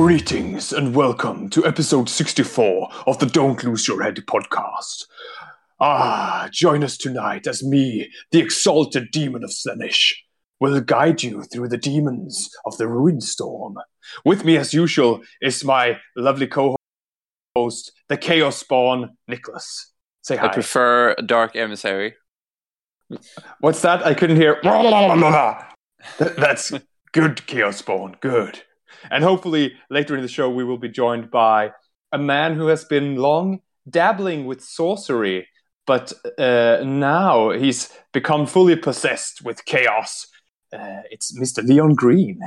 Greetings and welcome to episode 64 of the Don't Lose Your Head podcast. Ah, join us tonight as me, the exalted demon of Slaanesh, will guide you through the demons of the Ruin Storm. With me, as usual, is my lovely co host, the Chaos Spawn, Nicholas. Say hi. I prefer Dark Emissary. What's that? I couldn't hear. That's good, Chaos Spawn. Good. And hopefully later in the show, we will be joined by a man who has been long dabbling with sorcery, but uh, now he's become fully possessed with chaos. Uh, it's Mr. Leon Green.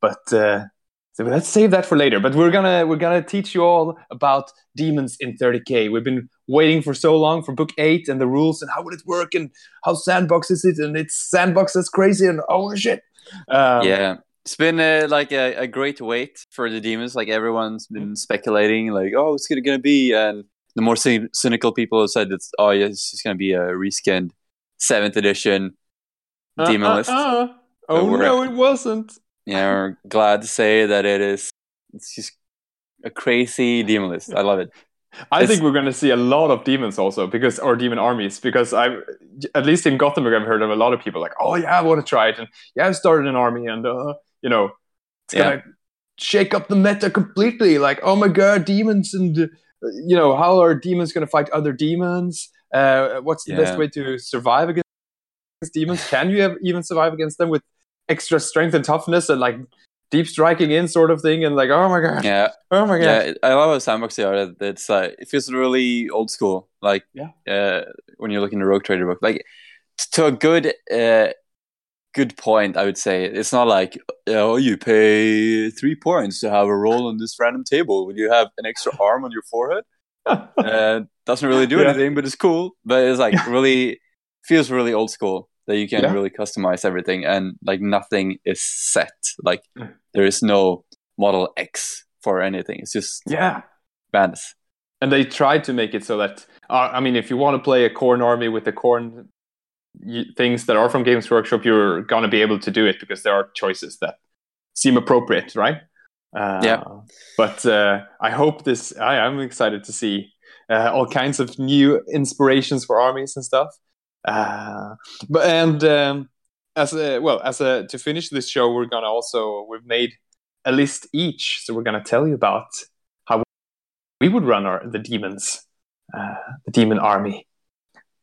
But uh, so let's save that for later. But we're gonna we're gonna teach you all about demons in 30k. We've been waiting for so long for book eight and the rules and how would it work and how sandbox is it and it's sandbox that's crazy and oh shit. Um, yeah, it's been uh, like a, a, great wait for the demons. Like everyone's been speculating, like, oh, it's gonna, gonna be, and the more c- cynical people have said it's, oh, yeah, it's just gonna be a reskinned seventh edition uh, demon uh, list. Uh, oh no, it wasn't. Yeah, we're glad to say that it is. It's just a crazy demon list. I love it. I it's, think we're going to see a lot of demons also because or demon armies because I at least in Gothenburg I've heard of a lot of people like oh yeah I want to try it and yeah I started an army and uh, you know, it's yeah. gonna shake up the meta completely. Like, oh my god, demons and uh, you know, how are demons gonna fight other demons? Uh, what's the yeah. best way to survive against demons? Can you have, even survive against them with extra strength and toughness and like deep striking in sort of thing? And like, oh my god, yeah, oh my god, yeah. I love how sandbox they are. It's like it feels really old school. Like, yeah, uh, when you're looking at Rogue Trader book, like to a good uh, good point. I would say it's not like oh, you pay three points to have a roll on this random table. Will you have an extra arm on your forehead? uh, doesn't really do yeah. anything, but it's cool. But it's like really feels really old school that you can yeah. really customize everything and like nothing is set. Like there is no model X for anything. It's just yeah, madness. And they tried to make it so that uh, I mean, if you want to play a Khorne army with the Khorne things that are from Games Workshop, you're gonna be able to do it because there are choices that seem appropriate, right? Uh, yeah. But uh, I hope this. I am excited to see uh, all kinds of new inspirations for armies and stuff. Uh, but and um, as a, well as a to finish this show, we're gonna also we've made a list each, so we're gonna tell you about how we would run our the demons, uh, the demon army.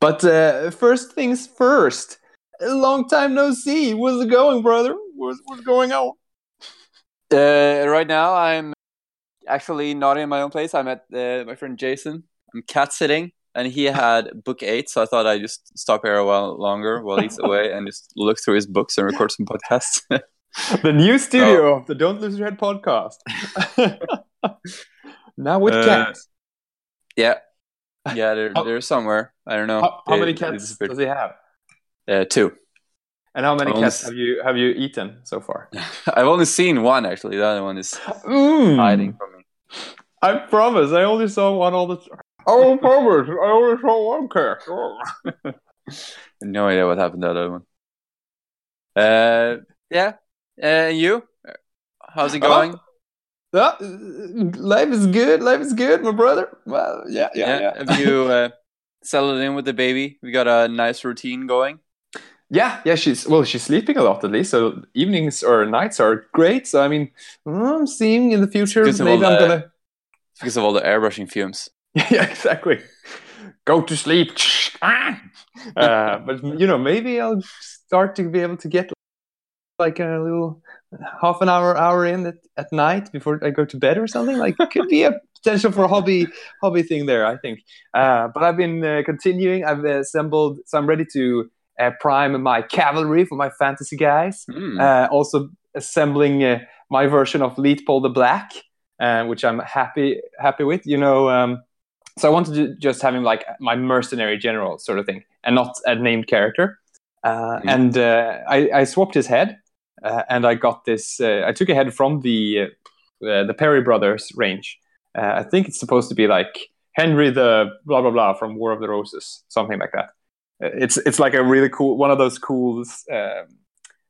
But uh, first things first. A long time no see. How's it going, brother? What's, what's going on? Uh, right now, I'm actually not in my own place. I'm at uh, my friend Jason. I'm cat sitting, and he had book eight, so I thought I'd just stop here a while longer while he's away and just look through his books and record some podcasts. the new studio oh. of the Don't Lose Your Head podcast. now with uh, cats. Yeah, yeah, they're, they're somewhere. I don't know. How, how many cats does he have? Uh, two. And how many cats have you have you eaten so far? I've only seen one actually. The other one is mm. hiding from me. I promise. I only saw one all the time. I promise. I only saw one cat. no idea what happened to the other one. Uh, yeah. Uh, you? How's it going? Uh, yeah, life is good. Life is good, my brother. Well, yeah, yeah. yeah. yeah. Have you uh, settled in with the baby? We got a nice routine going. Yeah, yeah. She's well. She's sleeping a lot at least. So evenings or nights are great. So I mean, I'm seeing in the future maybe I'm gonna because of all the airbrushing fumes. yeah, exactly. Go to sleep. uh, but you know, maybe I'll start to be able to get like a little half an hour hour in at, at night before I go to bed or something. Like could be a potential for a hobby hobby thing there. I think. Uh, but I've been uh, continuing. I've assembled, so I'm ready to uh, prime my cavalry for my fantasy guys. Mm. also assembling uh, my version of Lietpold the Black, uh, which I'm happy happy with. You know. Um, so I wanted to just have him like my mercenary general sort of thing, and not a named character. Uh, mm. And uh, I, I, swapped his head uh, and I got this. Uh, I took a head from the uh, the Perry Brothers range. I think it's supposed to be like Henry the blah blah blah from War of the Roses, something like that. It's it's like a really cool one of those cool um,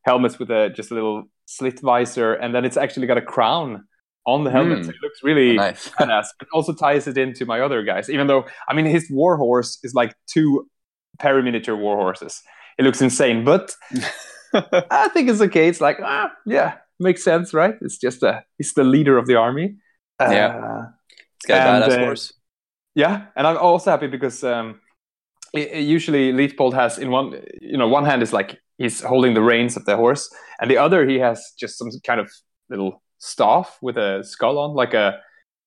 helmets with a just a little slit visor, and then it's actually got a crown on the helmet. Mm. So it looks really oh, nice. badass. But also ties it into my other guys. Even though I mean his war horse is like two Perry miniature war horses. It looks insane, but I think it's okay. It's like ah, yeah, makes sense, right? It's just a he's the leader of the army. Yeah, uh, it's got a badass uh, horse. Yeah, and I'm also happy because um, it, usually Lietpold has in one you know one hand is like he's holding the reins of the horse, and the other he has just some kind of little staff with a skull on, like a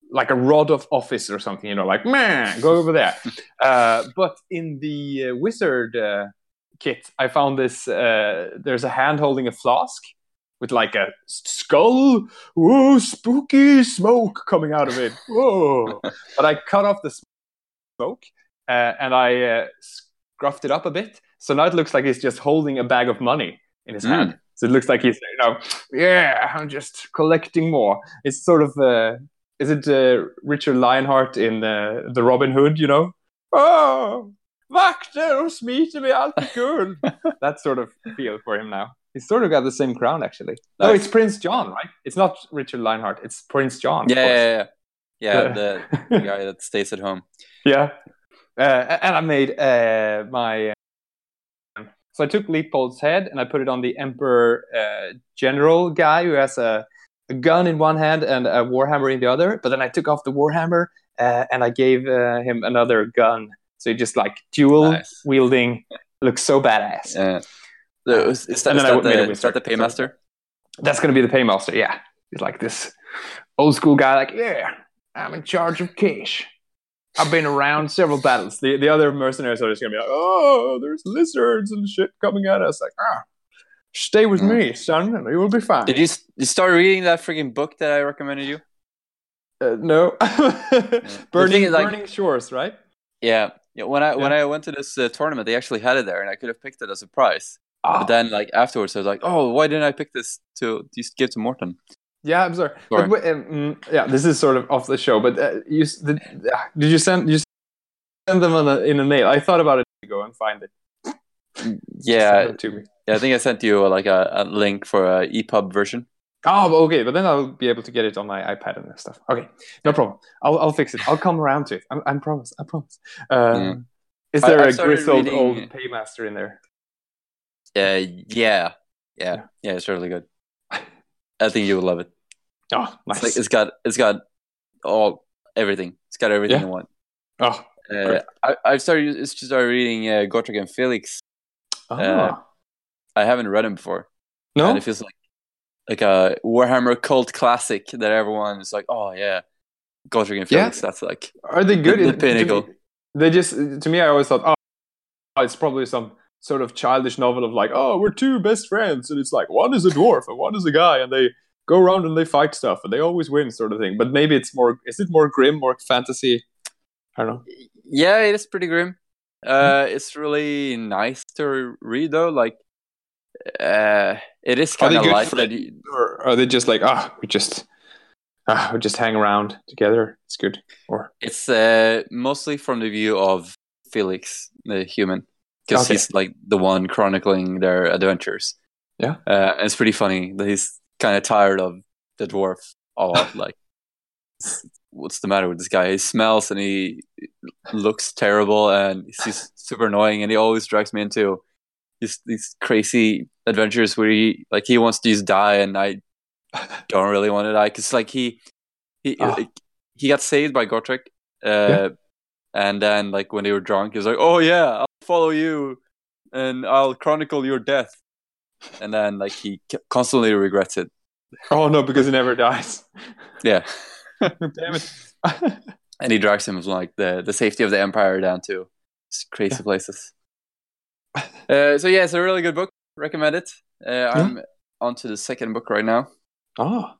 like a rod of office or something. You know, like man, go over there. uh, but in the uh, wizard uh, kit, I found this. Uh, there's a hand holding a flask with like a skull. Whoa, spooky smoke coming out of it. Whoa! but I cut off the smoke uh, and I uh, scruffed it up a bit. So now it looks like he's just holding a bag of money in his mm. hand. So it looks like he's, you know, yeah, I'm just collecting more. It's sort of, uh, is it uh, Richard Lionheart in uh, the Robin Hood, you know? Oh, vakter och smiter mig alltid guld. that sort of feel for him now. He's sort of got the same crown, actually. Nice. Oh, it's Prince John, right? It's not Richard Lionheart. It's Prince John. Yeah, yeah, yeah, yeah. the, the guy that stays at home. Yeah, uh, and I made uh, my so I took Lietpold's head and I put it on the Emperor uh, General guy who has a, a, gun in one hand and a warhammer in the other. But then I took off the warhammer uh, and I gave uh, him another gun. So just like dual nice. wielding looks so badass. Yeah. So is, is, that, is, that the, is that the paymaster? That's gonna be the paymaster. Yeah, he's like this old school guy. Like, yeah, I'm in charge of cash. I've been around several battles. The the other mercenaries are just gonna be like, oh, there's lizards and shit coming at us. Like, ah, stay with mm. me, son, and you will be fine. Did you, you start reading that freaking book that I recommended you? Uh, no, burning like, burning shores, right? Yeah, yeah. When I yeah. when I went to this uh, tournament, they actually had it there, and I could have picked it as a prize. Oh. But then, like afterwards, I was like, "Oh, why didn't I pick this to just give to Morton?" Yeah, I'm sorry. sorry. But, um, yeah, this is sort of off the show. But uh, you did, uh, did you send you send them a, in a mail? I thought about it to go and find it. Yeah, to me. Yeah, I think I sent you like a, a link for a EPUB version. Oh, okay, but then I'll be able to get it on my iPad and stuff. Okay, no problem. I'll I'll fix it. I'll come around to it. I, I promise. I promise. Um, mm. Is there I, a grizzled reading... old paymaster in there? Uh, yeah, yeah, yeah. It's really good. I think you will love it. Oh, nice. It's, like, it's got it's got all everything. It's got everything yeah. you want. Oh, uh, I, I've started started reading uh, Gotrek and Felix. Oh. Uh, I haven't read them before. No, and it feels like like a Warhammer cult classic that everyone is like, oh yeah, Gotrek and Felix. Yeah. That's like are they good? The, the pinnacle. they just to me, I always thought, oh, it's probably some sort of childish novel of like, oh, we're two best friends, and it's like one is a dwarf and one is a guy, and they go around and they fight stuff and they always win, sort of thing. But maybe it's more. Is it more grim, more fantasy? I don't know. Yeah, it is pretty grim. Uh, mm-hmm. It's really nice to read though. Like, uh, it is kind of like that. You... Or are they just like ah, we just ah, we just hang around together? It's good. Or it's uh, mostly from the view of Felix, the human, because okay. he's like the one chronicling their adventures. Yeah, uh, it's pretty funny that he's kind of tired of the dwarf a lot. like, what's the matter with this guy? He smells and he looks terrible and he's super annoying and he always drags me into these these crazy adventures where he like he wants to just die and I don't really want to die because like he he oh. he got saved by Gotrek. Uh, yeah. And then, like when they were drunk, he was like, "Oh yeah, I'll follow you, and I'll chronicle your death." and then like he constantly regrets it. Oh no, because he never dies. Yeah. Damn it. and he drags him from like the the safety of the empire down to crazy yeah. places. Uh, so yeah, it's a really good book. Recommend it. Uh, I'm on to the second book right now. Oh,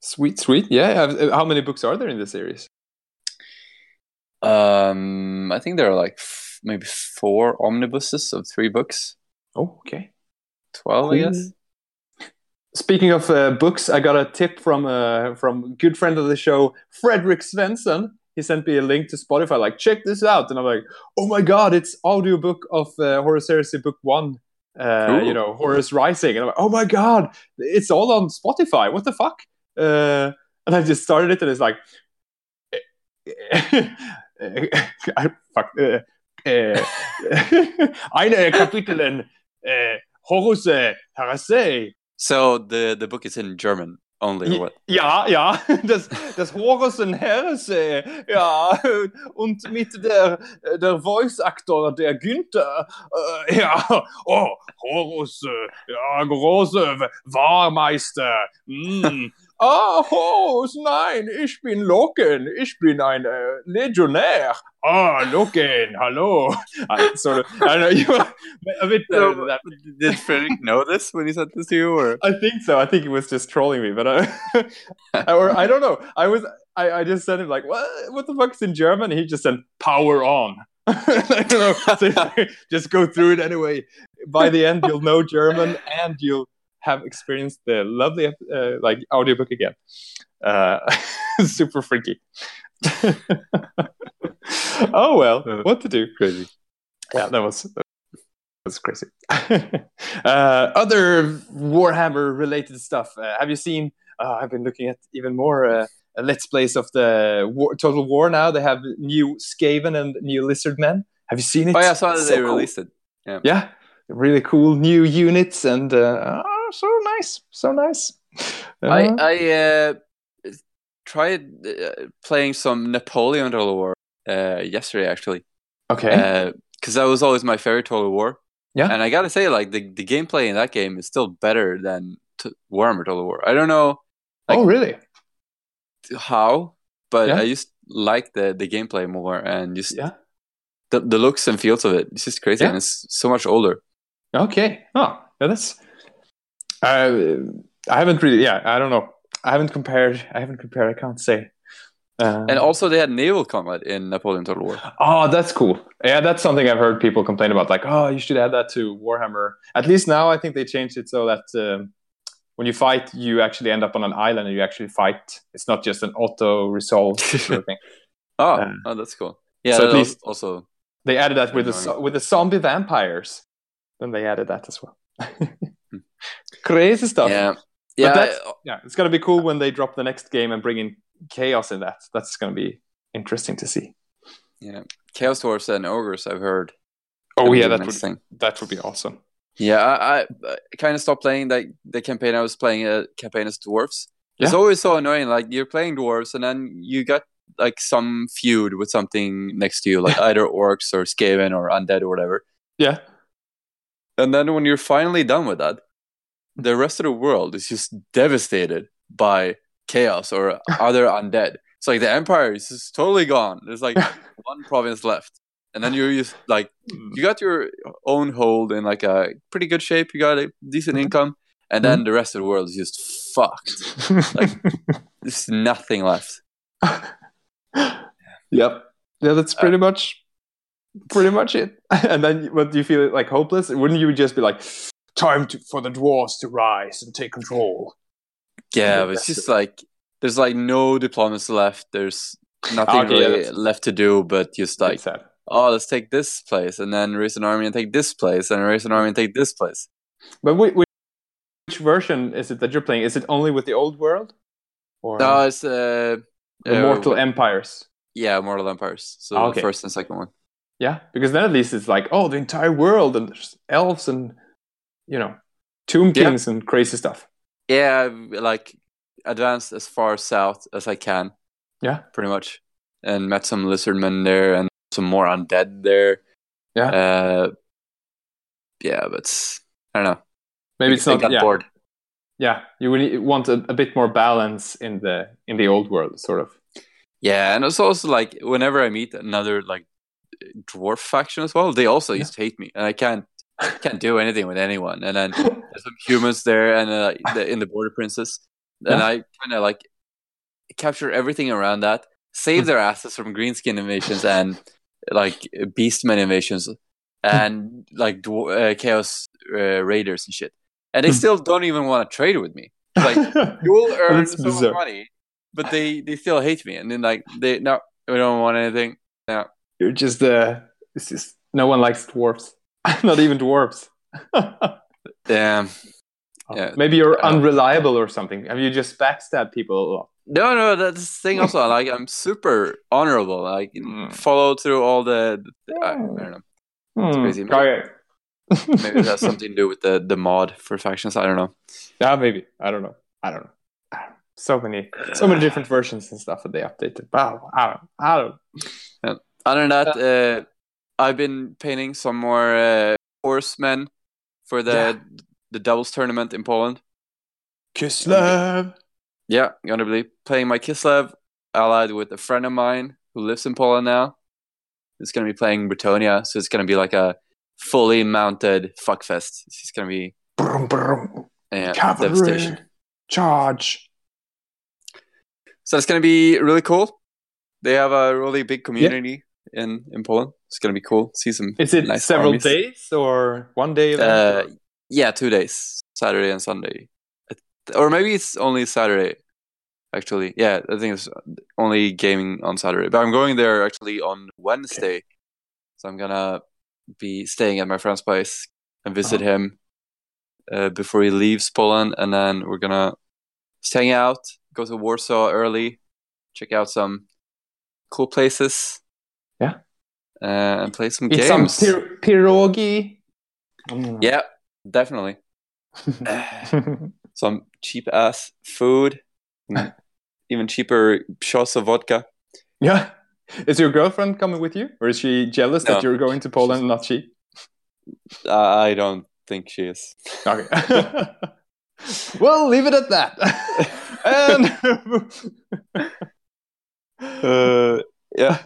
sweet, sweet. Yeah. How many books are there in the series? Um, I think there are like f- maybe four omnibuses of three books. Oh, okay. 12, cool. I guess. Speaking of uh, books, I got a tip from uh, from good friend of the show, Frederick Svensson. He sent me a link to Spotify, like check this out, and I'm like, oh my god, it's audiobook of uh, Horus Heresy Book One. Uh, you know, Horus Rising, and I'm like, oh my god, it's all on Spotify. What the fuck? uh, and I just started it, and it's like, I, fuck, uh, uh, eine Kapiteln uh, Horus Herase. So the the book is in German only, what? Ja, ja, das, das Horus und Herse, ja, und mit der, der Voice-Actor, der Günther, äh, ja, oh, Horus, ja, große Wahrmeister, mm. Ah, Horus, nein, ich bin Loken, ich bin ein äh, Legionär. Ah, Loken, hallo. I sort of, I don't know, you were a bit better than that. Did Frederick know this when he said this to you? Or? I think so. I think he was just trolling me, but I, or I don't know. I was, I, I just said him like, what, what the fuck's in German? And he just said, power on. I don't know. So just go through it anyway. By the end, you'll know German and you'll have experienced the lovely uh, like audiobook again. Uh, super freaky. oh well, what to do? Crazy. Yeah, that was that was crazy. uh, other Warhammer related stuff. Uh, have you seen? Uh, I've been looking at even more uh, let's plays of the war, Total War. Now they have new Skaven and new Lizard Men. Have you seen it? Oh yeah, I saw that so they cool. released it. Yeah. Yeah, really cool new units and uh, so nice, so nice. Uh, I I uh, tried uh, playing some Napoleon Total War uh, yesterday actually. Okay. Because that was always my favorite Total War. Yeah. And I gotta say, like the, the gameplay in that game is still better than t- Warhammer Total War. I don't know. Like, oh really? How? But yeah. I just like the the gameplay more and just yeah. the the looks and feels of it. It's just crazy, yeah. and it's so much older. Okay. Oh, yeah, that's uh, I haven't really. Yeah, I don't know. I haven't compared. I haven't compared. I can't say. Um, and also, they had naval combat in Napoleon Total War. Oh, that's cool. Yeah, that's something I've heard people complain about. Like, oh, you should add that to Warhammer. At least now, I think they changed it so that um, when you fight, you actually end up on an island and you actually fight. It's not just an auto resolve sort of thing. oh, uh, oh, that's cool. Yeah, so at least also they added that with the with the zombie vampires. Then they added that as well. Hmm. Crazy stuff. Yeah. Yeah, yeah, it's gonna be cool when they drop the next game and bring in chaos in that. That's gonna be interesting to see. Yeah, chaos dwarfs and ogres. I've heard. Oh yeah, that would thing. that would be awesome. Yeah, I, I, I kind of stopped playing that the campaign. I was playing a campaign as dwarfs. Yeah. It's always so annoying. Like you're playing dwarves, and then you got like some feud with something next to you, like either orcs or skaven or undead or whatever. Yeah. And then when you're finally done with that, the rest of the world is just devastated by chaos or other undead. It's like the empire is just totally gone. There's like one province left. And then you're just like hmm. you got your own hold in like a pretty good shape, you got a decent mm-hmm. income, and then mm-hmm. the rest of the world is just fucked. like there's nothing left. Yep. Yeah, that's pretty uh, much pretty much it. And then what do you feel like hopeless? Wouldn't you just be like, time to, for the dwarves to rise and take control. Yeah, but it's just like there's like no diplomacy left. There's nothing okay, really yeah, left to do, but just like oh, let's take this place and then raise an army and take this place and raise an army and take this place. But which, which version is it that you're playing? Is it only with the old world? Or no, it's uh, uh Mortal Empires. Yeah, Mortal Empires. So okay. the first and second one. Yeah, because then at least it's like oh, the entire world and there's elves and you know, Tomb Kings yeah. and crazy stuff. Yeah, like advanced as far south as I can. Yeah, pretty much, and met some lizardmen there and some more undead there. Yeah, uh, yeah, but I don't know. Maybe it's not. Yeah. Bored. Yeah, you want a, a bit more balance in the in the old world, sort of. Yeah, and it's also like whenever I meet another like dwarf faction as well, they also yeah. used to hate me, and I can't can't do anything with anyone. And then there's some humans there, and uh, in the Border Princes, and yeah. I kind of like capture everything around that, save their asses from greenskin invasions and like beastmen invasions, and like uh, chaos uh, raiders and shit. And they hmm. still don't even want to trade with me. Like you will earn so much money, but they they still hate me. And then like they no, we don't want anything. No, you're just uh, it's just no one likes dwarfs. Not even dwarves. Damn. Oh, yeah. Maybe you're unreliable or something. Have you just backstabbed people a lot? No, no, that's the thing also. like I'm super honorable. Like mm. follow through all the. the I, I, don't know. It's mm. crazy. Maybe, okay. maybe it has something to do with the the mod for factions. I don't know. Yeah, maybe. I don't know. I don't know. So many, so many different versions and stuff that they updated. Wow, I don't, I don't. Yeah. Other than that, uh, I've been painting some more uh, horsemen for the yeah. the doubles tournament in Poland. Kislev. Yeah, gonna be playing my Kislev allied with a friend of mine who lives in Poland now. It's gonna be playing Bretonnia, so it's gonna be like a fully mounted fuckfest. It's gonna be brum, brum. Yeah, Cavalry. devastation. Charge. So it's gonna be really cool. They have a really big community yeah. In in Poland. It's gonna be cool. See some. Is it nice several armies. days or one day? Uh, yeah, two days, Saturday and Sunday, or maybe it's only Saturday. Actually, yeah, I think it's only gaming on Saturday. But I'm going there actually on Wednesday, okay. so I'm gonna be staying at my friend's place and visit uh-huh. him uh, before he leaves Poland, and then we're gonna hang out, go to Warsaw early, check out some cool places. Yeah, uh, and play some Eat games. Some pir- pierogi. Yeah, definitely. some cheap ass food, even cheaper shots of vodka. Yeah. Is your girlfriend coming with you, or is she jealous no. that you're going to Poland and not she? I don't think she is. Okay. well, leave it at that. and uh, yeah,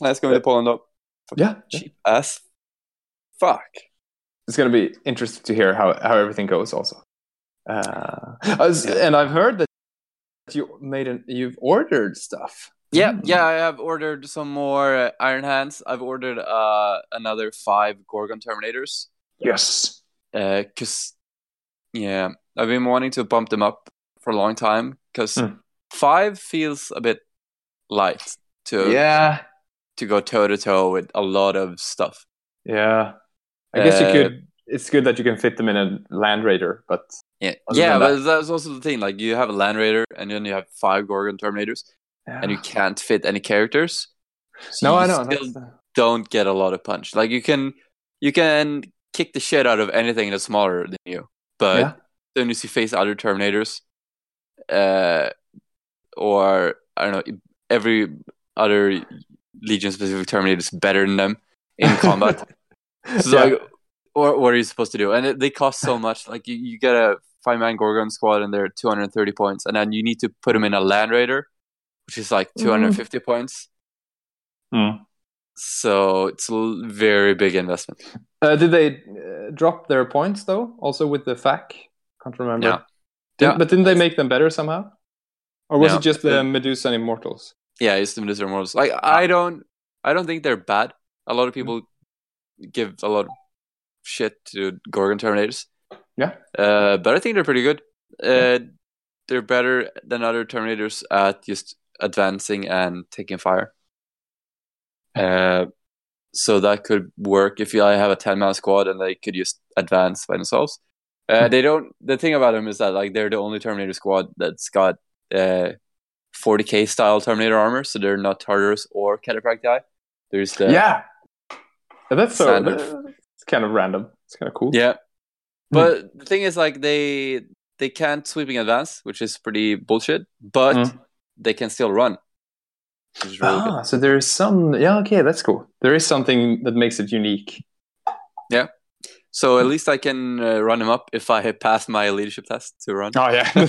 nice going to Poland up. Yeah, cheap yeah. ass. Fuck. It's gonna be interesting to hear how how everything goes. Also, uh, as, yeah. and I've heard that you made an you've ordered stuff. Yeah, mm. yeah, I have ordered some more uh, Iron Hands. I've ordered uh, another five Gorgon Terminators. Yes. Because, uh, yeah, I've been wanting to bump them up for a long time because mm. five feels a bit light to yeah to go toe to toe with a lot of stuff. Yeah, I guess you could. Uh, it's good that you can fit them in a Land Raider, but yeah, yeah, but that's also the thing. Like you have a Land Raider, and then you have five Gorgon Terminators, yeah. and you can't fit any characters. So no, I know. The... Don't get a lot of punch. Like you can, you can kick the shit out of anything that's smaller than you, but yeah. then you see face other Terminators, uh, or I don't know, every other Legion specific Terminator is better than them in combat. so yeah. like, what, what are you supposed to do? And it, they cost so much. Like you, you get a five man Gorgon squad and they're 230 points, and then you need to put them in a Land Raider, which is like 250 mm. points. Mm. So it's a very big investment. Uh, did they uh, drop their points though? Also with the FAQ, Can't remember. Yeah. Did, yeah. But didn't they make them better somehow? Or was it just the Medusa and Immortals? Yeah, it's the Medusa Immortals. Like I don't, I don't think they're bad. A lot of people give a lot of shit to Gorgon Terminators. Yeah. Uh, but I think they're pretty good. Uh, yeah. They're better than other Terminators at just advancing and taking fire. Uh, so that could work if I have a 10 man squad and they could just advance by themselves. Uh, hmm. they don't. The thing about them is that like they're the only Terminator squad that's got uh, 40k style Terminator armor, so they're not Tartarus or Cataphractii. There's the yeah. That's so. It's kind of random. It's kind of cool. Yeah, but mm. the thing is, like they they can't sweeping advance, which is pretty bullshit. But mm. they can still run. Really ah, good. so there is some. Yeah, okay, that's cool. There is something that makes it unique. Yeah. So at least I can uh, run him up if I pass my leadership test to run. Oh yeah.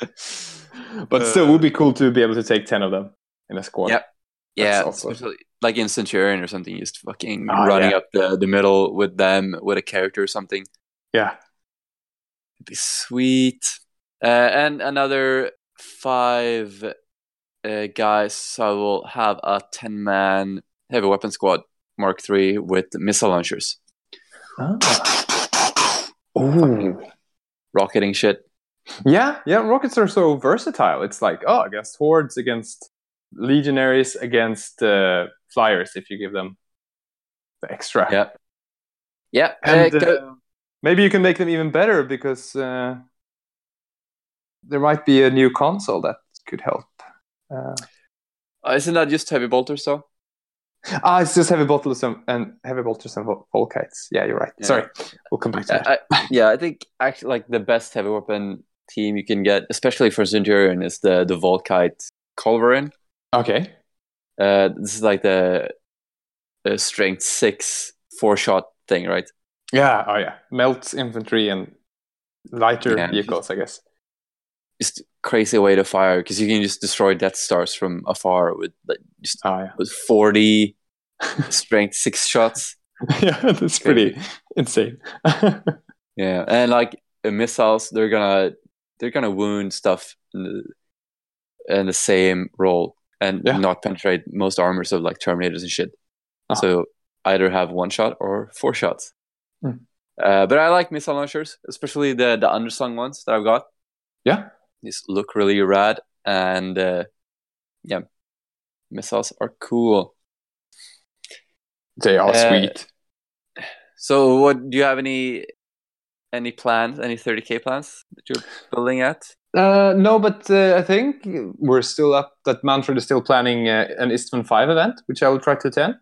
but still, it would be cool to be able to take ten of them in a squad. Yeah. Yeah, especially like in Centurion or something, just fucking oh, running yeah. up the, the middle with them with a character or something. Yeah. It'd be sweet. Uh, and another five uh, guys, I will have a 10 man heavy weapon squad Mark III with missile launchers. Oh. Ooh. Rocketing shit. Yeah, yeah, rockets are so versatile. It's like, oh, against hordes, against legionaries, against uh, flyers if you give them the extra. Yeah. Yeah. And, uh, maybe you can make them even better because uh, there might be a new consul that could help. Uh, uh, isn't that just heavy bolters though? Ah, it's just heavy bolters and, and heavy bolters and volkites. Yeah, you're right. Yeah. Sorry, we'll come back to that. I, yeah, I think actually like the best heavy weapon team you can get, especially for Centurion, is the the Volkite Culverin. Okay. Uh, this is like the, strength six four shot thing, right? Yeah. Oh yeah. Melts infantry and lighter yeah, vehicles, I guess. Just crazy way to fire because you can just destroy Death Stars from afar with like just oh, yeah. with forty strength six shots. yeah, that's pretty insane. yeah, and like missiles, they're gonna they're gonna wound stuff in the, in the same role and yeah. not penetrate most armors of like Terminators and shit. Uh-huh. So either have one shot or four shots. Mm. Uh, but I like missile launchers, especially the the underslung ones that I've got. Yeah, these look really rad, and uh, yeah, missiles are cool. They are uh, sweet. So, what do you have any any plans? Any thirty k plans that you're building at? Uh, no, but uh, I think we're still up. That Manfred is still planning uh, an Istvan Five event, which I will try to attend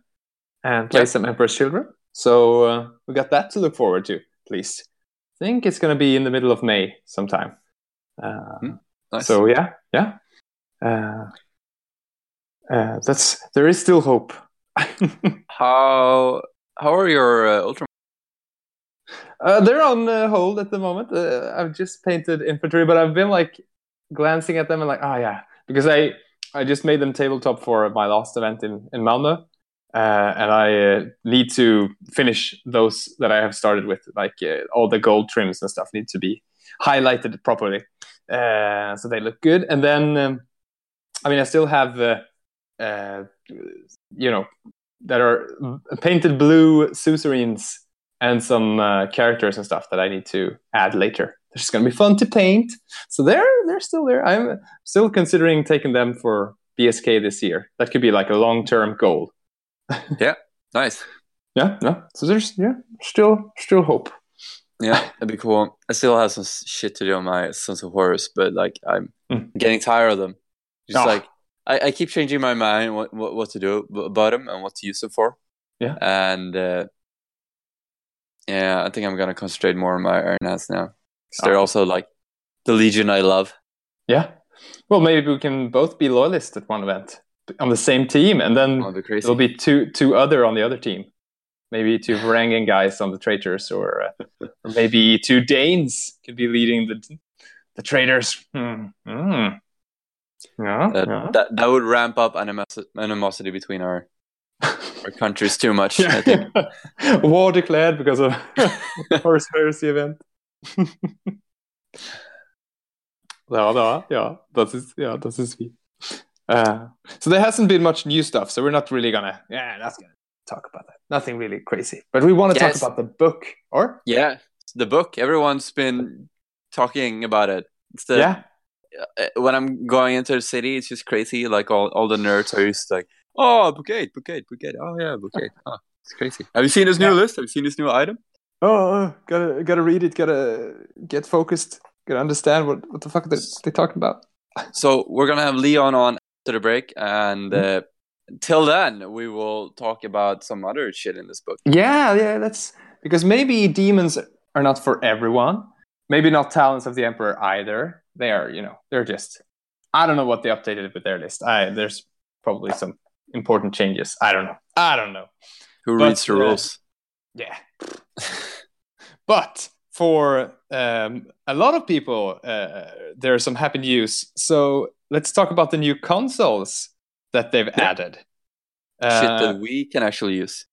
and play some Emperor's Children. So uh, we got that to look forward to. At least, I think it's going to be in the middle of May sometime. Hmm. nice. So yeah, yeah. Uh, uh, that's there is still hope. how how are your uh, ultra? Uh, they're on hold at the moment. Uh, I've just painted infantry, but I've been like glancing at them and like, oh yeah, because I I just made them tabletop for my last event in in Malmö, uh, and I uh, need to finish those that I have started with. Like uh, all the gold trims and stuff need to be highlighted properly, uh, so they look good. And then, um, I mean, I still have, uh, uh, you know, that are painted blue suzerains and some characters and stuff that I need to add later. It's just going to be fun to paint. So they're they're still there. I'm still considering taking them for BSK this year. That could be like a long term goal. yeah, nice. Yeah, yeah. So there's yeah, still still hope. Yeah, that'd be cool. I still have some shit to do on my Sons of Horus, but like I'm mm. getting tired of them. Just oh. like I, I keep changing my mind what, what, what to do about them and what to use them for. Yeah, and uh, yeah, I think I'm gonna concentrate more on my Iron now. Because they're oh. also like the Legion I love. Yeah. Well, maybe we can both be loyalists at one event on the same team, and then there'll be two two other on the other team. Maybe two Varangian guys on the traitors, or, uh, or maybe two Danes could be leading the the traitors. Mm. Mm. Yeah, that, yeah. that that would ramp up animos- animosity between our our countries too much. I think. War declared because of Horus Heresy event. ja, ja, ja, das ist, ja, das ist wie. Uh, so there hasn't been much new stuff, so we're not really gonna yeah, that's gonna talk about that. Nothing really crazy, but we want to yes. talk about the book, or yeah, the book. Everyone's been talking about it. It's the, yeah. Uh, when I'm going into the city, it's just crazy. Like all, all the nerds are just like, oh, bouquet, bouquet, bouquet. Oh yeah, bouquet. Oh, it's crazy. Have you seen this new yeah. list? Have you seen this new item? Oh, oh, gotta gotta read it. Gotta get focused. Gotta understand what what the fuck they they talking about. so we're gonna have Leon on after the break, and mm-hmm. uh, till then, we will talk about some other shit in this book. Yeah, yeah, that's because maybe demons are not for everyone. Maybe not Talons of the emperor either. They are, you know, they're just. I don't know what they updated with their list. I there's probably some important changes. I don't know. I don't know. Who but, reads the uh, rules? Yeah. but for um, a lot of people, uh, there's some happy news. So let's talk about the new consuls that they've yeah. added. Uh, Shit that we can actually use.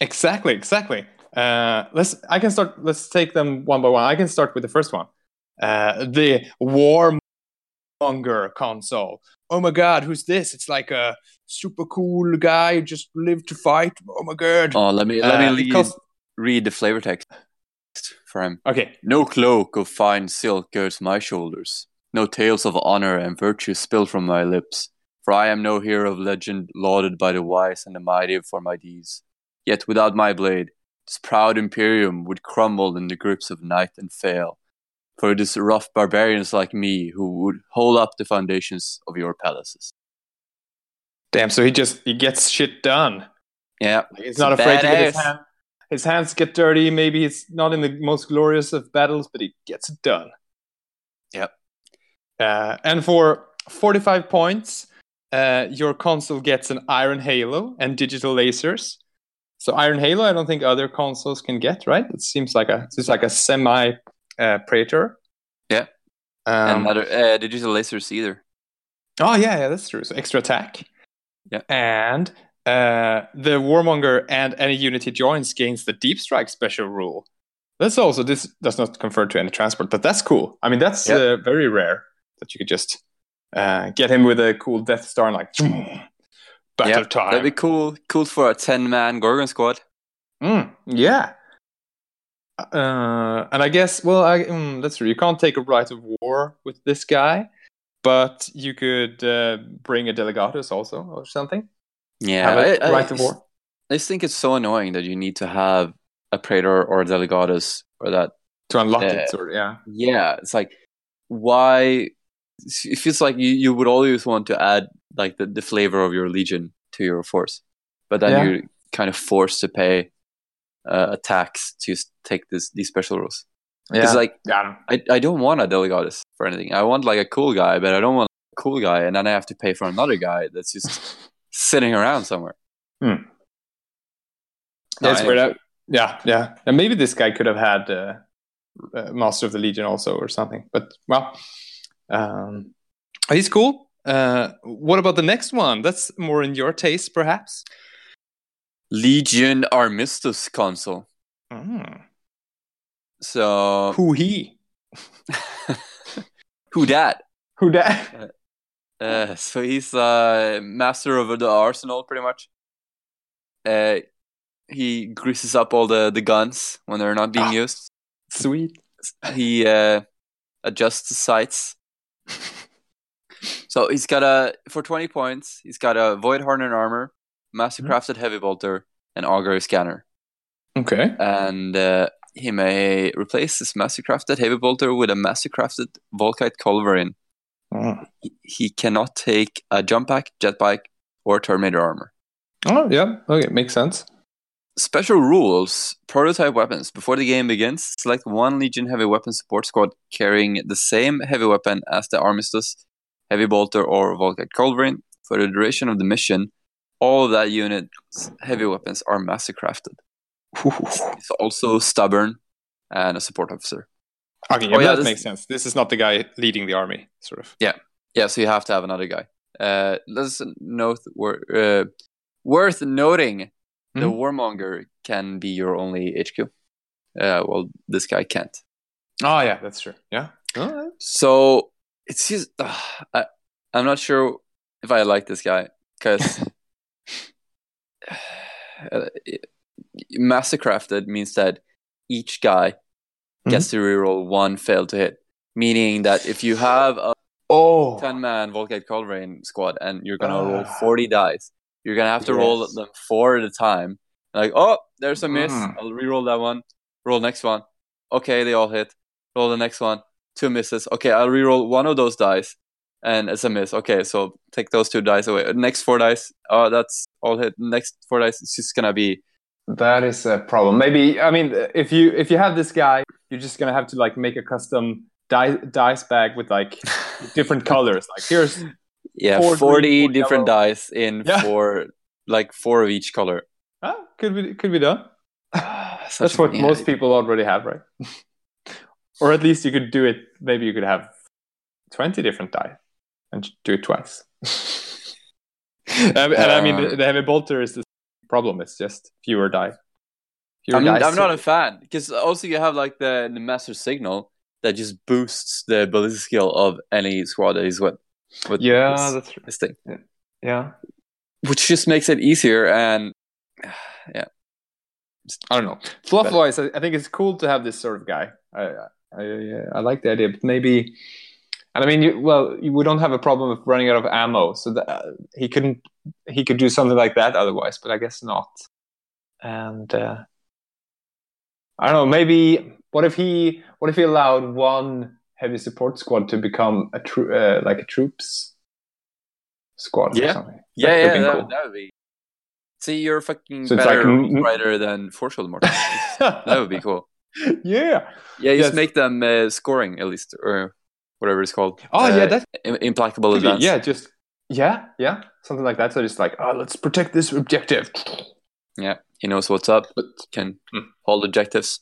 Exactly, exactly. Uh, let's. I can start. Let's take them one by one. I can start with the first one. Uh, the Warmonger consul. Oh my god, who's this? It's like a super cool guy just lived to fight. Oh my god. Oh, let me let me uh, read, cost- read the flavor text for him. Okay. No cloak of fine silk girds my shoulders. No tales of honor and virtue spill from my lips. For I am no hero of legend lauded by the wise and the mighty for my deeds. Yet without my blade, this proud imperium would crumble in the grips of night and fail. For it is rough barbarians like me who would hold up the foundations of your palaces. Damn, so he just he gets shit done. Yeah. He's not afraid to get his, hand, his hands get dirty. Maybe he's not in the most glorious of battles, but he gets it done. Yep. Uh, and for 45 points, uh, your consul gets an Iron Halo and digital lasers. So Iron Halo, I don't think other consuls can get, right? It seems like a it's like a semi uh, Praetor. Yeah. Um, and other uh, digital lasers either. Oh yeah, yeah, that's true. So extra attack. Yeah. And uh, the Warmonger and any unit he joins gains the Deep Strike special rule. That's also this does not confer to any transport, but that's cool. I mean, that's uh, very rare that you could just uh, get him with a cool Death Star and like battle yep, time. That'd be cool. Cool for a ten man Gorgon squad. Mm, yeah. Uh, and I guess, well, I, mm, that's true. You can't take a Rite of War with this guy, but you could uh, bring a Delegatus also or something. Yeah, I, Rite of War. I just think it's so annoying that you need to have a Praetor or a Delegatus or that to unlock uh, it. Sort of, yeah, yeah. It's like why? It feels like you, you would always want to add like the, the flavor of your legion to your force, but then yeah. you're kind of forced to pay uh, a tax to take this these special rules. Yeah, like yeah. I I don't want a Delegatus for anything. I want like a cool guy, but I don't want a cool guy, and then I have to pay for another guy that's just sitting around somewhere. Hmm. That's no, weird. Yeah, yeah. And maybe this guy could have had uh, uh, Master of the Legion also or something. But well, um, he's cool. Uh, what about the next one? That's more in your taste, perhaps. Legion Armistice consul. Mm. So who he? who that? Who that? Uh, uh, so he's uh, master of the arsenal, pretty much. Uh, he greases up all the, the guns when they're not being oh, used. Sweet. He uh, adjusts the sights. so he's got a for twenty points. He's got a void hardened armor, master mm-hmm. crafted heavy bolter, and augury scanner. Okay. And uh, he may replace his master crafted heavy bolter with a master crafted Volkite culverin Mm. He cannot take a jump pack, Jet Bike, or Terminator armor. Oh, yeah. Okay, makes sense. Special rules prototype weapons. Before the game begins, select one Legion heavy weapon support squad carrying the same heavy weapon as the Armistice, Heavy Bolter, or Volkite Culverin. For the duration of the mission, all of that unit's heavy weapons are master crafted. He's also stubborn and a support officer. Okay, yeah, oh, yeah that this... makes sense. This is not the guy leading the army, sort of. Yeah, yeah. So you have to have another guy. Uh, let's note uh, worth noting: mm-hmm. the warmonger can be your only HQ. Uh, well, this guy can't. Oh yeah, that's true. Yeah. So it's just uh, I, I'm not sure if I like this guy because uh, mastercrafted means that each guy gets mm-hmm. to reroll one fail to hit. Meaning that if you have a oh. 10 man Volkite Culverin squad and you're going to uh. roll 40 dice, you're going to have to yes. roll them four at a time. Like, oh, there's a miss. Mm. I'll reroll that one. Roll next one. Okay, they all hit. Roll the next one. Two misses. Okay, I'll reroll one of those dice and it's a miss. Okay, so take those two dice away. Next four dice, oh, that's all hit. Next four dice, it's just gonna be. That is a problem. Maybe I mean, if you if you have this guy you're just gonna have to like make a custom dice bag with like different colors. Like here's yeah, four 40 green, different yellow. dice in yeah. four like four of each color. Ah, could be could be done. That's what most people already have, right? or at least you could do it. Maybe you could have twenty different die and do it twice. and, and uh, I mean, the, the heavy bolter is the problem. It's just fewer die. I'm, I'm not a fan because also you have like the, the master signal that just boosts the ability skill of any squad that is with. with yeah, this, that's true. This thing. Yeah. Which just makes it easier and yeah. I don't know. Fluff wise, I, I think it's cool to have this sort of guy. I I, I like the idea, but maybe. And I mean, you, well, we don't have a problem of running out of ammo, so that, uh, he couldn't. He could do something like that otherwise, but I guess not. And uh, I don't know. Maybe what if he what if he allowed one heavy support squad to become a tro- uh, like a troops squad? Yeah. or something? Yeah, That yeah, that, cool. would, that would be. See, you're a fucking So better like writer than Forshell Morton. that would be cool. yeah. Yeah, Yes. just make them uh, scoring at least, or whatever it's called. Oh yeah, Uh, that implacable advance. yeah, just yeah, yeah, something like that. So just like, oh, let's protect this objective. Yeah, he knows what's up, But can Hmm. hold objectives.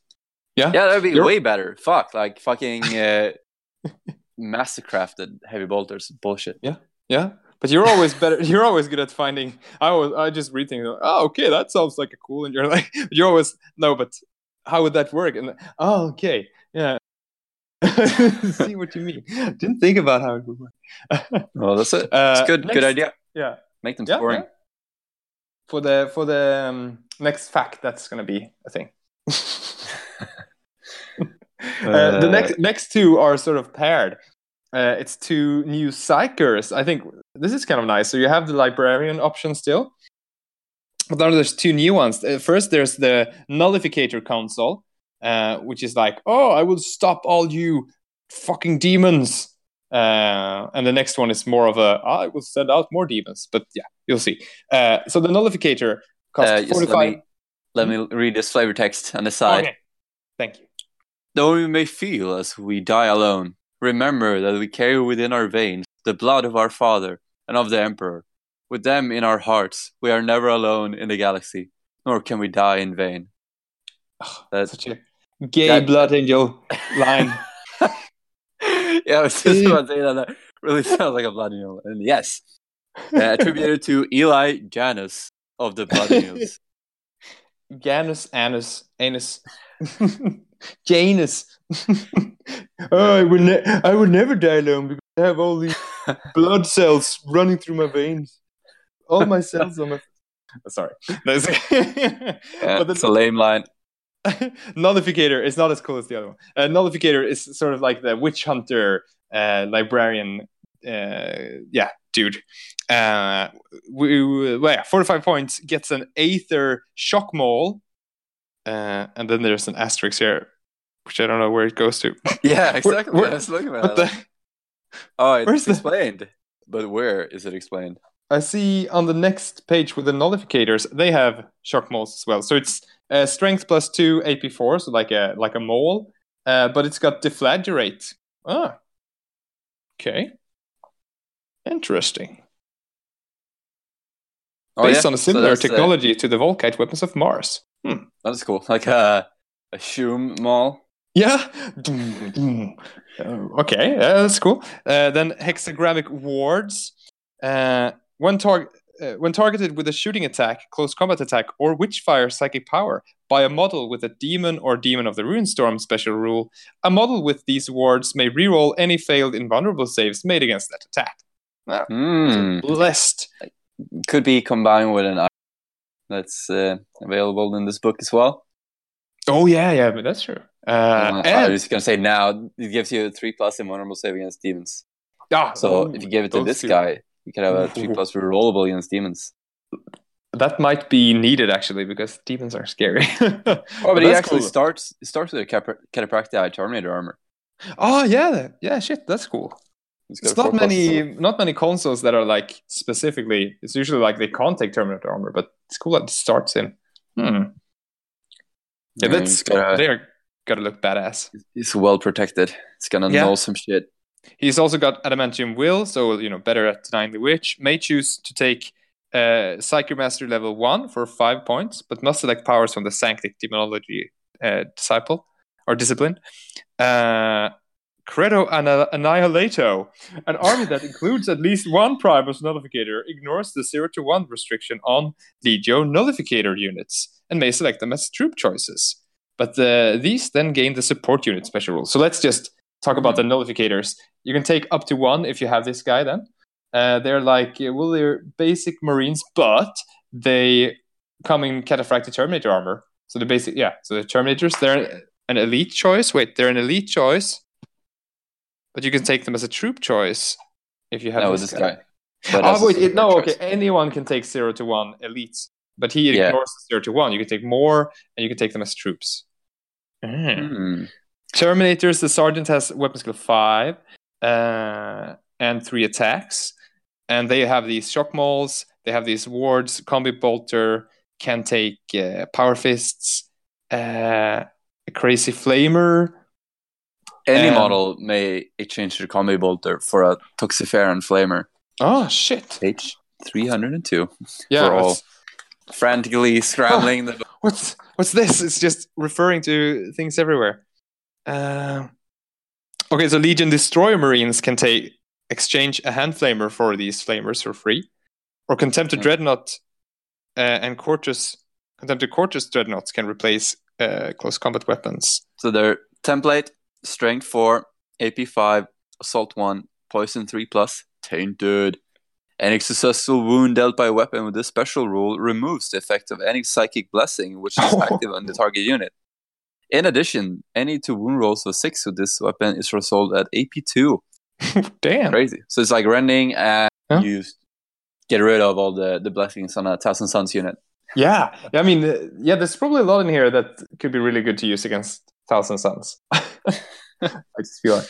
yeah, Yeah, that'd be You're- way better. Fuck, like fucking uh, mastercrafted heavy bolters. Bullshit. yeah. Yeah. But you're always better. You're always good at finding. I always, I just read things. Oh, okay, that sounds like a cool. And you're like, you're always no, but how would that work? And oh, okay, yeah. See what you mean. Didn't think about how it would work. Well, that's it. Uh, It's good. Good next- idea. Yeah. Make them Yeah, scoring. yeah. For the for the um, next fact, that's gonna be a thing. Uh, the Uh, next next two are sort of paired. Uh, it's two new psychers. I think this is kind of nice. So you have the librarian option still, but then there's two new ones. Uh, first, there's the nullificator consul, uh, which is like, oh, I will stop all you fucking demons. Uh, and the next one is more of a, I will send out more demons. But yeah, you'll see. Uh, so the nullificator costs Uh, just 45. let me let me read this flavor text on the side. Okay. Thank you. Though we may feel as we die alone, remember that we carry within our veins the blood of our father and of the emperor. With them in our hearts, we are never alone in the galaxy, nor can we die in vain. That's Such a gay blood angel line. yeah, I was just about to say that. That really sounds like a blood angel. And yes, uh, attributed to Eli Janus of the Blood Angels. Janus, Anus, Anus, Janus. oh, I would, ne- I would never die alone because I have all these blood cells running through my veins. All my cells on my. Sorry. That's- Yeah, But the- it's a lame line. Nullificator is not as cool as the other one. Uh, Nullificator is sort of like the witch hunter uh, librarian. Uh, yeah, dude. Uh, we, we, well, yeah, 45 points gets an Aether shock maul. Uh, and then there's an asterisk here, which I don't know where it goes to. Yeah, exactly. where- I was looking at the? Oh, it's where's the- explained. But where is it explained? I see on the next page with the nullificators, they have shock mauls as well. So it's uh, strength plus two, AP four, so like a like a maul, uh, but it's got deflagrate. Ah, okay, interesting. Oh, Based yeah. on a So similar uh, technology to the Volkite weapons of Mars. Hmm. that's cool. Like a a Shum mall. Yeah. Uh, okay, that's cool. Uh, then hexagrammic wards. Uh, when, tar- uh, when targeted with a shooting attack, close combat attack, or witchfire psychic power by a model with a demon or demon of the ruinstorm special rule, a model with these wards may reroll any failed invulnerable saves made against that attack. Hmm. Blessed. Could be combined with an that's uh, available in this book as well. Oh yeah, yeah, but that's true. Uh, Uh, I was gonna say now it gives you a three plus invulnerable save against demons. ah, So oh, if you give it to this two. guy, you can have a three plus rerollable against demons. that might be needed actually because demons are scary. Oh, but he actually cool. starts starts with a Catapr- Cataphractii Terminator armor. Oh yeah, yeah, shit, that's cool. It's not four plus, many, not many consuls that are like specifically. It's usually like they can't take Terminator armor, but it's cool that it starts in. Hmm. Yeah, Yeah, that's he's got a- they're gotta look badass. It's well protected. It's gonna Yeah. know some shit. He's also got adamantium will, so you know better at denying the witch. May choose to take uh, Psychic Master level one for five points, but must select powers from the Sanctic Demonology uh, disciple or discipline. Uh, Credo Annihilato, an army that includes at least one Primus Nullificator, ignores the 0 to 1 restriction on Legio Nullificator units and may select them as troop choices. But uh, these then gain the support unit special rule. So let's just talk about the Nullificators. You can take up to one if you have this guy then. Uh, they're like, well, they're basic Marines, but they come in Cataphractii Terminator armor. So the basic, yeah. So the Terminators, they're an elite choice. Wait, they're an elite choice, but you can take them as a troop choice if you have No, this, this guy. But Oh wait, it, no, super okay. Anyone can take zero to one elites, but he ignores the zero to one. You can take more, and you can take them as troops. Hmm. Terminators, the sergeant has weapon skill five uh, and three attacks, and they have these shock mauls. They have these wards. Combi bolter can take uh, power fists. Uh, a crazy flamer. Any Um, model may exchange their combi bolter for a Toxiferan flamer. Oh shit! Page 302. Yeah, For all. Frantically scrambling the what's what's this? It's just referring to things everywhere. Uh, okay, so Legion Destroyer Marines can take exchange a hand flamer for these flamers for free, or Contemptor Yeah. Dreadnought uh, and Cortus Contemptor Cortus Dreadnoughts can replace uh, close combat weapons. So their template, strength 4, AP 5, assault 1, poison 3 plus, tainted. Any successful wound dealt by a weapon with this special rule removes the effect of any psychic blessing which is active on the target unit. In addition, any two wound rolls of 6 with this weapon is resolved at AP2. Damn. Crazy. So it's like rending and Huh? you get rid of all the, the blessings on a Thousand Suns unit. Yeah, I mean, uh, yeah, there's probably a lot in here that could be really good to use against Thousand Suns. I just feel like.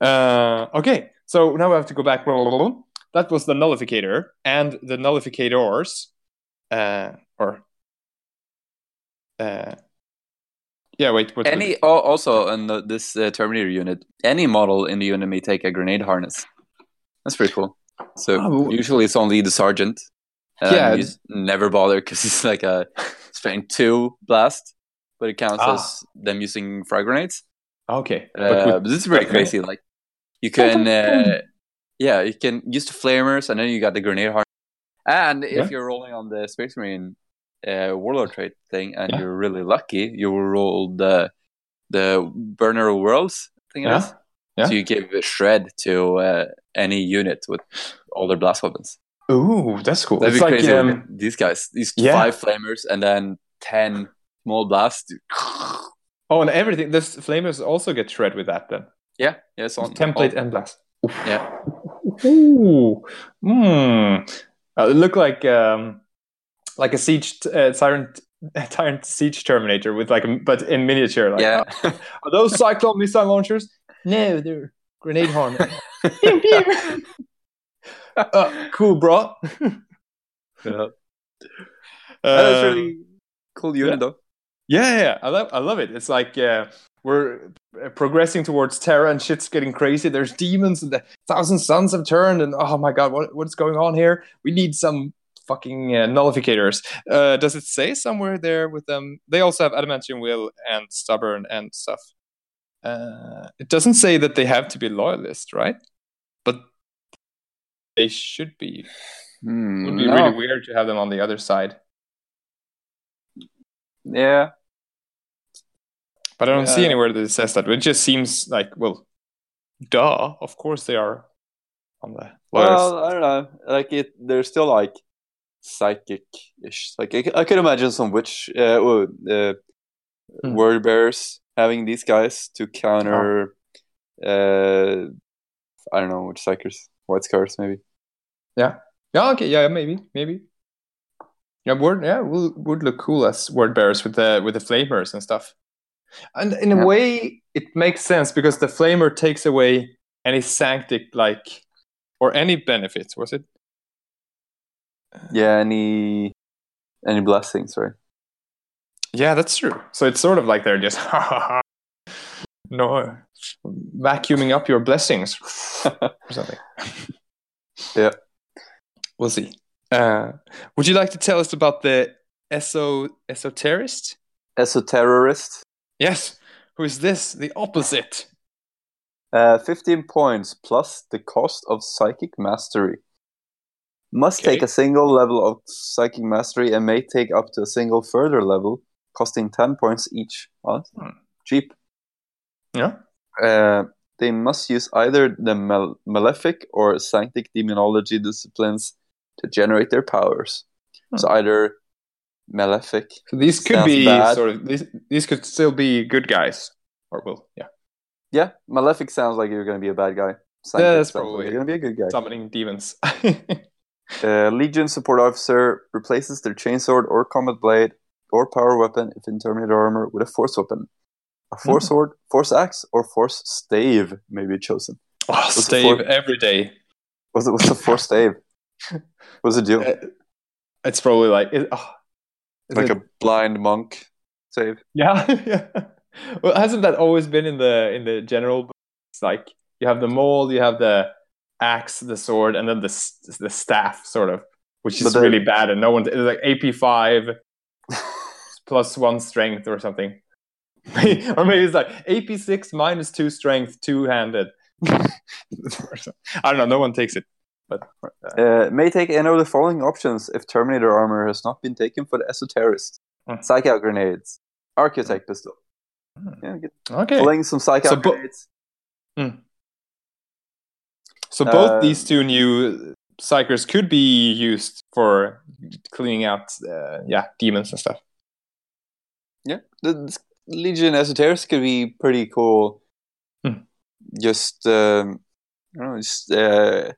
Uh, okay, so now we have to go back. That was the nullificator and the nullificators, uh, or uh, yeah. Wait, what? Any al- also on the, this uh, Terminator unit, any model in the unit may take a grenade harness. That's pretty cool. So Oh. usually it's only the sergeant. Yeah. you never bother because it's like a strength two blast, but it counts Ah. as them using frag grenades. Okay, Uh, this is pretty crazy. Like you can, uh, yeah, you can use the flamers, and then you got the grenade harness. And if Yeah. you're rolling on the Space Marine uh, Warlord trade thing, and Yeah. you're really lucky, you roll the the Burner of Worlds thing. it Yeah. Yeah. So you give a shred to uh, any unit with all their blast weapons. Ooh, that's cool. That'd it's be like crazy. um, these guys, these yeah. five flamers, and then ten small blasts. oh, and everything. This flamers also get shred with that then. Yeah, yeah, it's on Template and blast. Yeah. Ooh. Hmm. Uh, it look like um, like a siege uh, tyrant tyrant siege terminator with like a, but in miniature. Like, yeah. "Oh, are those cyclone missile launchers? No, they're grenade pew. uh, cool, bro. yeah. Uh, That's really cool unit, yeah. though. Yeah, yeah, I love, I love it. It's like uh, we're uh, progressing towards Terra, and shit's getting crazy. There's demons, and the thousand suns have turned, and oh my god, what what's going on here? We need some fucking uh, nullificators. Uh, does it say somewhere there with them? They also have adamantium will and stubborn and stuff. Uh, it doesn't say that they have to be loyalist, right? But they should be. It Hmm, would be no. really weird to have them on the other side. Yeah. But I don't see anywhere that it says that. It just seems like, well, duh. Of course they are on the lowest. Well, I don't know. Like it, they're still like psychic-ish. Like I could imagine some witch, uh, uh, Hmm. word bearers having these guys to counter. Uh, I don't know which psychers, white scars maybe. yeah. Yeah. Okay. Yeah. Maybe. Maybe. Yeah. Word. Yeah. Would would look cool as word bearers with the with the flamers and stuff. And in a way, it makes sense because the flamer takes away any sanctic like or any benefits. Was it? Yeah. Any any blessings, right? Yeah, that's true. So it's sort of like they're just no vacuuming up your blessings or something. Yeah. We'll see. Uh, would you like to tell us about the eso esoterist? Esoterrorist. Yes. Who is this? The opposite. Uh, 15 points plus the cost of psychic mastery. Must Okay. take a single level of psychic mastery and may take up to a single further level, costing 10 points each. Oh, Hmm. cheap. Yeah. Uh, they must use either the mal- malefic or sanctic demonology disciplines to generate their powers. Hmm. So either malefic. So these could be bad. sort of these. These could still be good guys, or will yeah, Yeah, malefic sounds like you're going to be a bad guy. that's sounds probably like you're going to be a good guy. summoning demons. Uh, Legion support officer replaces their chainsword or combat blade or power weapon if in Terminator armor with a force weapon. A force mm. sword, force axe, or force stave may be chosen. Oh, what's stave every day. What's, it, what's the force stave? What's it do? Uh, it's probably like it, oh, like it... a blind monk save. Yeah, yeah. Well, hasn't that always been in the in the general? It's like you have the mold, you have the axe, the sword, and then the the staff, sort of, which is then, really bad, and no one. It's like AP five plus one strength or something, or maybe it's like AP six minus two strength, two handed. I don't know. No one takes it. But uh, uh, may take any of the following options if Terminator armor has not been taken for the esoterist. Mm. Psych out grenades, archeotech pistol. Mm. Yeah, okay. Pulling some psych out so grenades. Mm. So both uh, these two new psychers could be used for cleaning out, uh, yeah, demons and stuff. Yeah, the Legion Esoterist could be pretty cool. Hmm. Just, um, I don't know, just uh,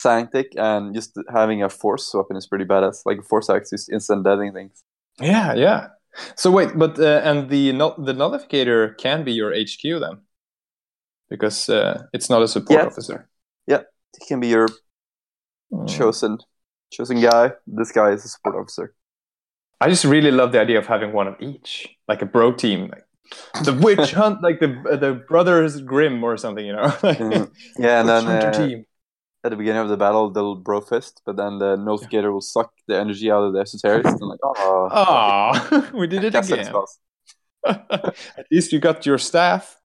Sanctic and just having a force weapon is pretty badass. Like force axe instant deading things. Yeah, yeah. So wait, but uh, and the the nullificator can be your HQ then, because uh, it's not a support yeah. officer. He can be your mm. chosen chosen guy. This guy is a support officer. I just really love the idea of having one of each, like a bro team, like the witch hunt, like the the brothers Grimm or something, you know. mm. Yeah, and then uh, team. at the beginning of the battle, they'll bro fist, but then the nullificator yeah. will suck the energy out of the esoterist, and like, oh, oh, we did it again. At least you got your staff.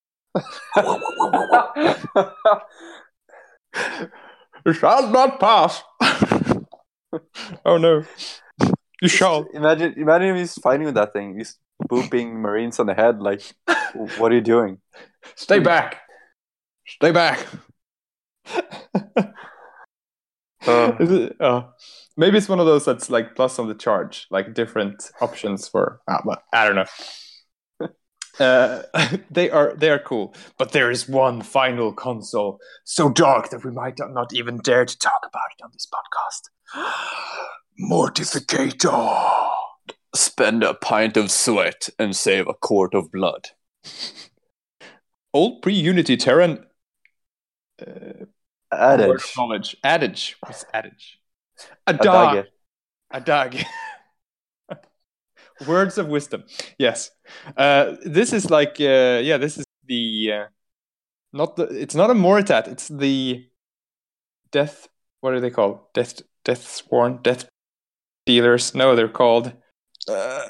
You shall not pass. oh no. You shall. Imagine, imagine if he's fighting with that thing. He's booping Marines on the head. Like, what are you doing? Stay back. Stay back. uh, it, uh, maybe it's one of those that's like plus on the charge, like different options for. Uh, but I don't know. Uh, they are they are cool, but there is one final consul so dark that we might not even dare to talk about it on this podcast. Mortificator. Spend a pint of sweat and save a quart of blood. Old pre-Unity Terran uh, adage. Knowledge. Adage. What's adage? A dog. Words of wisdom. Yes. Uh, this is like, uh, yeah, this is the, uh, not the, it's not a Moritat, it's the death, what are they called? Death, death sworn, death dealers. No, they're called, uh,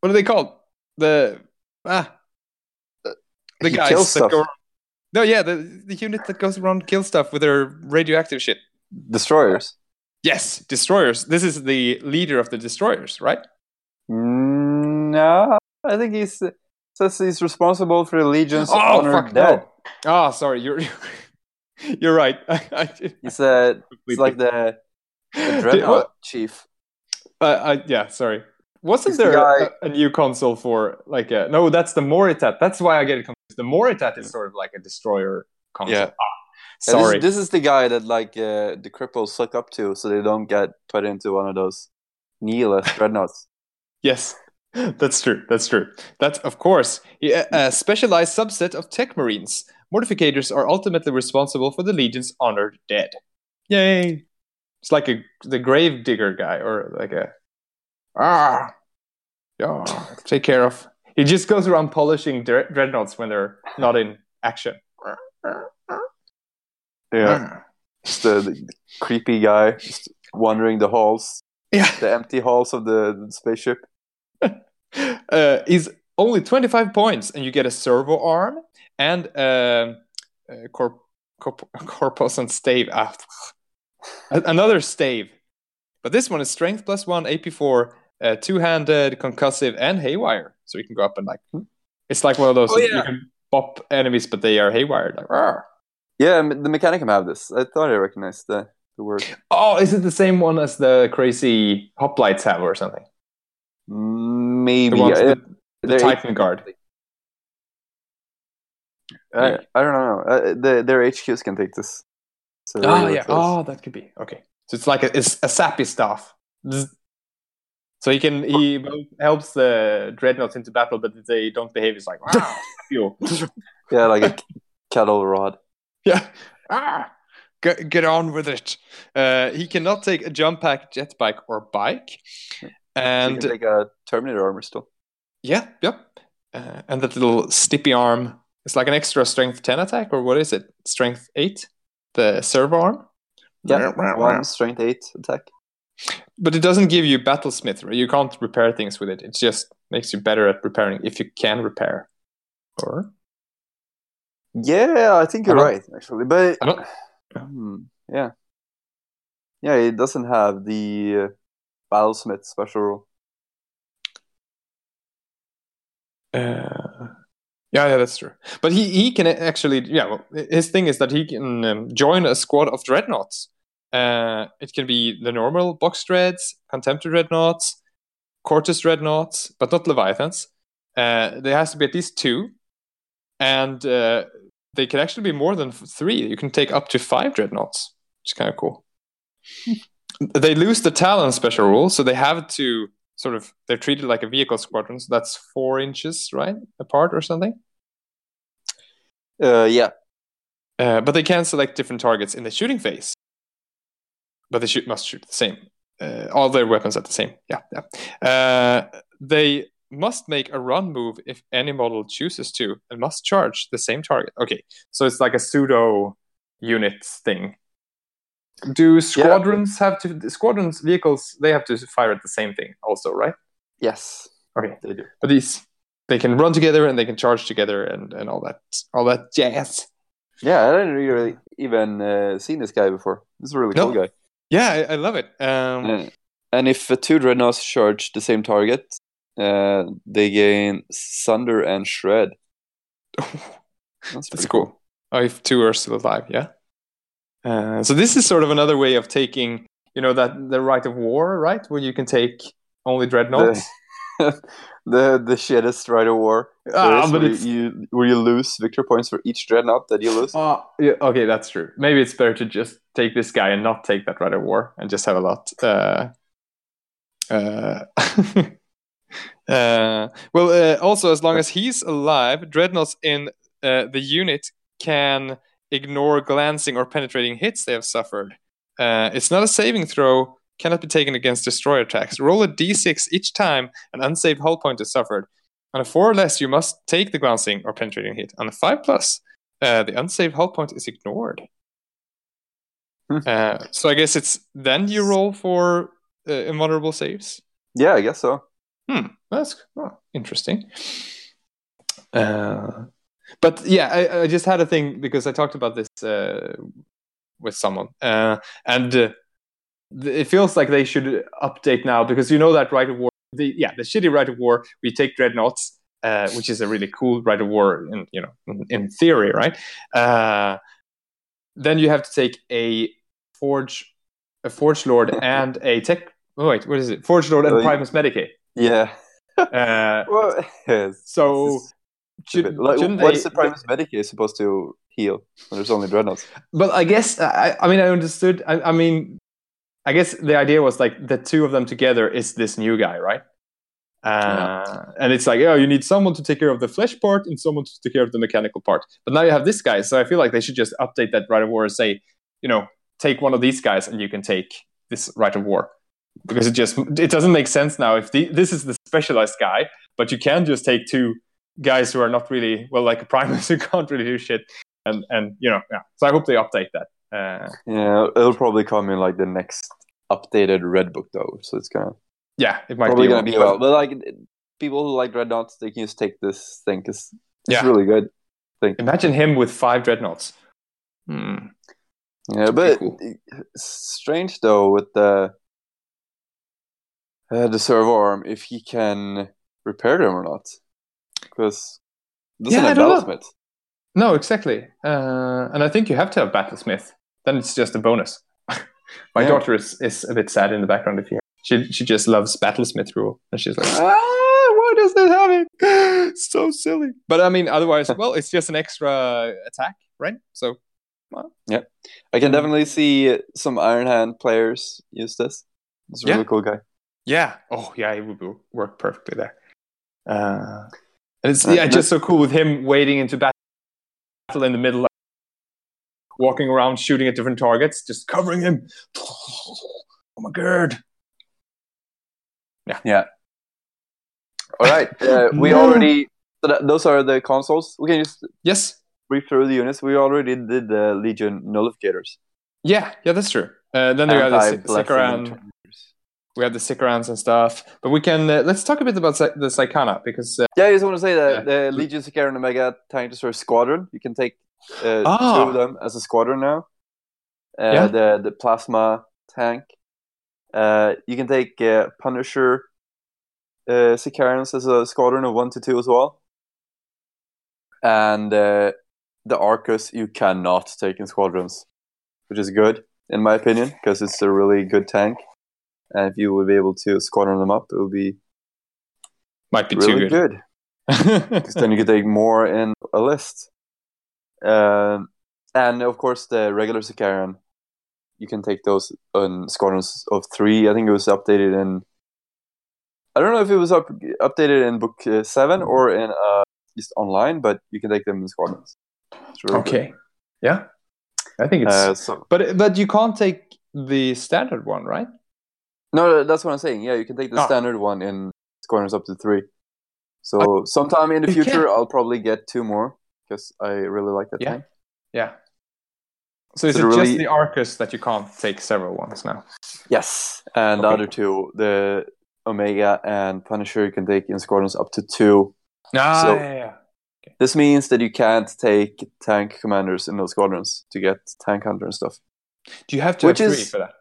what are they called? The, ah, the, guys that go, no, yeah, the, the unit that goes around kill stuff with their radioactive shit. Destroyers. Yes, destroyers. This is the leader of the destroyers, right? No, I think he's says he's responsible for the Legion's oh, honored fuck, dead. No. Oh, sorry, you're you're right. he's uh, he's like the, the dreadnought chief. Uh, uh, yeah, sorry. Wasn't he's there the a, a, new consul for like a no? That's the Moritat. That's why I get it confused. The Moritat is sort of like a destroyer consul. Yeah. Ah, sorry, this, this, is the guy that like uh, the cripples suck up to, so they don't get put into one of those nihilist dreadnoughts. Yes, that's true. That's true. That's, of course, a specialized subset of tech marines. Mortificators are ultimately responsible for the Legion's honored dead. Yay! It's like a the grave digger guy, or like a ah, yeah, take care of. He just goes around polishing dreadnoughts when they're not in action. Yeah, just the, the creepy guy just wandering the halls. Yeah, the empty halls of the spaceship uh, is only 25 points, and you get a servo arm and uh, corp- corp- corposant stave. Ah, another stave. But this one is strength plus one, AP4, uh, two handed, concussive, and haywire. So you can go up and like, hmm. it's like one of those oh, yeah. you can pop enemies, but they are haywire. Like, Rawr. yeah, the Mechanicum have this. I thought I recognized the, the word. Oh, is it the same one as the crazy hoplites have or something? Maybe the, ones, the, the Titan Guard. I. I don't know. Uh, the, their HQs can take this. So oh yeah. Oh, that could be okay. So it's like a, it's a sappy stuff. So he can he helps the dreadnoughts into battle, but if they don't behave, it's like, you. yeah, like a cattle rod. Yeah. Ah, get, get on with it. Uh, he cannot take a jump pack, jet bike, or bike. And like a Terminator armor still. Yeah, yep. Uh, and that little stippy arm is like an extra strength 10 attack, or what is it? Strength 8? The servo arm? Yeah, one strength 8 attack. But it doesn't give you battlesmith. Right? You can't repair things with it. It just makes you better at repairing if you can repair. Or? Yeah, I think you're I right, actually. But hmm, yeah, yeah, it doesn't have the uh, battlesmith special rule. Uh, yeah, yeah, that's true. But he, he can actually, yeah, well, his thing is that he can um, join a squad of dreadnoughts. Uh, it can be the normal box dreads, contemptor dreadnoughts, Cortus dreadnoughts, but not leviathans. Uh, there has to be at least two, and uh, they can actually be more than three. You can take up to five dreadnoughts, which is kind of cool. they lose the Talon special rule, so they have to sort of they're treated like a vehicle squadron. So that's four inches, right, apart or something. Uh, yeah. Uh, but they can select different targets in the shooting phase. But they shoot, must shoot the same. Uh, all their weapons at the same. Yeah, yeah. Uh, they must make a run move if any model chooses to, and must charge the same target. Okay, so it's like a pseudo unit thing do squadrons yeah. have to squadrons vehicles they have to fire at the same thing also right? Yes. Okay. They do. But these they can run together and they can charge together and and all that all that jazz. Yeah i didn't really even uh, seen this guy before. This is a really no. cool guy. Yeah i, I love it. Um, and if uh, two dreadnoughts charge the same target uh, they gain sunder and shred. That's, that's cool. cool. Oh if two are still alive yeah uh, so this is sort of another way of taking, you know, that the right of war, right, where you can take only dreadnoughts. The the, the shittest right of war. Ah, but where you where you lose victory points for each dreadnought that you lose. Uh, yeah, okay, that's true. Maybe it's better to just take this guy and not take that right of war and just have a lot. Uh, uh, uh, well, uh, also as long as he's alive, dreadnoughts in uh, the unit can ignore glancing or penetrating hits they have suffered. Uh, it's not a saving throw, cannot be taken against destroyer attacks. Roll a d6 each time an unsaved hull point is suffered. On a 4 or less, you must take the glancing or penetrating hit. On a 5 plus, uh, the unsaved hull point is ignored. Hmm. Uh, so I guess it's then you roll for uh, invulnerable saves? Yeah, I guess so. Hmm, that's oh, interesting. Uh, but yeah, I, I, just had a thing because I talked about this uh, with someone, uh, and uh, it feels like they should update now because you know that right of war, the yeah, the shitty right of war. We take dreadnoughts, uh, which is a really cool right of war, in you know, in, theory, right? Uh, then you have to take a forge, a forge lord, and a tech. Oh wait, what is it? Forge lord and Primus Medicae. Yeah. Uh, well, so should, like, what's the Primus Medicae supposed to heal when there's only dreadnoughts? But I guess I, I mean I understood. I, I, mean, I guess the idea was like the two of them together is this new guy, right? Uh, yeah. And it's like, oh, you need someone to take care of the flesh part and someone to take care of the mechanical part. But now you have this guy, so I feel like they should just update that right of war and say, you know, take one of these guys and you can take this right of war because it just it doesn't make sense now if the, this is the specialized guy, but you can just take two guys who are not really well like a Primus who can't really do shit. And and you know, yeah. So I hope they update that. Uh, yeah, it'll probably come in like the next updated red book though. So it's gonna yeah, it might probably be gonna be well. But like people who like dreadnoughts, they can just take this thing because it's yeah. really good. Thing. Imagine him with five dreadnoughts. Hmm. Yeah, but cool. strange though with the uh, the servo arm if he can repair them or not because doesn't yeah, have battlesmith. No, exactly. Uh, and I think you have to have battlesmith. Then it's just a bonus. My yeah. daughter is, is a bit sad in the background if you hear. She she just loves battlesmith rule, and she's like, ah, why does that have it? so silly. But I mean, otherwise, well, it's just an extra attack, right? So, well. yeah, I can definitely see some Iron Hand players use this. It's a really cool guy. Yeah. Oh, yeah. It would work perfectly there. Uh, and it's yeah, just so cool with him wading into battle in the middle, walking around shooting at different targets, just covering him. Oh my god. Yeah. Yeah. All right. Uh, we already. So that, those are the consuls. We can just yes brief through the units. We already did the Legion nullificators. Yeah, yeah, that's true. Uh, then there are the Sicaran. We have the Sicarans and stuff, but we can uh, let's talk a bit about the Psychana because uh, yeah, I just want to say that yeah. the Legion Sicaran Omega Tank Destroyer Squadron. You can take uh, ah. two of them as a squadron now. Uh, yeah. The the plasma tank. Uh, you can take uh, Punisher uh, Sicarans as a squadron of one to two as well. And uh, the Arcus you cannot take in squadrons, which is good in my opinion because it's a really good tank. And if you would be able to squadron them up, it would be might be really good. Because then you could take more in a list. Um, and of course, the regular Sicaran, you can take those on squadrons of three. I think it was updated in. I don't know if it was up, updated in book uh, seven or in uh, just online, but you can take them in squadrons. Really okay. Good. Yeah, I think it's. Uh, so, but but you can't take the standard one, right? No, that's what I'm saying. Yeah, you can take the oh. standard one in squadrons up to three. So sometime in the future, I'll probably get two more because I really like that yeah. tank. Yeah. So is so it really... just the Arcus that you can't take several ones now? Yes, and okay. the other two, the Omega and Punisher, you can take in squadrons up to two. Ah, so yeah, yeah. Okay. This means that you can't take tank commanders in those squadrons to get tank hunter and stuff. Do you have to which have three is, for that?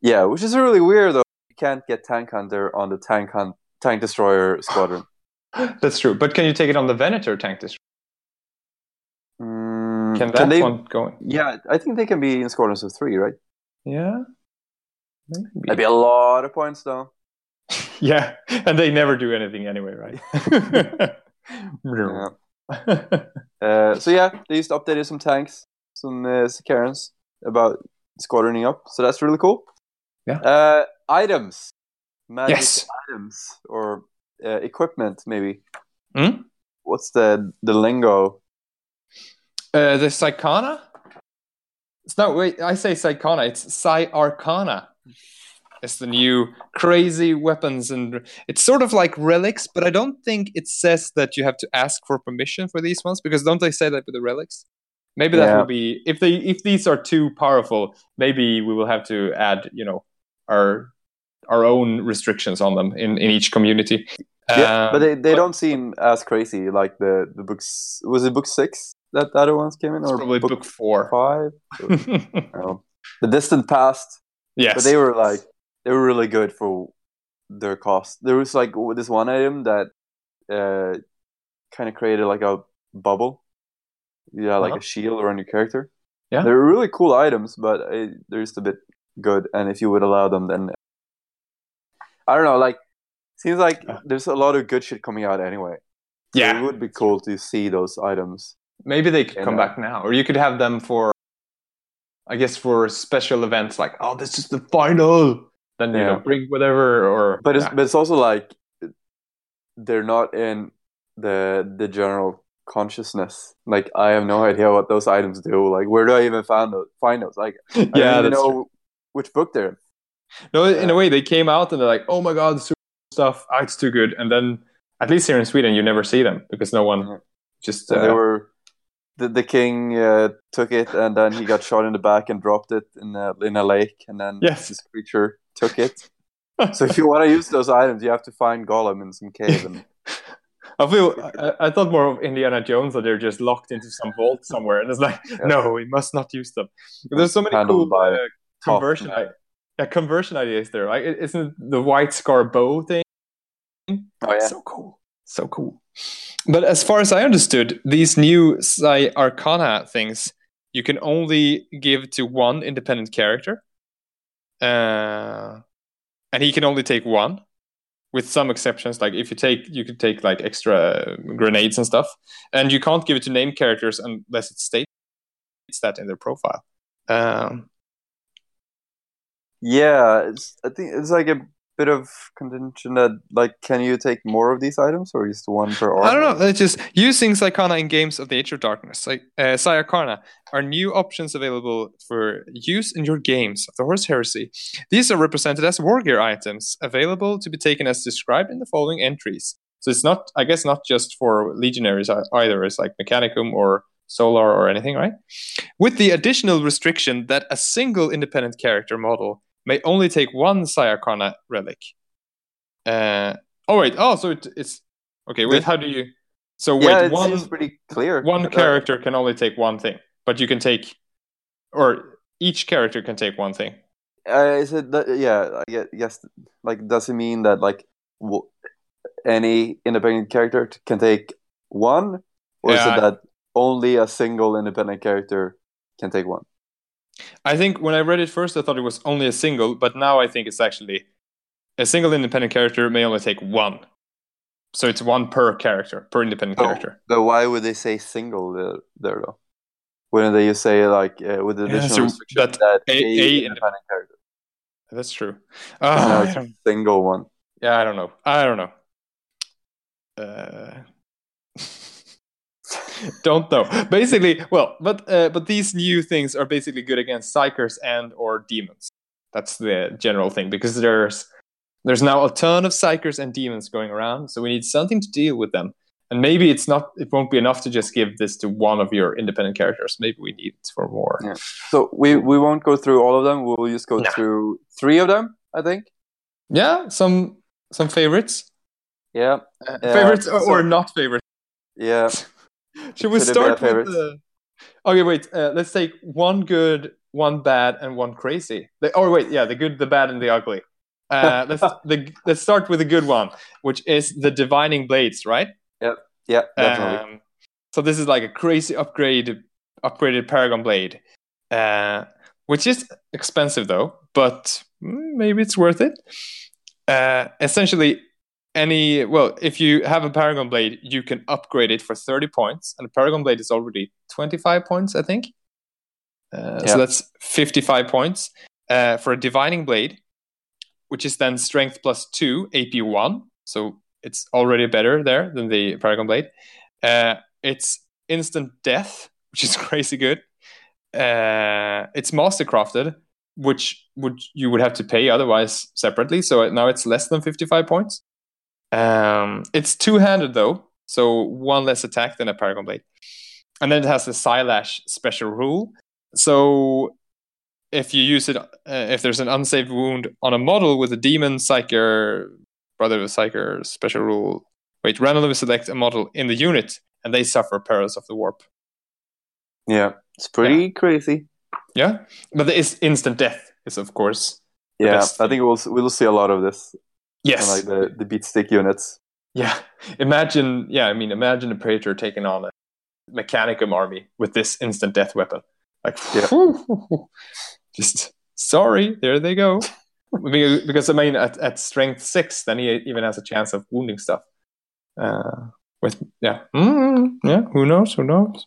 Yeah, which is really weird though. You can't get tank hunter on the tank hunt tank destroyer squadron. That's true, but can you take it on the Venator tank destroyer? Mm, can that can they, one go? Yeah, I think they can be in squadrons of three, right? Yeah. Maybe. That'd be a lot of points, though. yeah, and they never do anything anyway, right? yeah. uh, so yeah, they just updated some tanks, some uh, Sicarans about squadroning up. So that's really cool. Yeah. Uh, items, magic yes. items or uh, equipment, maybe. Hmm? What's the the lingo? Uh, the Psychana. It's not wait. I say Psychana. It's Psy Arcana. It's the new crazy weapons, and it's sort of like relics, but I don't think it says that you have to ask for permission for these ones because don't they say that with the relics? Maybe that yeah. will be if they if these are too powerful. Maybe we will have to add, you know, our our own restrictions on them in in each community. Yeah, um, but they, they but, don't seem as crazy like the the books. Was it book six that the other ones came in, or probably book, book four, five? the distant past. Yes, but they were like they were really good for their cost. There was like this one item that uh, kind of created like a bubble. Yeah, like uh-huh. a shield around your character. Yeah, they're really cool items, but it, they're just a bit good. And if you would allow them, then I don't know. Like, seems like there's a lot of good shit coming out anyway. So yeah, it would be cool to see those items. Maybe they could come uh, back now, or you could have them for, I guess, for special events like, oh, this is the final then you yeah. know bring whatever or but it's yeah. but it's also like they're not in the the general consciousness like i have no idea what those items do like where do i even find those find those like i yeah, don't even know true. which book they're in no in a way they came out and they're like oh my god super stuff oh, it's too good and then at least here in sweden you never see them because no one just uh, they were the, the king uh, took it and then he got shot in the back and dropped it in a, in a lake and then yes. this creature took it. so if you want to use those items, you have to find Gollum in some cave. And... I feel I, I, thought more of Indiana Jones that they're just locked into some vault somewhere, and it's like, yeah. no, we must not use them. There's so many Handled cool uh, conversion, I- yeah, conversion ideas there. Like, isn't the white scar bow thing? Oh yeah, so cool, so cool. But as far as I understood, these new Psi Arcana things you can only give to one independent character uh, and he can only take one with some exceptions like if you take you could take like extra grenades and stuff and you can't give it to named characters unless it states that in their profile um, yeah i think it's like a bit of contention that like can you take more of these items or just one per armor? I don't know. It's just using Psykarna in games of the Age of Darkness. Like uh, Psykarna are new options available for use in your games of the Horus Heresy. These are represented as war gear items available to be taken as described in the following entries. So it's not, I guess, not just for legionaries either. It's like Mechanicum or Solar or anything, right? With the additional restriction that a single independent character model may only take one Psykarna relic. Uh, oh wait, oh so it, it's okay. Wait, how do you? So wait, yeah, one pretty clear. One character can only take one thing, but you can take, or each character can take one thing. Uh, is it that, yeah? Yes. Like, does it mean that like w- any independent character can take one, or yeah. is it that only a single independent character can take one? I think when I read it first, I thought it was only a single, but now I think it's actually a single independent character may only take one. So it's one per character, per independent oh, character. But why would they say single there, there though? Wouldn't they just say like uh, with the additional yeah, so that, that a, a, a independent character? That's true. Uh, no, single one. Yeah, I don't know. I don't know. Uh, don't know. Basically, well, but uh, but these new things are basically good against psychers and or demons. That's the general thing because there's there's now a ton of psychers and demons going around, so we need something to deal with them. And maybe it's not it won't be enough to just give this to one of your independent characters. Maybe we need it for more. Yeah. So we we won't go through all of them. We'll just go through three of them, I think. Yeah, some some favorites. Yeah. Uh, favorites or, so, or not favorites. Yeah. Should we Should start with the? Okay, wait. Uh, let's take one good, one bad, and one crazy. The, oh wait, yeah, the good, the bad, and the ugly. Uh, let's the, let's start with the good one, which is the divining blades, right? Yep. Yeah, definitely. Um, so this is like a crazy upgrade, upgraded Paragon blade, uh, which is expensive though, but mm, maybe it's worth it. Uh, essentially, any well if you have a paragon blade you can upgrade it for 30 points and a paragon blade is already 25 points i think. Uh, yeah. so that's 55 points. Uh, for a divining blade which is then strength plus 2 ap1 so it's already better there than the paragon blade. Uh, it's instant death which is crazy good. Uh, it's mastercrafted which would you would have to pay otherwise separately so now it's less than 55 points um, it's two handed though, so one less attack than a Paragon Blade. And then it has the Psylash special rule. So if you use it, uh, if there's an unsaved wound on a model with a demon, psyker, brother of a psyker special rule, wait, randomly select a model in the unit and they suffer perils of the warp. Yeah, it's pretty yeah. crazy. Yeah, but it's instant death is of course. Yeah, I think we'll we'll see a lot of this Yes, like the the beat stick units. Yeah, imagine. Yeah, I mean, imagine a Praetor taking on a Mechanicum army with this instant death weapon. Like, yeah. just sorry, there they go. because I mean, at, at strength six, then he even has a chance of wounding stuff. Uh, with yeah, mm, yeah, who knows? Who knows?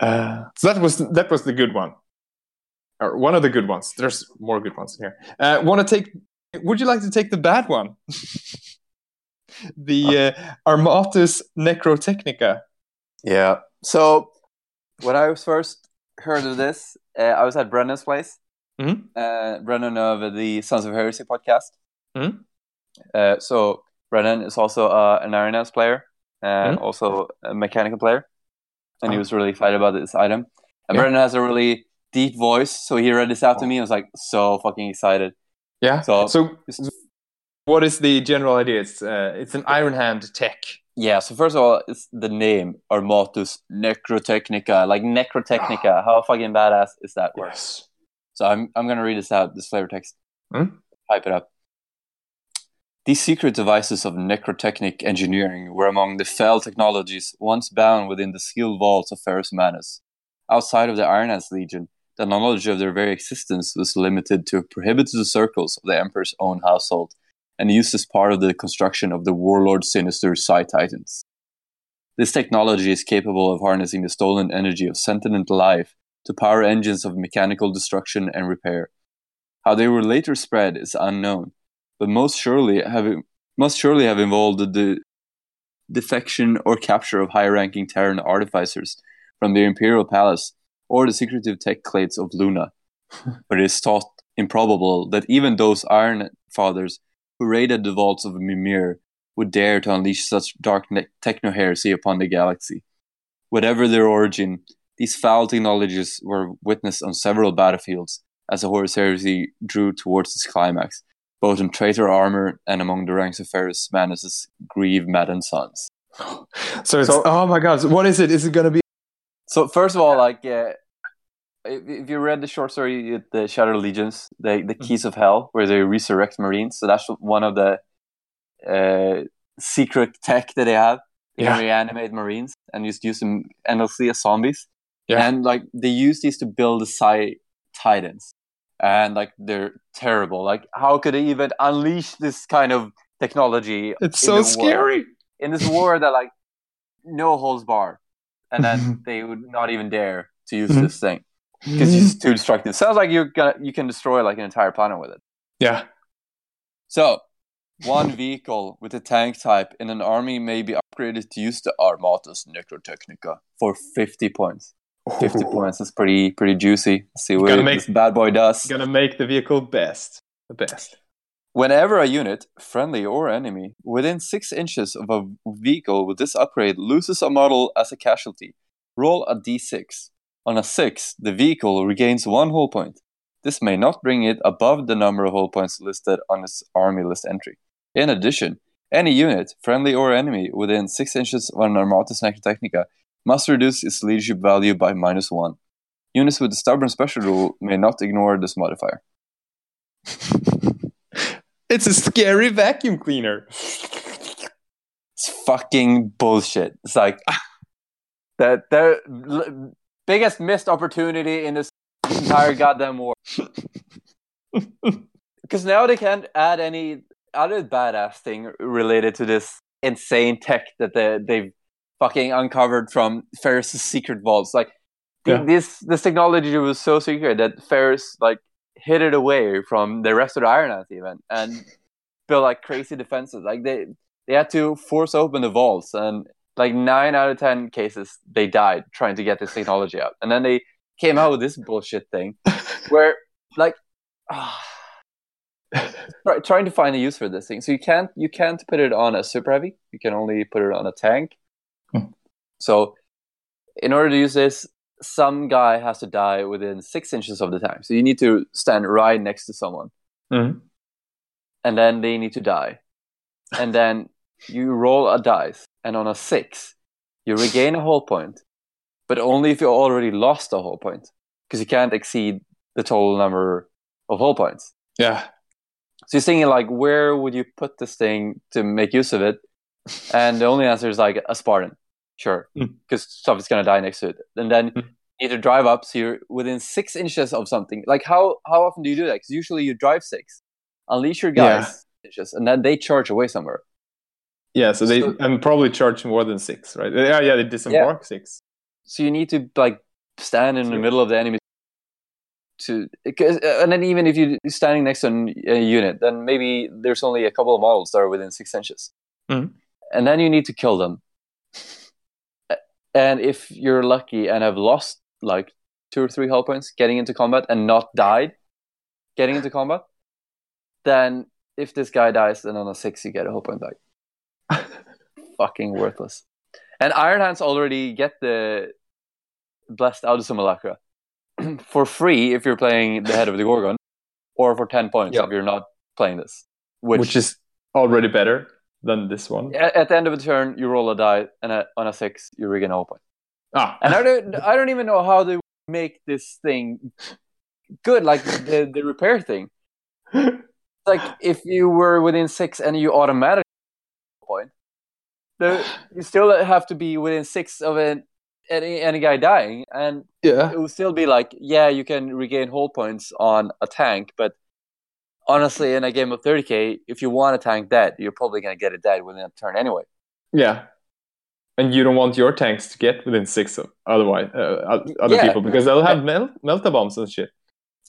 Uh, so that was that was the good one, or one of the good ones. There's more good ones in here. Uh, Want to take would you like to take the bad one? the uh, Armatus Necrotechnica. Yeah. So when I was first heard of this, uh, I was at Brennan's place. Mm-hmm. Uh, Brennan of the Sons of Heresy podcast. Mm-hmm. Uh, so Brennan is also uh, an Iron player and mm-hmm. also a mechanical player, and he oh. was really excited about this item. And yeah. Brennan has a really deep voice, so he read this out to me. I was like so fucking excited. Yeah. So, so what is the general idea? It's uh, it's an Iron Hand tech. Yeah. So first of all, it's the name Armatus Necrotechnica. Like Necrotechnica. How fucking badass is that word? Yes. So I'm I'm gonna read this out. This flavor text. Hmm? Type it up. These secret devices of necrotechnic engineering were among the fell technologies once bound within the sealed vaults of Ferrus Manus. Outside of the Iron Hands Legion, the knowledge of their very existence was limited to prohibited circles of the Emperor's own household, and used as part of the construction of the Warlord Sinister Psi Titans. This technology is capable of harnessing the stolen energy of sentient life to power engines of mechanical destruction and repair. How they were later spread is unknown, but most surely have must surely have involved the defection or capture of high-ranking Terran artificers from the Imperial Palace or the secretive tech clades of Luna. but it is thought improbable that even those Iron Fathers who raided the vaults of Mimir would dare to unleash such dark techno heresy upon the galaxy. Whatever their origin, these foul technologies were witnessed on several battlefields as the Horus heresy drew towards its climax, both in traitor armor and among the ranks of Ferrus Manus' grieve maddened sons. So it's so, oh my god! What is it? Is it gonna be? So first of all, like uh, if you read the short story, the Shattered Legions, the the mm-hmm. Keys of Hell, where they resurrect Marines. So that's one of the uh, secret tech that they have. They yeah. reanimate Marines and just use them endlessly as zombies. Yeah. And like they use these to build the Psi Titans. And like they're terrible. Like how could they even unleash this kind of technology? It's so scary. War? In this war that like no holds bar. And then they would not even dare to use mm-hmm. this thing. Because it's too destructive. Sounds like you're gonna you can destroy like an entire planet with it. Yeah. So one vehicle with a tank type in an army may be upgraded to use the Armatus Necrotechnica for 50 points. 50 Ooh. points is pretty pretty juicy. Let's see what make, this bad boy does. Gonna make the vehicle best. The best. Whenever a unit, friendly or enemy, within 6 inches of a vehicle with this upgrade loses a model as a casualty, roll a d6. On a 6, the vehicle regains 1 hull point. This may not bring it above the number of hull points listed on its army list entry. In addition, any unit, friendly or enemy, within 6 inches of an Armatus Necrotechnica must reduce its leadership value by minus 1. Units with the stubborn special rule may not ignore this modifier. it's a scary vacuum cleaner. It's fucking bullshit. It's like the the biggest missed opportunity in this entire goddamn war. Because now they can't add any other badass thing related to this insane tech that they, they've fucking uncovered from Ferrus's secret vaults. Like yeah. this this technology was so secret that Ferrus like hid it away from the rest of the Iron Hands even and built like crazy defenses. Like they they had to force open the vaults and like nine out of ten cases they died trying to get this technology out. And then they came out with this bullshit thing where like oh, try, trying to find a use for this thing. So you can't you can't put it on a super heavy. You can only put it on a tank. Hmm. So in order to use this, some guy has to die within six inches of the time. So you need to stand right next to someone, mm-hmm. and then they need to die, and then you roll a dice, and on a six, you regain a whole point, but only if you already lost a whole point, because you can't exceed the total number of whole points. Yeah. So you're thinking like, where would you put this thing to make use of it? And the only answer is like a Spartan, sure, because mm. stuff is gonna die next to it. And then mm. you need to drive up, so you're within six inches of something. Like how how often do you do that? Because usually you drive six, unleash your guys, yeah. inches, and then they charge away somewhere. Yeah, so they so, and probably charge more than six, right? Yeah, yeah, they disembark yeah. six. So you need to like stand in the middle of the enemy to uh, and then even if you're standing next to a unit then maybe there's only a couple of models that are within six inches mm. and then you need to kill them and if you're lucky and have lost like two or three hull points getting into combat and not died getting into combat then if this guy dies then on a six you get a hull point back fucking worthless and iron hands already get the blessed autosimulacra for free if you're playing the head of the Gorgon, or for 10 points yep. if you're not playing this. Which, which, is already better than this one. At, the end of the turn, you roll a die, and a, on a six, you regain a point. Ah. And I don't, I don't even know how they make this thing good, like the, the repair thing. like if you were within six and you automatically point, the, you still have to be within six of an any any guy dying, and yeah, it would still be like, yeah, you can regain hull points on a tank, but honestly, in a game of 30k, if you want a tank dead, you're probably gonna get it dead within a turn anyway. Yeah, and you don't want your tanks to get within six of otherwise uh, other yeah. people because they'll have mel- melta bombs and shit.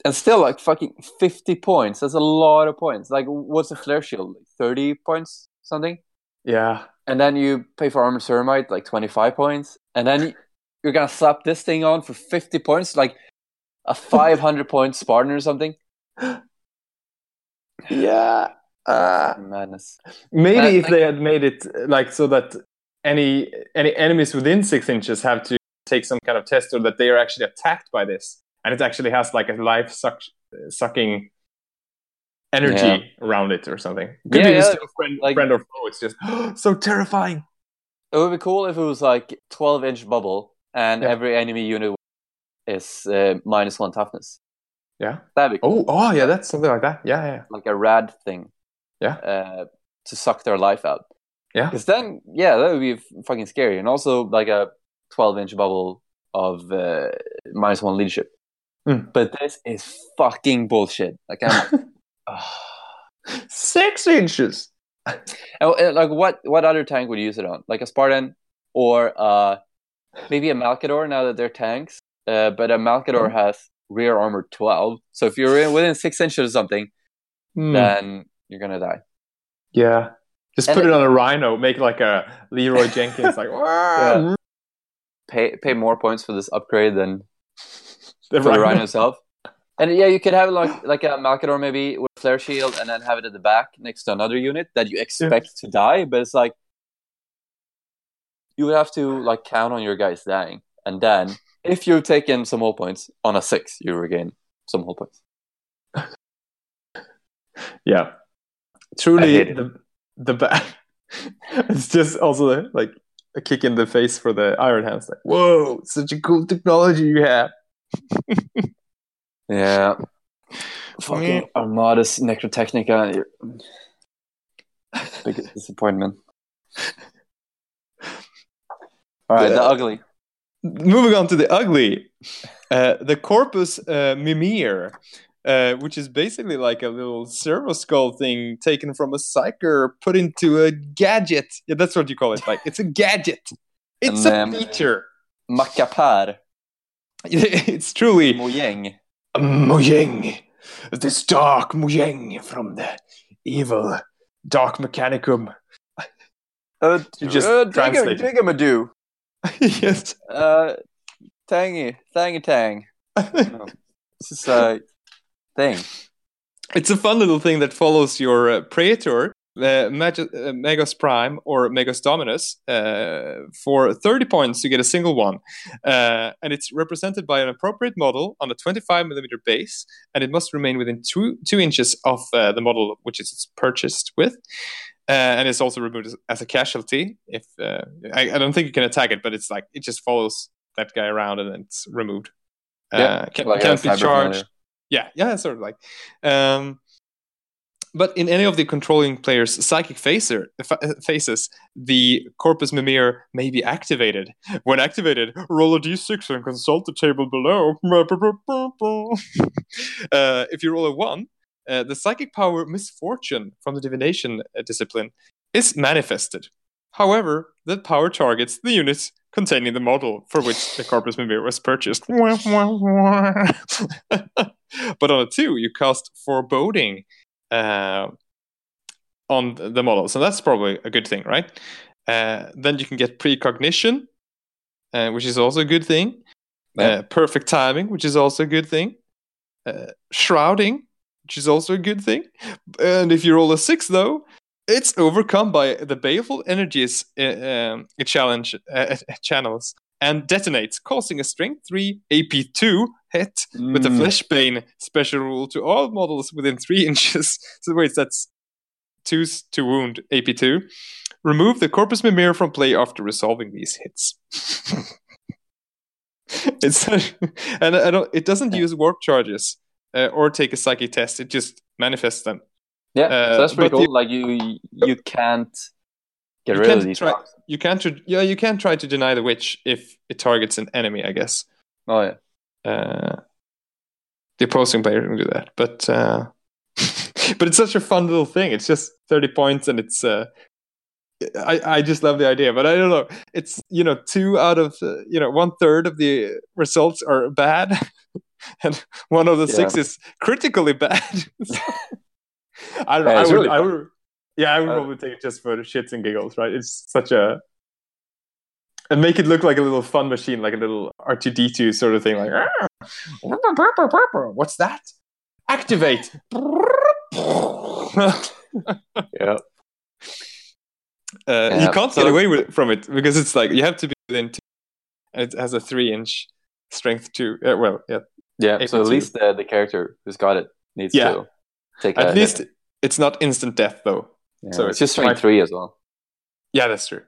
and still like fucking 50 points that's a lot of points. Like what's a flare shield? 30 points something? Yeah. And then you pay for armor ceramite like 25 points. And then you're gonna slap this thing on for 50 points like a 500 point spartan or something yeah uh, madness maybe if like, they had made it like so that any any enemies within six inches have to take some kind of test or that they are actually attacked by this and it actually has like a life suck, sucking energy yeah. around it or something. Could yeah, be yeah. friend, like, friend or foe. It's just so terrifying. It would be cool if it was like 12 inch bubble and yeah. every enemy unit is uh, minus one toughness. Yeah. That'd be cool. Oh, oh, yeah, that's something like that. Yeah, yeah. Like a rad thing. Yeah. Uh, to suck their life out. Yeah. Because then, yeah, that would be fucking scary. And also like a 12 inch bubble of uh, minus one leadership. Mm. But this is fucking bullshit. Like I'm six inches. And, like what? What other tank would you use it on? Like a Spartan or uh, maybe a Malcador. Now that they're tanks, uh, but a Malcador mm. has rear armor twelve. So if you're within six inches of something, mm. then you're gonna die. Yeah, just and put it, it, on a Rhino. Make like a Leroy Jenkins. like yeah. pay pay more points for this upgrade than the for rhino. the rhino itself. And yeah, you could have like like a Malcador maybe with flare shield, and then have it at the back next to another unit that you expect yeah. to die. But it's like you would have to like count on your guys dying, and then if you take in some hull points on a six, you regain some hull points. yeah, truly the the back. it's just also like a kick in the face for the Iron Hands. Like, whoa, such a cool technology you have yeah. Fucking Armatus Necrotechnica. Big disappointment. All right, the, the ugly. Moving on to the ugly. Uh, the Corpus uh, Mimir, uh, which is basically like a little servo skull thing taken from a psyker, put into a gadget. Yeah, that's what you call it. Like it's a gadget. It's and, a um, feature. Macapar. it's truly Mojang. Mojang, this dark Mojang from the evil Dark Mechanicum. Uh, you just uh, translate. Digamadoo. yes. Uh, tangy, tangy tang. no. This is a thing. It's a fun little thing that follows your uh, Praetor uh, Mag- uh, Megas Prime or Megas Dominus uh, for 30 points you get a single one. Uh, and it's represented by an appropriate model on a 25 millimeter base, and it must remain within two, two inches of uh, the model which it's purchased with. Uh, and it's also removed as, as a casualty. If I, I, don't think you can attack it, but it's like it just follows that guy around and it's removed. Yeah, can, like can't be charged. Yeah, yeah, sort of like. Um, but in any of the controlling player's psychic phaser, phases, the Corpus Mimir may be activated. When activated, roll a d6 and consult the table below. uh, if you roll a 1, uh, the psychic power Misfortune from the divination uh, discipline is manifested. However, that power targets the units containing the model for which the Corpus Mimir was purchased. but on a 2, you cast Foreboding uh, on the model. So that's probably a good thing, right? Uh, then you can get precognition, uh, which is also a good thing. Yeah. Uh, perfect timing, which is also a good thing. Uh, shrouding, which is also a good thing. And if you roll a six, though, it's overcome by the baleful energies uh, um, challenge channels and detonates, causing a strength 3 AP2 hit mm. with a mm. Fleshbane special rule to all models within 3 inches. so wait, that's 2 to wound AP2. Remove the Corpus Mimir from play after resolving these hits. it's and I don't, it doesn't use warp charges uh, or take a psychic test. It just manifests them. Yeah, uh, so that's pretty cool. The, like you, you can't get rid of these. Try, you can't. Yeah, you can try to deny the witch if it targets an enemy. I guess. Oh yeah. Uh, the opposing player can do that, but uh, but it's such a fun little thing. It's just thirty points, and it's. Uh, I, I just love the idea, but I don't know. It's you know two out of uh, you know one third of the results are bad, and one of the yeah. six is critically bad. I don't know. Yeah, I, would, really I would, yeah, I would uh, probably take it just for shits and giggles, right? It's such a and make it look like a little fun machine, like a little R two D two sort of thing. Like, ah, what's that? Activate. yeah. Uh, yeah. You can't so get away with, from it because it's like you have to be within two. And it has a three inch strength two. Uh, well, yeah. Yeah. So at least the, the character who's got it needs yeah. to take. It. At least hit. it's not instant death though. Yeah, so it's just strength three as well. Yeah, that's true.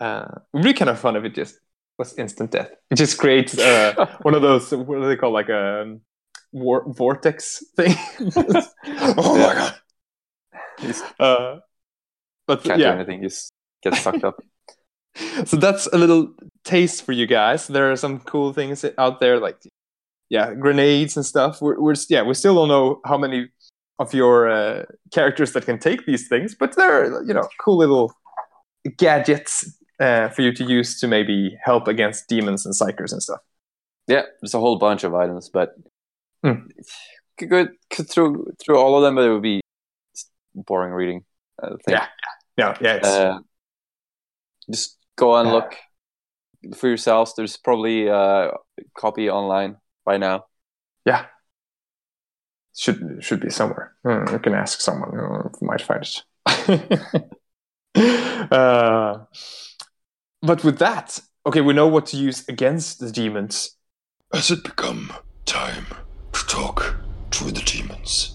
Uh, it would be kind of fun if it just was instant death. It just creates uh, one of those what do they call like a um, war- vortex thing. oh my god! Uh, but can't yeah. do anything. Just get sucked up. so that's a little taste for you guys. There are some cool things out there, like yeah, grenades and stuff. We're, we're yeah, we still don't know how many of your uh, characters that can take these things, but they're you know cool little gadgets uh, for you to use to maybe help against demons and psykers and stuff. Yeah, there's a whole bunch of items, but mm. could go could through through all of them, but it would be boring reading. Yeah, yeah, yeah. Uh, just go and look for yourselves. There's probably a copy online by now. Yeah, should should be somewhere. Mm, you can ask someone who might find it. uh, but with that, okay, we know what to use against the demons. Has it become time to talk to the demons?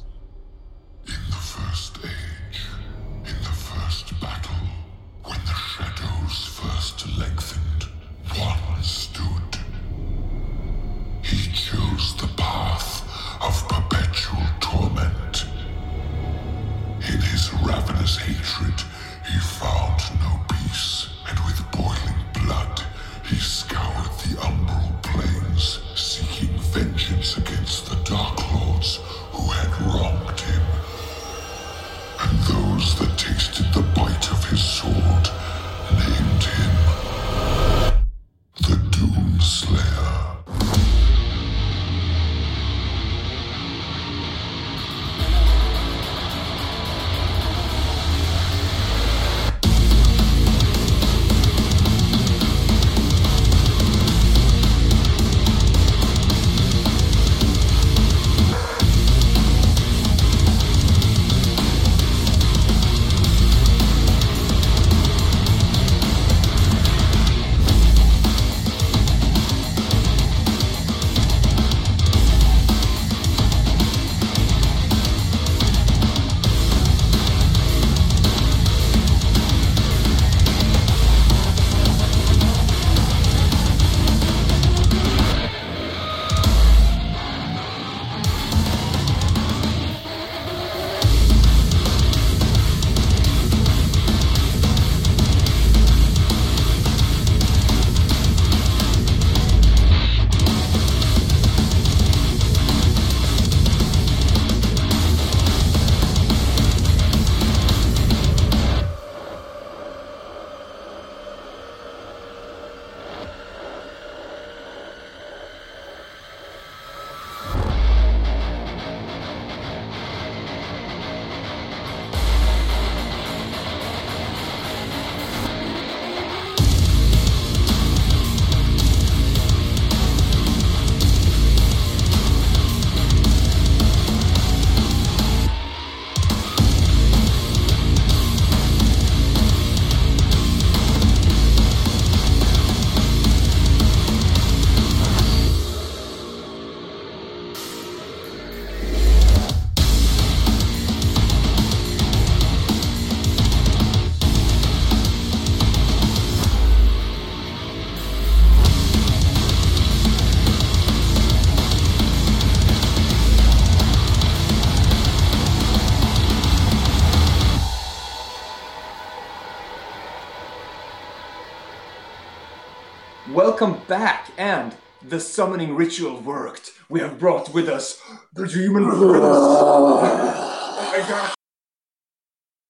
Back, and the summoning ritual worked. We have brought with us the demon prince. oh my god!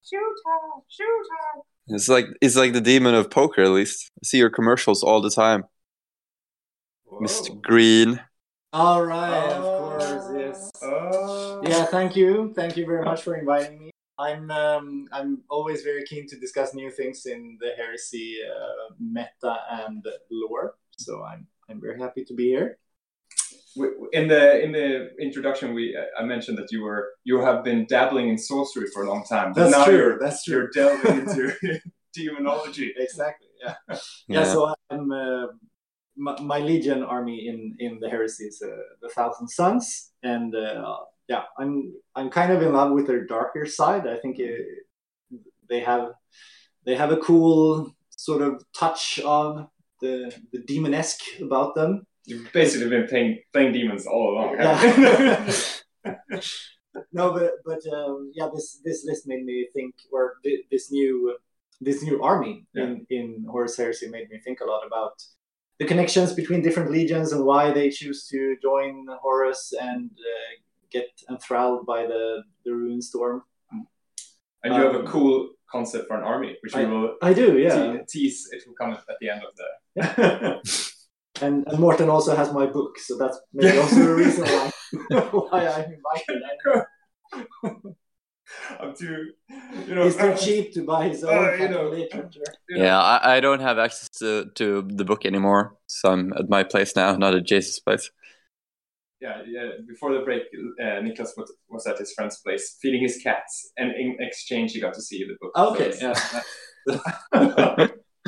Shoot her! Shoot her! It's like it's like the demon of poker. At least I see your commercials all the time, Whoa. Mr. Green. All right, of course, yes. Oh. Yeah, thank you, thank you very much for inviting me. I'm um, I'm always very keen to discuss new things in the heresy uh, meta and lore. So I'm I'm very happy to be here. In the in the introduction, we I mentioned that you were you have been dabbling in sorcery for a long time. That's now true. You're, That's true. you're delving into demonology. Exactly. Yeah. Yeah. Yeah. so I'm uh, my, my legion army in in the heresies, uh, the Thousand Sons, and uh, yeah, I'm I'm kind of in love with their darker side. I think it, they have they have a cool sort of touch of the the demonesque about them. You've basically been playing playing demons all along. Yeah. no, but but um, yeah, this this list made me think, or thi- this new this new army in in Horus Heresy made me think a lot about the connections between different legions and why they choose to join Horus and uh, get enthralled by the the Ruin Storm. and you have a Um, cool concept for an army, which we will I do, yeah. te- tease. It will come at the end of the. And, and Morten also has my book, so that's maybe also a reason why why I'm invited. I- I'm too, you know, He's too cheap to buy his own Uh, you know. literature. Yeah, I, I don't have access to, to the book anymore, so I'm at my place now, not at Jason's place. Yeah, yeah. Before the break, uh, Niklas was, was at his friend's place feeding his cats, and in exchange, he got to see the book. Okay, So yeah.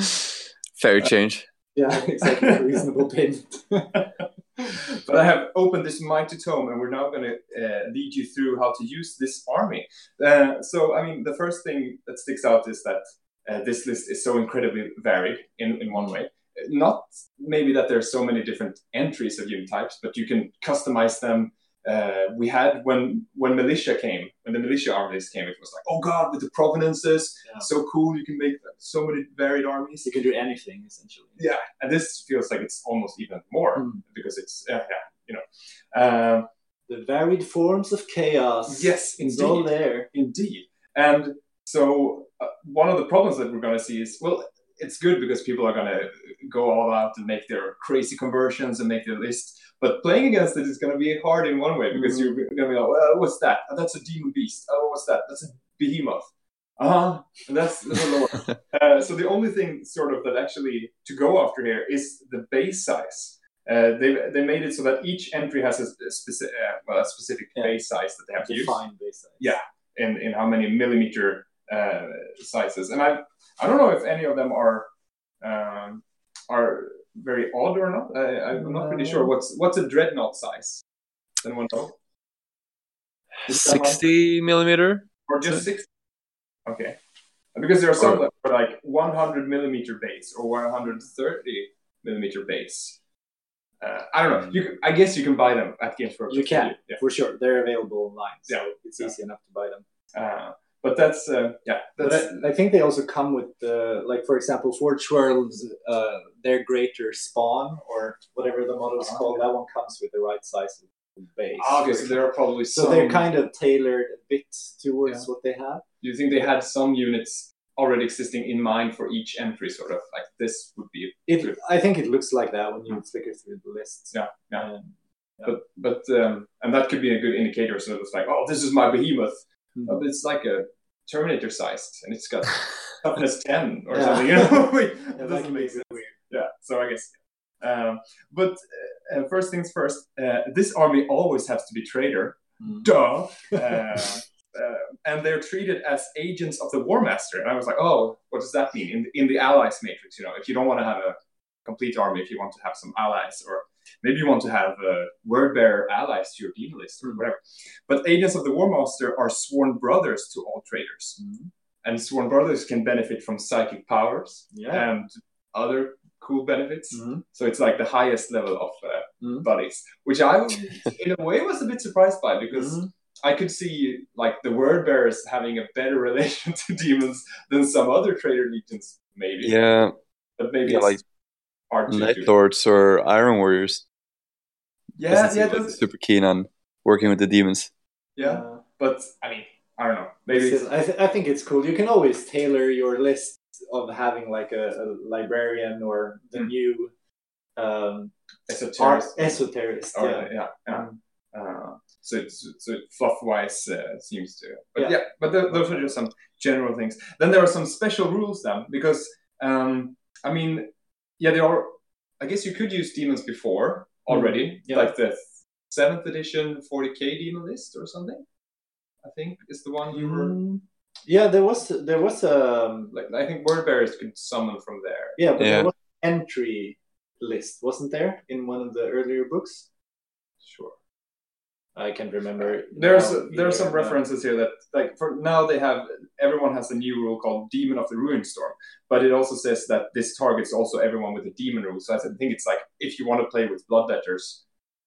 Fair change. Yeah, exactly. Reasonable payment. but I have opened this mighty tome, and we're now going to uh, lead you through how to use this army. Uh, so, I mean, the first thing that sticks out is that uh, this list is so incredibly varied in, in one way. Not maybe that there's so many different entries of unit types, but you can customize them. Uh, we had when when militia came, when the militia armies came, it was like, oh god, with the provenances, Yeah. so cool! You can make so many varied armies. You can do anything essentially. Yeah, and this feels like it's almost even more Mm. because it's uh, yeah, you know. Um, The varied forms of chaos. Yes, it's all there. Indeed. And so uh, one of the problems that we're going to see is well, it's good because people are going to go all out and make their crazy conversions and make their list. But playing against it is going to be hard in one way because Mhm. you're going to be like, well, what's that? Oh, that's a demon beast. Oh, what's that? That's a behemoth. Uh huh. And that's, that's a uh, so the only thing sort of that actually to go after here is the base size. Uh, they they made it so that each entry has a, specific uh, well a specific Yeah. base size that they have to use Defined base size. Yeah. in, in how many millimeter uh, sizes. And I I don't know if any of them are um, are very odd or not. I, I'm not pretty sure. What's what's a dreadnought size? Anyone know? Is 60 millimeter? or just six? Okay, because there are some that are like 100 millimeter base or 130 millimeter base. Uh, I don't know. You can, I guess you can buy them at Games Workshop. You can. Yeah. For sure. They're available online. So Yeah. it's Yeah. easy enough to buy them. Uh, but that's uh, yeah. That's I, I think they also come with the like for example Forge Worlds uh, their greater spawn or whatever the model is Ah, called, that one comes with the right size of base. Okay. So there are probably So some. they're kind of tailored a bit towards Yeah. what they have. Do you think they had some units already existing in mind for each entry? Sort of like this would be. It, I think it looks like that when you flicker through the list. Yeah, yeah. Um, But but um, and that could be a good indicator. So it's like, oh, this is my behemoth. Mhm. But it's like a Terminator sized, and it's got toughness ten or Yeah. something. You know, Wait, yeah, that doesn't make a sense. weird. Yeah. So I guess. Um, but uh, first things first. Uh, this army always has to be traitor. Mhm. Duh. Uh, uh, and they're treated as agents of the War Master. And I was like, oh, what does that mean in in the Allies matrix? You know, if you don't want to have a complete army, if you want to have some allies, or maybe you want to have uh, word bearer allies to your demon list or whatever. But agents of the War Master are sworn brothers to all traders, Mhm. and sworn brothers can benefit from psychic powers Yeah. and other cool benefits. Mhm. So it's like the highest level of uh, Mhm. buddies, which I, in a way, was a bit surprised by because Mhm. I could see like the word bearers having a better relation to demons than some other trader legions, maybe. Yeah, but maybe yeah, it's like hard to Night do. Lords or Iron Warriors. Yeah, Doesn't yeah, like super keen on working with the demons. yeah. Uh, But I mean, I don't know. Maybe it's, Still, I, th- I think it's cool. You can always tailor your list of having like a, a librarian or the Mm. new um, esoteric. esoterist. Or, yeah. yeah, yeah. Uh, so it's so fluff wise uh, seems to, but yeah, yeah but th- those are just some general things. Then there are some special rules then because um, I mean, yeah, there are. I guess you could use demons before already, Mm, yeah. like the seventh edition 40k demon list or something. I think is the one you were Mm, yeah, there was there was um like. I think word bearers could summon from there. yeah, but Yeah. there was entry list, wasn't there, in one of the earlier books? Sure. I can't remember. There's now there's some either, no. references here that like for now they have everyone has a new rule called Demon of the Ruin Storm, but it also says that this targets also everyone with a demon rule. So I think it's like if you want to play with bloodletters,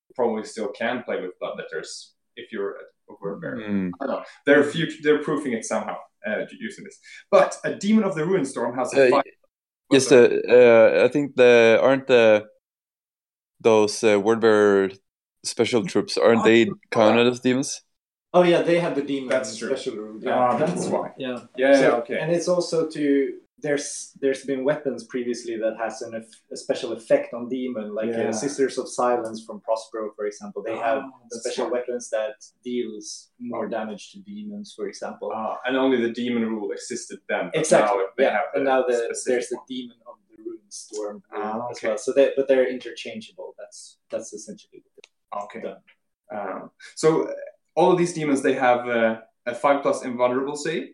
you probably still can play with bloodletters if you're a word bearer. Mm. I don't know. They're future, they're proofing it somehow uh, using this. But a Demon of the Ruin Storm has a Uh, five. Yes, the uh, I think the aren't the those uh, word bearer special troops aren't they counted as demons? Oh yeah, they have the demon That's true. special rule. Ah, that's why. Yeah. Yeah, So- yeah, okay. And it's also to there's there's been weapons previously that has an eff- a special effect on demon, like Yeah. uh, Sisters of Silence from Prospero, for example. They have Oh, that's special smart. weapons that deals more damage to demons, for example. Ah, and only the demon rule existed then. but exactly. now they yeah. have and now the, specific there's the demon of the Ruin Storm Ah, as well. So they but they're interchangeable. That's that's essentially what Okay. Um, so uh, all of these demons they have uh, a five plus invulnerable save,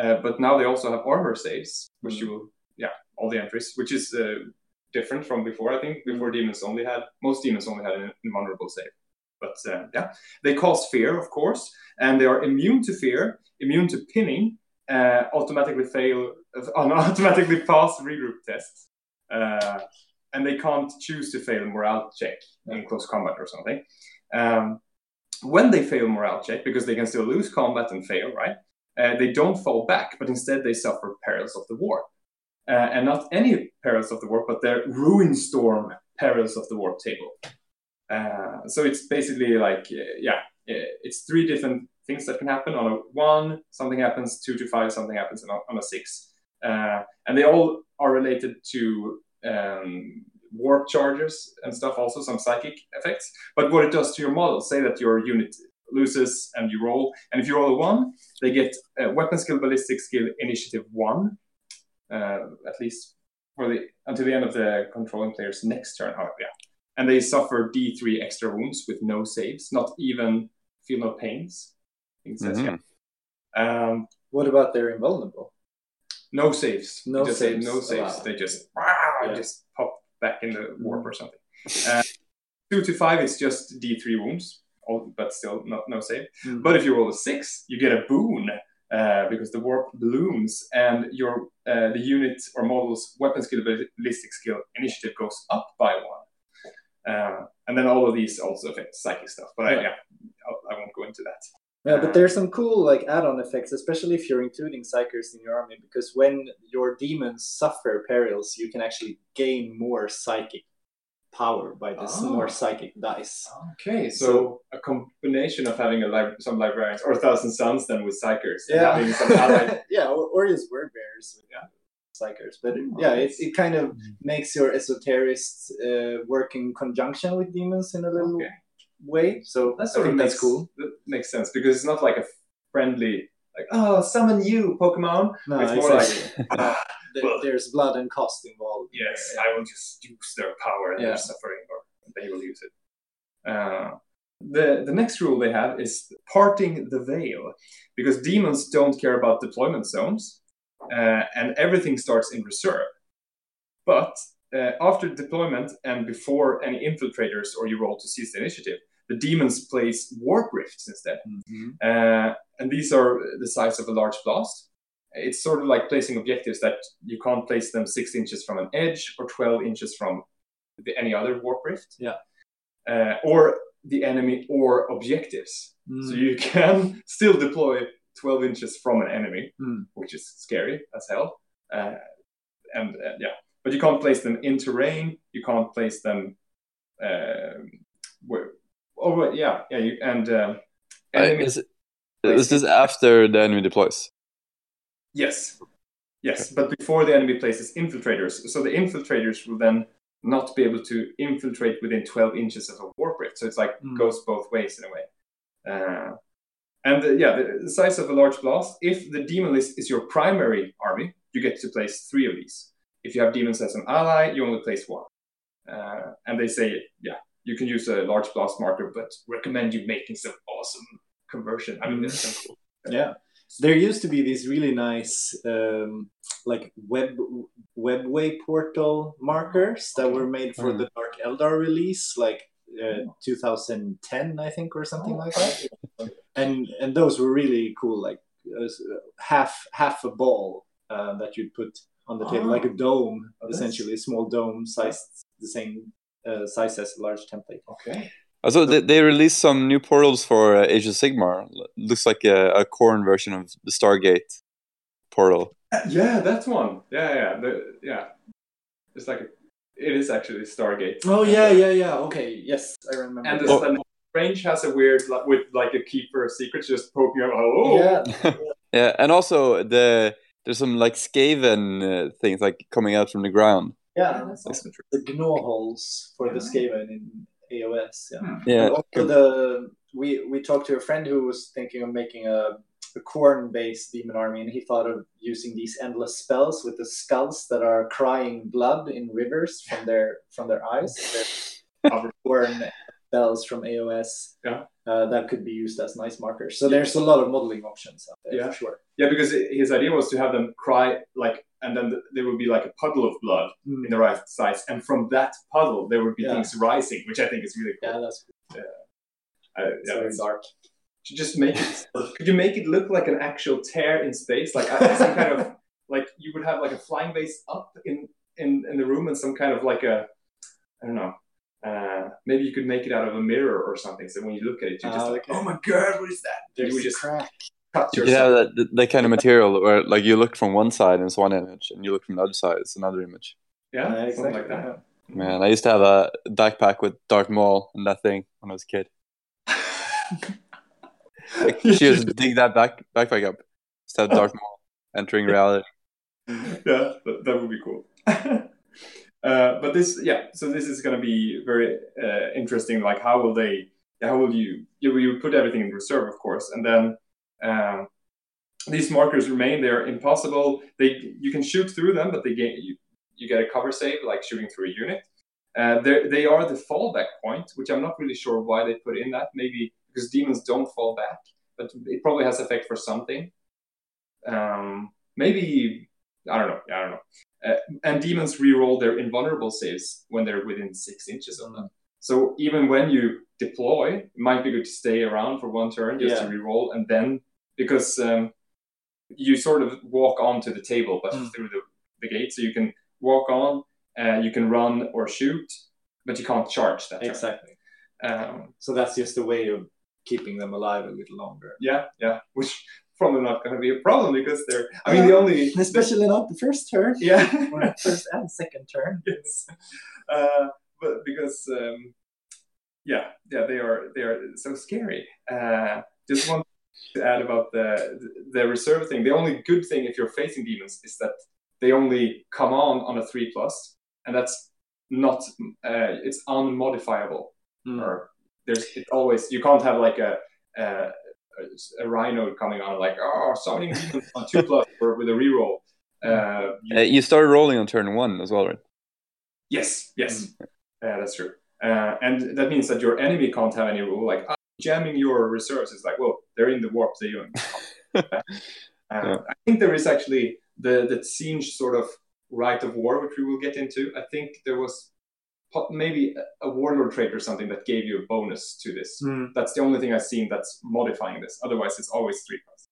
uh, but now they also have armor saves, which Mhm. you will, yeah, all the entries, which is uh, different from before. I think before demons only had most demons only had an invulnerable save, but uh, yeah, they cause fear, of course, and they are immune to fear, immune to pinning, uh, automatically fail, uh, automatically pass regroup tests. And they can't choose to fail a morale check in close combat or something. Um, when they fail morale check, because they can still lose combat and fail, right? Uh, they don't fall back, but instead they suffer perils of the war. Uh, and not any perils of the war, but their ruin storm perils of the war table. Uh, so it's basically like, uh, yeah, uh, it's three different things that can happen. On a one, something happens, two to five, something happens, and on on a six. Uh, and they all are related to um, warp charges and stuff, also some psychic effects. But what it does to your model, say that your unit loses and you roll, and if you roll a one, they get uh, weapon skill, ballistic skill, initiative one, uh, at least for the until the end of the controlling player's next turn. However, yeah, and they suffer D3 extra wounds with no saves, not even feel no pains. I think it says, Mhm. yeah. Um, What about they're invulnerable? no saves. No They just say saves no saves. allowed. They just Yeah. just pop back in the warp or something. Uh, two to five is just D three wounds, all, but still not no save. Mm. But if you roll a six, you get a boon uh, because the warp blooms and your uh, the unit or model's weapon skill, ballistic skill, initiative goes up by one. Uh, and then all of these also affect psychic stuff. But I, Yeah. I won't go into that. Yeah, but there's some cool like add-on effects, especially if you're including psykers in your army, because when your demons suffer perils, you can actually gain more psychic power by this Ah. more psychic dice. Okay, so, So- a combination of having a lib- some librarians or Thousand Sons then with psykers Yeah, having some allied. yeah, or, or just word bearers with Yeah. psychers. But it- Oh, yeah, it, nice. it kind of makes your esoterists uh, work in conjunction with demons in a little Okay. Way. So That I sort of makes that's cool. That makes sense because it's not like a friendly like oh summon you Pokemon. No, it's more exactly. like there- well- there's blood and cost involved. yes, Yeah. I will just use their power and Yeah. their suffering, or they will use it. Uh, the the next rule they have is parting the veil, because demons don't care about deployment zones, uh, and everything starts in reserve. But uh, after deployment and before any infiltrators or you roll to seize the initiative, the demons place warp rifts instead. Mhm. Uh, and these are the size of a large blast. It's sort of like placing objectives that you can't place them six inches from an edge or 12 inches from the, any other warp rift. Yeah. Uh, or the enemy or objectives. Mm. So you can still deploy 12 inches from an enemy, Mm. which is scary as hell. Uh, and uh, yeah, but you can't place them in terrain. You can't place them. Um, where, oh, wait, yeah, yeah, you, and um, enemy- is, it, is this after the enemy deploys? Yes. Yes, but before the enemy places infiltrators. So the infiltrators will then not be able to infiltrate within 12 inches of a warp rift. So it's like Mm. goes both ways in a way. Uh, and uh, yeah, the, the size of a large blast. If the demon list is your primary army, you get to place three of these. If you have demons as an ally, you only place one. Uh, and they say, yeah, you can use a large blast marker, but recommend you making some awesome conversion. I mean, that's so cool. Yeah. There used to be these really nice um, like web webway portal markers that were made for Mm. the Dark Eldar release, like uh, 2010, I think, or something like that. And and those were really cool, like uh, half half a ball uh, that you'd put on the table, Oh. like a dome, Oh, essentially a small dome sized the same size as a large template. Okay. Also, they, they released some new portals for uh, Age of Sigmar. Looks like a, a Khorne version of the Stargate portal. Yeah, that's one. Yeah, yeah, the, yeah. It's like a, it is actually Stargate. Oh yeah, yeah, yeah. Okay, yes, I remember. And the Oh. range has a weird like, with like a keeper of secrets just poking out. Oh, yeah, Yeah, and also the there's some like Skaven uh, things like coming out from the ground. Yeah. that's the gnaw holes for the Skaven in AOS. Yeah. Hmm. Yeah, also the we we talked to a friend who was thinking of making a, a Khorne-based demon army, and he thought of using these endless spells with the skulls that are crying blood in rivers from their from their eyes. They're Khorne spells from AOS. Yeah. Uh, that could be used as nice markers. So there's a lot of modeling options out there Yeah. for sure. Yeah, because his idea was to have them cry like, and then there would be like a puddle of blood Mm. in the right size, and from that puddle there would be Yeah. things rising, which I think is really cool. Yeah, that's Uh, it's yeah, very dark. to just make it could you make it look like an actual tear in space like uh, some kind of like you would have like a flying base up in in in the room and some kind of like a i don't know uh maybe you could make it out of a mirror or something so when you look at it you're just Ah, like okay. oh my god what is that There's you a just crack. cut you could that, that kind of material where like you look from one side and it's one image, and you look from the other side it's another image. yeah something exactly. like that yeah. Man, I used to have a backpack with Darth Maul and that thing when I was a kid. Like, she just dig that back backpack up. Just have Darth Maul entering reality. yeah, that, that would be cool. uh, but this, yeah, so this is going to be very uh, interesting. Like, how will they? How will you? You you put everything in reserve, of course, and then um, these markers remain. They're impossible. They you can shoot through them, but they get you you get a cover save like shooting through a unit. Uh, they are the fallback point, which I'm not really sure why they put in that. Maybe because demons don't fall back, but it probably has effect for something. Um, maybe I don't know. I don't know. Uh, and demons reroll their invulnerable saves when they're within six inches of them. So even when you deploy, it might be good to stay around for one turn just to Yeah. reroll, and then because um, you sort of walk onto the table, but Mm. through the, the gate, so you can walk on, uh, you can run or shoot, but you can't charge that. Exactly. Um, So that's just a way of keeping them alive a little longer. yeah, yeah, which probably not going to be a problem because they're. I mean, the only Especially not the first turn. yeah. First and second turn. yes. Uh, but because um, yeah, yeah, they are they are so scary. Uh, just want to add about the the reserve thing. The only good thing if you're facing demons is that they only come on on a three plus, and that's not uh, it's unmodifiable. Mm. Or there's it always you can't have like a. a a rhino coming on like oh summoning demons on two plus or with a reroll. Uh, you Uh, you started rolling on turn one as well, right? Yes, yes, yeah, that's true. Uh, and that means that your enemy can't have any rule like "Ah, jamming your reserves. It's like, well, they're in the warp. They don't. uh, Yeah. I think there is actually the the siege sort of rite of war, which we will get into. I think there was maybe a- warlord trait or something that gave you a bonus to this. Mm. That's the only thing I've seen that's modifying this. Otherwise, it's always three plus.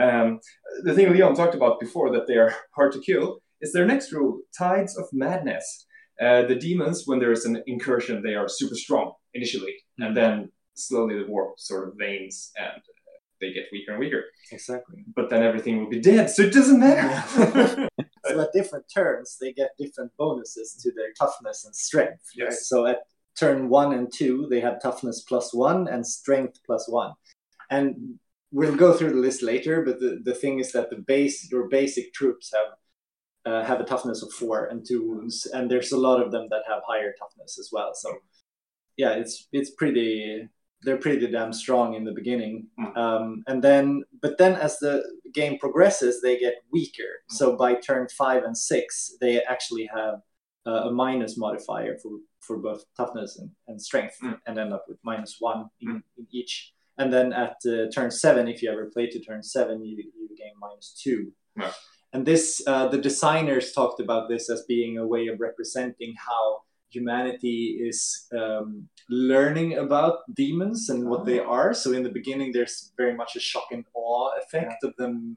Um, the thing Leon talked about before that they are hard to kill is their next rule: tides of madness. Uh, the demons, when there is an incursion, they are super strong initially, and then slowly the warp sort of wanes and uh, they get weaker and weaker. Exactly. But then everything will be dead, so it doesn't matter. So at different turns, they get different bonuses to their toughness and strength. Yes. right? So at turn one and two, they have toughness plus one and strength plus one. And we'll go through the list later, but the, the thing is that the base, your basic troops have uh, have a toughness of four and two wounds, and there's a lot of them that have higher toughness as well. So yeah, it's it's pretty they're pretty damn strong in the beginning, Mm. um, and then but then as the game progresses, they get weaker. Mm. So by turn five and six, they actually have uh, a minus modifier for for both toughness and, and strength, Mm. and end up with minus one in, Mm. in each. And then at uh, turn seven, if you ever play to turn seven, you, you gain minus two. Yeah. And this, uh, the designers talked about this as being a way of representing how humanity is um, learning about demons and what they are. So in the beginning, there's very much a shock and awe effect of them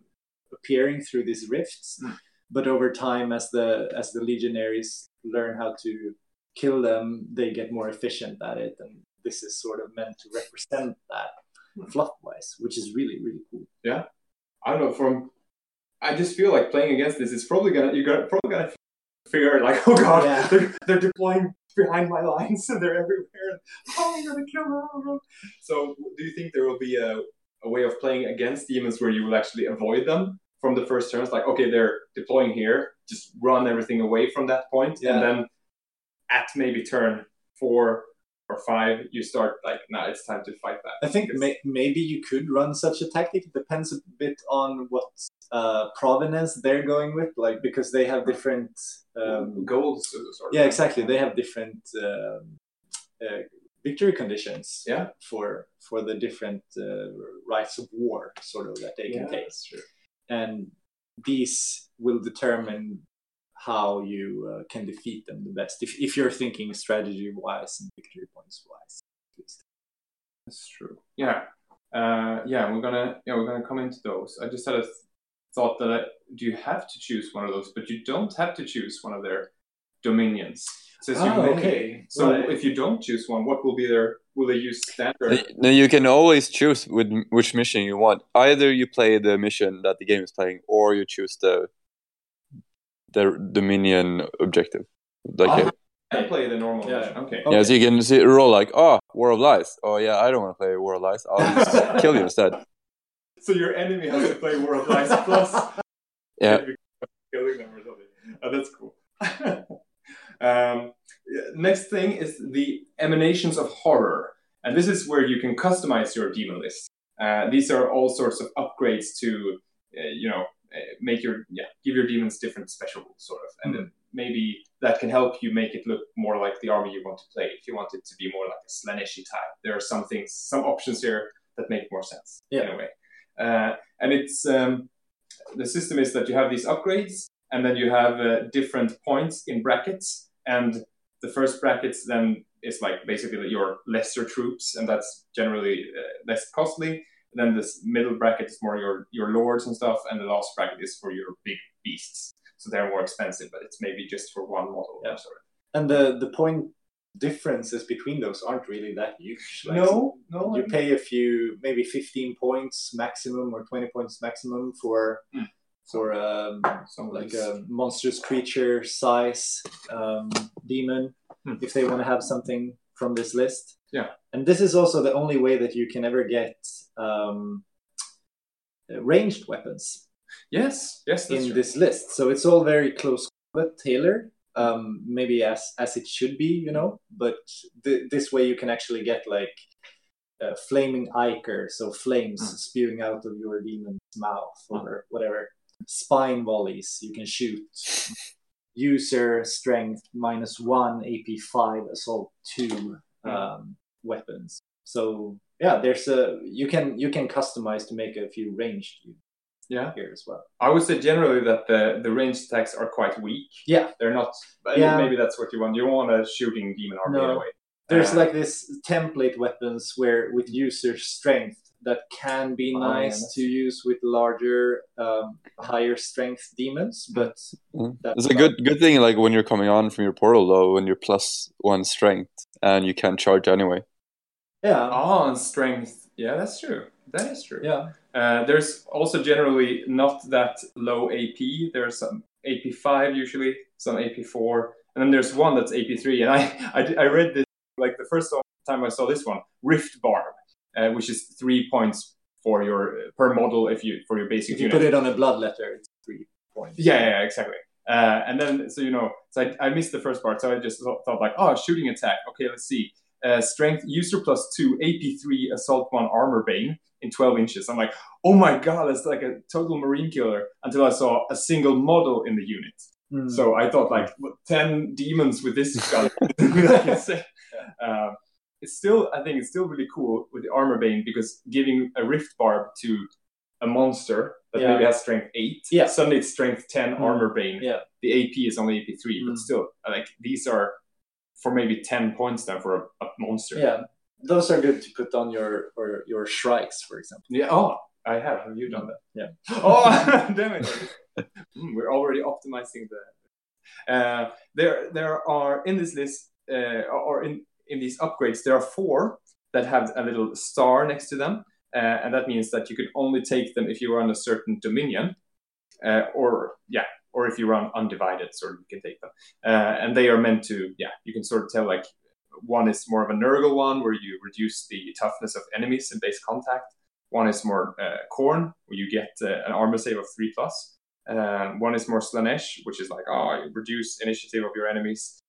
appearing through these rifts. Mm. But over time, as the as the legionaries learn how to kill them, they get more efficient at it, and this is sort of meant to represent that Mm. fluff wise, which is really really cool. Yeah, I don't know. From I just feel like playing against this is probably gonna you're gonna probably gonna figure out like oh god Yeah. they're, they're deploying behind my lines and they're everywhere. Oh, I'm gonna kill them. So do you think there will be a, a way of playing against demons where you will actually avoid them from the first turns? Like okay, they're deploying here, just run everything away from that point, Yeah. and then at maybe turn four or five, you start like now it's time to fight that. I think may, maybe you could run such a tactic. It depends a bit on what uh, provenance they're going with, like because they have different. Um, goals. Sort of. yeah, exactly. They have different um, uh, victory conditions. Yeah. For for the different uh, rites of war, sort of that they can take, and these will determine how you uh, can defeat them the best. If if you're thinking strategy wise and victory points wise. That's true. Yeah, uh, yeah. We're gonna yeah we're gonna come into those. I just had a th- thought that I, do you have to choose one of those, but you don't have to choose one of their dominions. Says Oh, may. okay. So Right. if you don't choose one, what will be their? Will they use standard? No, you can always choose with which mission you want. Either you play the mission that the game is playing, or you choose the the Dominion objective. Like, Ah, uh, I play the normal Yeah. mission. Okay. yeah, so you can see, roll like, oh, War of Lies. Oh yeah, I don't want to play War of Lies. I'll just kill you instead. So your enemy has to play War of Lies plus Yeah, killing them or something. Oh, that's cool. um, next thing is the emanations of horror, and this is where you can customize your demon list. Uh, these are all sorts of upgrades to, uh, you know, make your yeah, give your demons different special rules, sort of, and then maybe that can help you make it look more like the army you want to play. If you want it to be more like a Slaaneshi type, there are some things, some options here that make more sense in a way. Uh, and it's um, the system is that you have these upgrades and then you have uh, different points in brackets. And the first brackets then is like basically your lesser troops and that's generally uh, less costly then this middle bracket is more your your lords and stuff and the last bracket is for your big beasts so they're more expensive but it's maybe just for one model Yeah. sort of. And the the point differences between those aren't really that huge. Like, no no you I- pay a few, maybe fifteen points maximum or twenty points maximum for Hmm. for um, some like these- a monstrous creature size um, demon Hmm. if they want to have something from this list. Yeah. and this is also the only way that you can ever get um, uh, ranged weapons yes yes that's in true. this list. So it's all very close but tailored, um, maybe as as it should be, you know. But th- this way you can actually get like uh, flaming ichor, so flames Mm. spewing out of your demon's mouth or whatever. Spine volleys you can shoot. User strength minus one, AP five, assault two um, weapons. So yeah, there's a you can you can customize to make a few range yeah here as well. I would say generally that the the range attacks are quite weak Yeah, they're not Yeah. maybe that's what you want you don't want a shooting demon army No. anyway There's Uh, like this template weapons where with user strength that can be Oh, nice yeah, to use with larger, um, higher strength demons, but Mm. that's it's a good good thing. Like when you're coming on from your portal, though, when you're plus one strength and you can charge anyway. Yeah, Oh, and strength. Yeah, that's true. That is true. yeah, Uh, there's also generally not that low AP. There's some AP5 usually, some AP4, and then there's one that's AP3. And I, I, I read this like the first time I saw this one, Rift Barb, uh, which is three points for your per model if you for your basic if you unit. put it on a blood letter, it's three points. Yeah, yeah, yeah, exactly. Uh, and then, so you know, so I, I, missed the first part, so I just thought, thought like, oh, shooting attack. Okay, let's see. Uh, strength user plus two, AP3, assault one, armor bane in 12 inches. I'm like, oh my god, that's like a total marine killer. Until I saw a single model in the unit. Mm. So I thought like 10 demons with this uh, it's still, I think it's still really cool with the armor bane because giving a rift barb to a monster that yeah. maybe has strength eight. Yeah. Suddenly it's strength ten mm. armor bane. Yeah. The AP is only AP three, mm. but still, like these are for maybe ten points then for a, a, monster. Yeah. Those are good to put on your or your shrikes, for example. Yeah. Oh, I have. Have you done that? Yeah. oh, damn it! mm, we're already optimizing the. Uh, there, there are in this list, uh, or in in these upgrades, there are four that have a little star next to them uh, and that means that you can only take them if you run a certain dominion, uh, or yeah, or if you run undivided, sort of you can take them. Uh, and they are meant to yeah, you can sort of tell like one is more of a Nurgle one where you reduce the toughness of enemies in base contact. One is more uh, Khorne where you get uh, an armor save of three plus. Uh, one is more Slaanesh, which is like oh, reduce initiative of your enemies.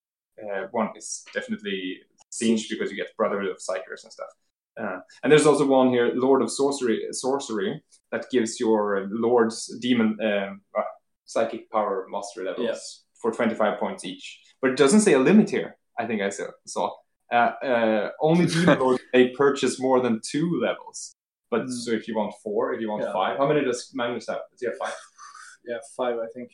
one is definitely Tzeentch because you get Brotherhood of Psykers and stuff. Uh, and there's also one here, Lord of Sorcery, sorcery that gives your lord's demon um, uh, psychic power mastery levels yeah. for 25 points each. But it doesn't say a limit here. I think I saw. Uh, uh, only demon lords may purchase more than two levels. But mm. so if you want four, if you want yeah. five, how many does Magnus have? Does he have five? Yeah, five, I think.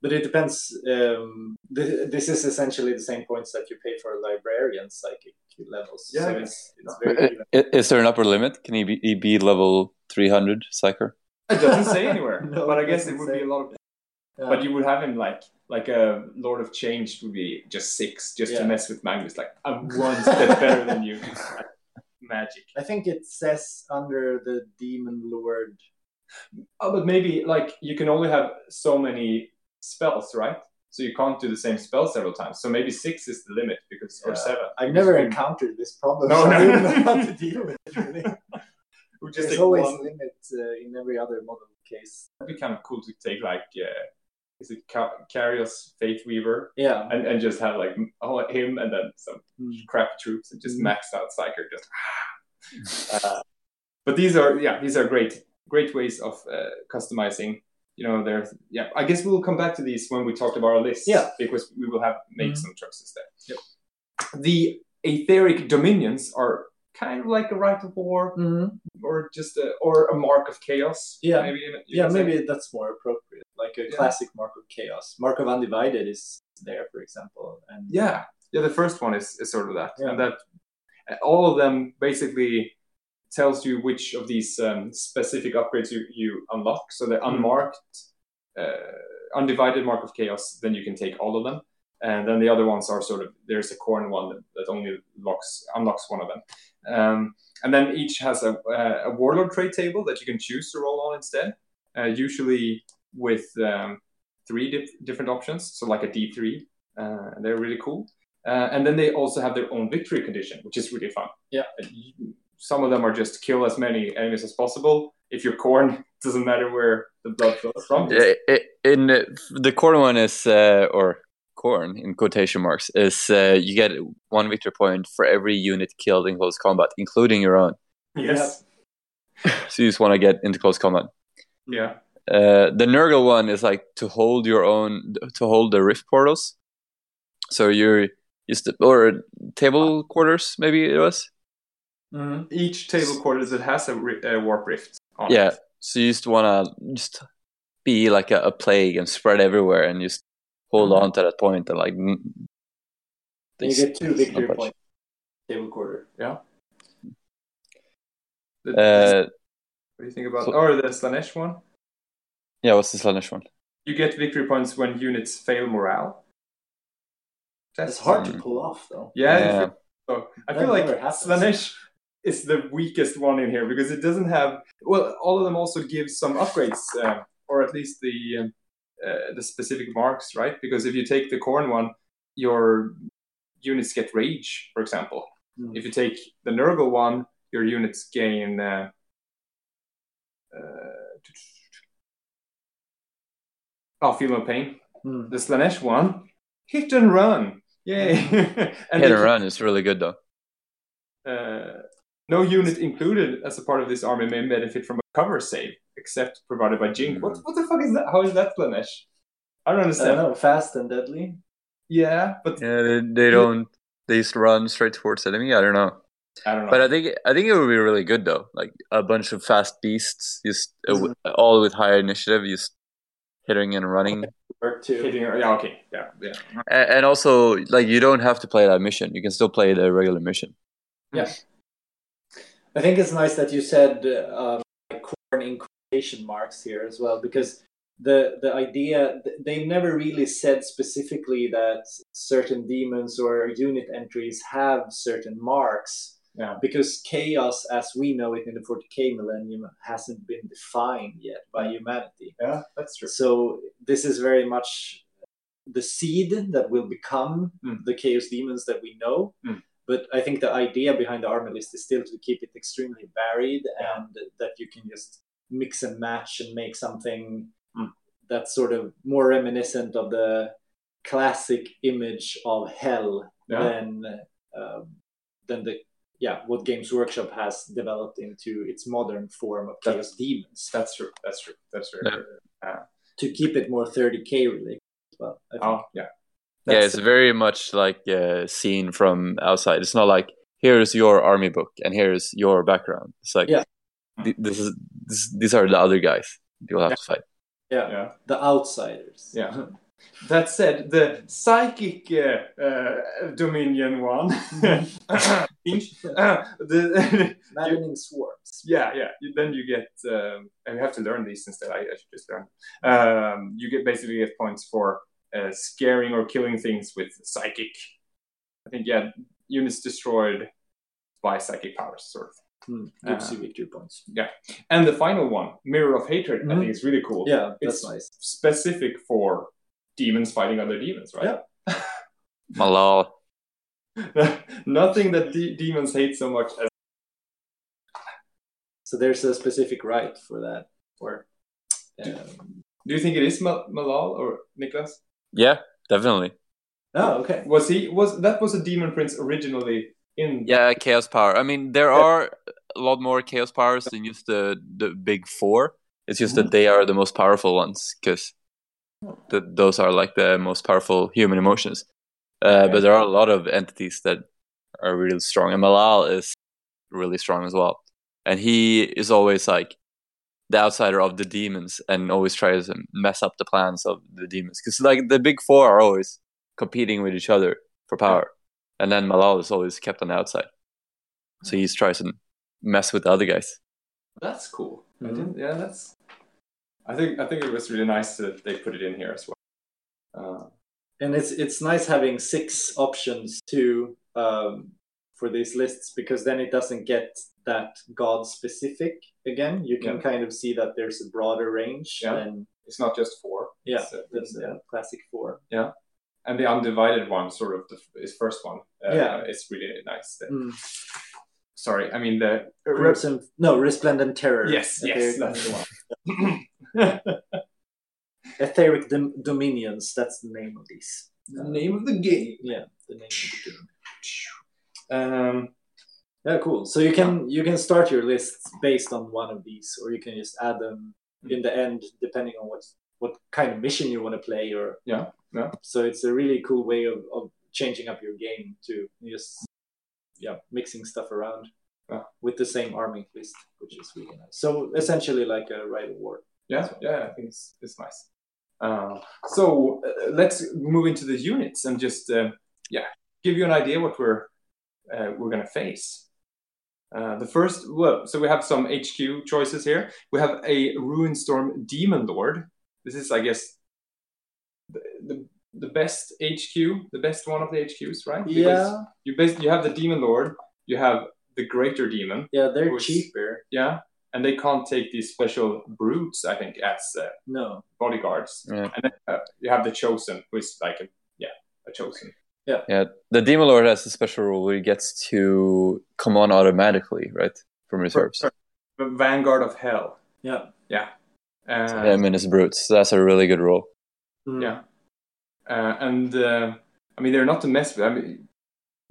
But it depends. Um, th- this is essentially the same points that you pay for a librarian psychic levels. Yeah, so it's, it's very Is there an upper limit? Can he be, he be level 300 Psyker? It doesn't say anywhere, no, but I guess it would say. be a lot of. Yeah. But you would have him like like a Lord of Change would be just six, just yeah. to mess with Magnus. Like I'm one step better than you. Magic. I think it says under the Demon Lord. Oh, but maybe like you can only have so many spells, right? so you can't do the same spell several times. So maybe six is the limit because yeah. or seven. I've never encountered this problem. No, so no. I don't know how to deal with it. Really. There's always one... limit uh, in every other model case. It'd be kind of cool to take like yeah, is it Kairos Fateweaver? Yeah, and, and just have like oh, him and then some mm. crap troops and just mm. max out Psyker just. uh, but these are yeah these are great great ways of uh, customizing you know, there's yeah. I guess we'll come back to these when we talk about our list. Yeah, because we will have made mm-hmm. some choices there. Yep. The etheric dominions are kind of like a rite of war, mm-hmm. or just a, or a mark of chaos. Yeah, maybe. Yeah, maybe say. that's more appropriate. Like a yeah. classic mark of chaos. Mark of undivided is there, for example. And yeah, yeah. The first one is, is sort of that, yeah. and that all of them basically tells you which of these um, specific upgrades you, you unlock. So the hmm. unmarked, uh, undivided mark of chaos, then you can take all of them. And then the other ones are sort of there's a Khorne one that, that only locks unlocks one of them. Um, and then each has a, a, warlord trait table that you can choose to roll on instead. Uh, usually with um, three dif- different options, so like a D3. Uh, they're really cool. Uh, and then they also have their own victory condition, which is really fun. Yeah, some of them are just kill as many enemies as possible. If you're Khorne, doesn't matter where the blood flows from. In the Khorne one is uh, or Khorne in quotation marks is uh, you get one victory point for every unit killed in close combat, including your own. Yes. so you just want to get into close combat. Yeah. Uh, the Nurgle one is like to hold your own to hold the rift portals. So you're just or table quarters maybe it was Mm-hmm. Each table quarters it has a, a warp rift. yeah, it. so you just wanna just be like a, a, plague and spread everywhere, and just hold on to that point and like. Then you get two victory points. Table quarter. Yeah. The, uh, what do you think about? So, or the Slaanesh one? Yeah, what's the Slaanesh one? You get victory points when units fail morale. That's, hard to mm. pull off, though. Yeah. yeah. So I feel like Slaanesh is the weakest one in here because it doesn't have well all of them also give some upgrades uh, or at least the um, uh, the specific marks right because if you take the Khorne one your units get rage for example mm. if you take the Nurgle one your units gain uh, uh, oh feel no pain Mm. the Slaanesh one, hit and run. Yay! and Hit they and run is really good though. uh, no unit included as a part of this army may benefit from a cover save, except provided by Jink. What, what the fuck is that? How is that Slaanesh? I don't I understand. don't know, fast and deadly. Yeah, but Yeah, they, they don't. They just run straight towards enemy. I don't know, I don't know. but I think I think it would be really good though. Like a bunch of fast beasts, just uh, w- all with higher initiative, just hitting and running, Work too. Hitting, yeah, okay, yeah, yeah. A- and also like you don't have to play that mission. You can still play the regular mission. Yeah. I think it's nice that you said uh, um, like Khorne in quotation marks here as well, because the the idea th- they never really said specifically that certain demons or unit entries have certain marks. Yeah. Because chaos, as we know it in the 40k millennium, hasn't been defined yet by humanity. Yeah, that's true. So this is very much the seed that will become Mm. the chaos demons that we know. Mm. But I think the idea behind the army list is still to keep it extremely varied Yeah. and that you can just mix and match and make something Mm. that's sort of more reminiscent of the classic image of hell Yeah. than um, than the yeah what Games Workshop has developed into its modern form of That's- chaos demons That's true. That's true. That's true. Yeah. to keep it more 30k related well. I think. Oh, yeah. yeah, That's- it's very much like uh, seen from outside. It's not like here's your army book and here's your background. It's like Yeah. Th- this is this, these are the other guys you'll have to fight. yeah, yeah. the outsiders. Yeah. That said, the psychic uh, uh, Dominion one, uh, the, Maddening swarms. yeah, yeah. You- Then you get, um, and you have to learn these instead. I, I should just learn. Um, you get basically get points for uh, scaring or killing things with psychic. I think yeah, units destroyed by psychic powers, sort of. Hmm, gives Uh, you victory points. Yeah. And the final one, Mirror of Hatred, I Mhm. think is really cool. Yeah, that's It's nice. specific for demons fighting other demons, right? Malal. Nothing that de- demons hate so much as So there's a specific right for that. Or um, Do you think it is Mal- Malal or Niklas? Yeah, definitely. oh, okay. Was he was that was a demon prince originally in Yeah, chaos power. I mean, there are a lot more chaos powers than just the the big four. It's just that they are the most powerful ones because those are like the most powerful human emotions. Uh, But there are a lot of entities that are really strong, and Malal is really strong as well. And he is always like the outsider of the demons, and always tries to mess up the plans of the demons. Because like the big four are always competing with each other for power, and then Malal is always kept on the outside. So he tries to mess with the other guys. That's cool. I Mhm. didn't, yeah, that's. I think I think it was really nice that they put it in here as well. Uh, And it's it's nice having six options too um, for these lists because then it doesn't get that god specific again. You can Yeah. kind of see that there's a broader range Yeah. than it's not just four. yeah, It's, uh, it's, the uh, classic four. And the undivided one, sort of the f- is first one. Uh, Yeah. it's really nice. The- Mm. Sorry, I mean the Crimson, no, Resplendent Terror. Yes, yes, Etheric- that's the one. Etheric Dom- Dominions. That's the name of these. the name of the game. Yeah, the name of the game. Um, Yeah, cool. So you can you can start your list based on one of these, or you can just add them in the end, depending on what what kind of mission you want to play. Or Yeah, yeah. So it's a really cool way of, of changing up your game to just yeah mixing stuff around Yeah. with the same army list, which is really nice. So essentially like a Rite of War. yeah, yeah, I think it's, it's nice. Uh, so uh, let's move into the units and just uh, yeah give you an idea what we're uh, we're gonna face. Uh, the first, well, so we have some HQ choices here. We have a Ruinstorm Demon Lord. This is, I guess, the, the the best HQ, the best one of the HQs, right? Because Yeah, You bas- you have the Demon Lord. You have the Greater Demon. yeah, they're Which- cheaper. Yeah, and they can't take these special brutes, I think, as uh, No, bodyguards. Yeah. And then uh, you have the chosen, who is like a yeah, a chosen. Yeah, Yeah. the Demon Lord has a special rule where he gets to come on automatically, right, from reserves. The Vanguard of Hell. yeah, Yeah. Uh, Him and his brutes. That's a really good rule. Mm. Yeah. uh, and uh, I mean they're not to mess with. I mean,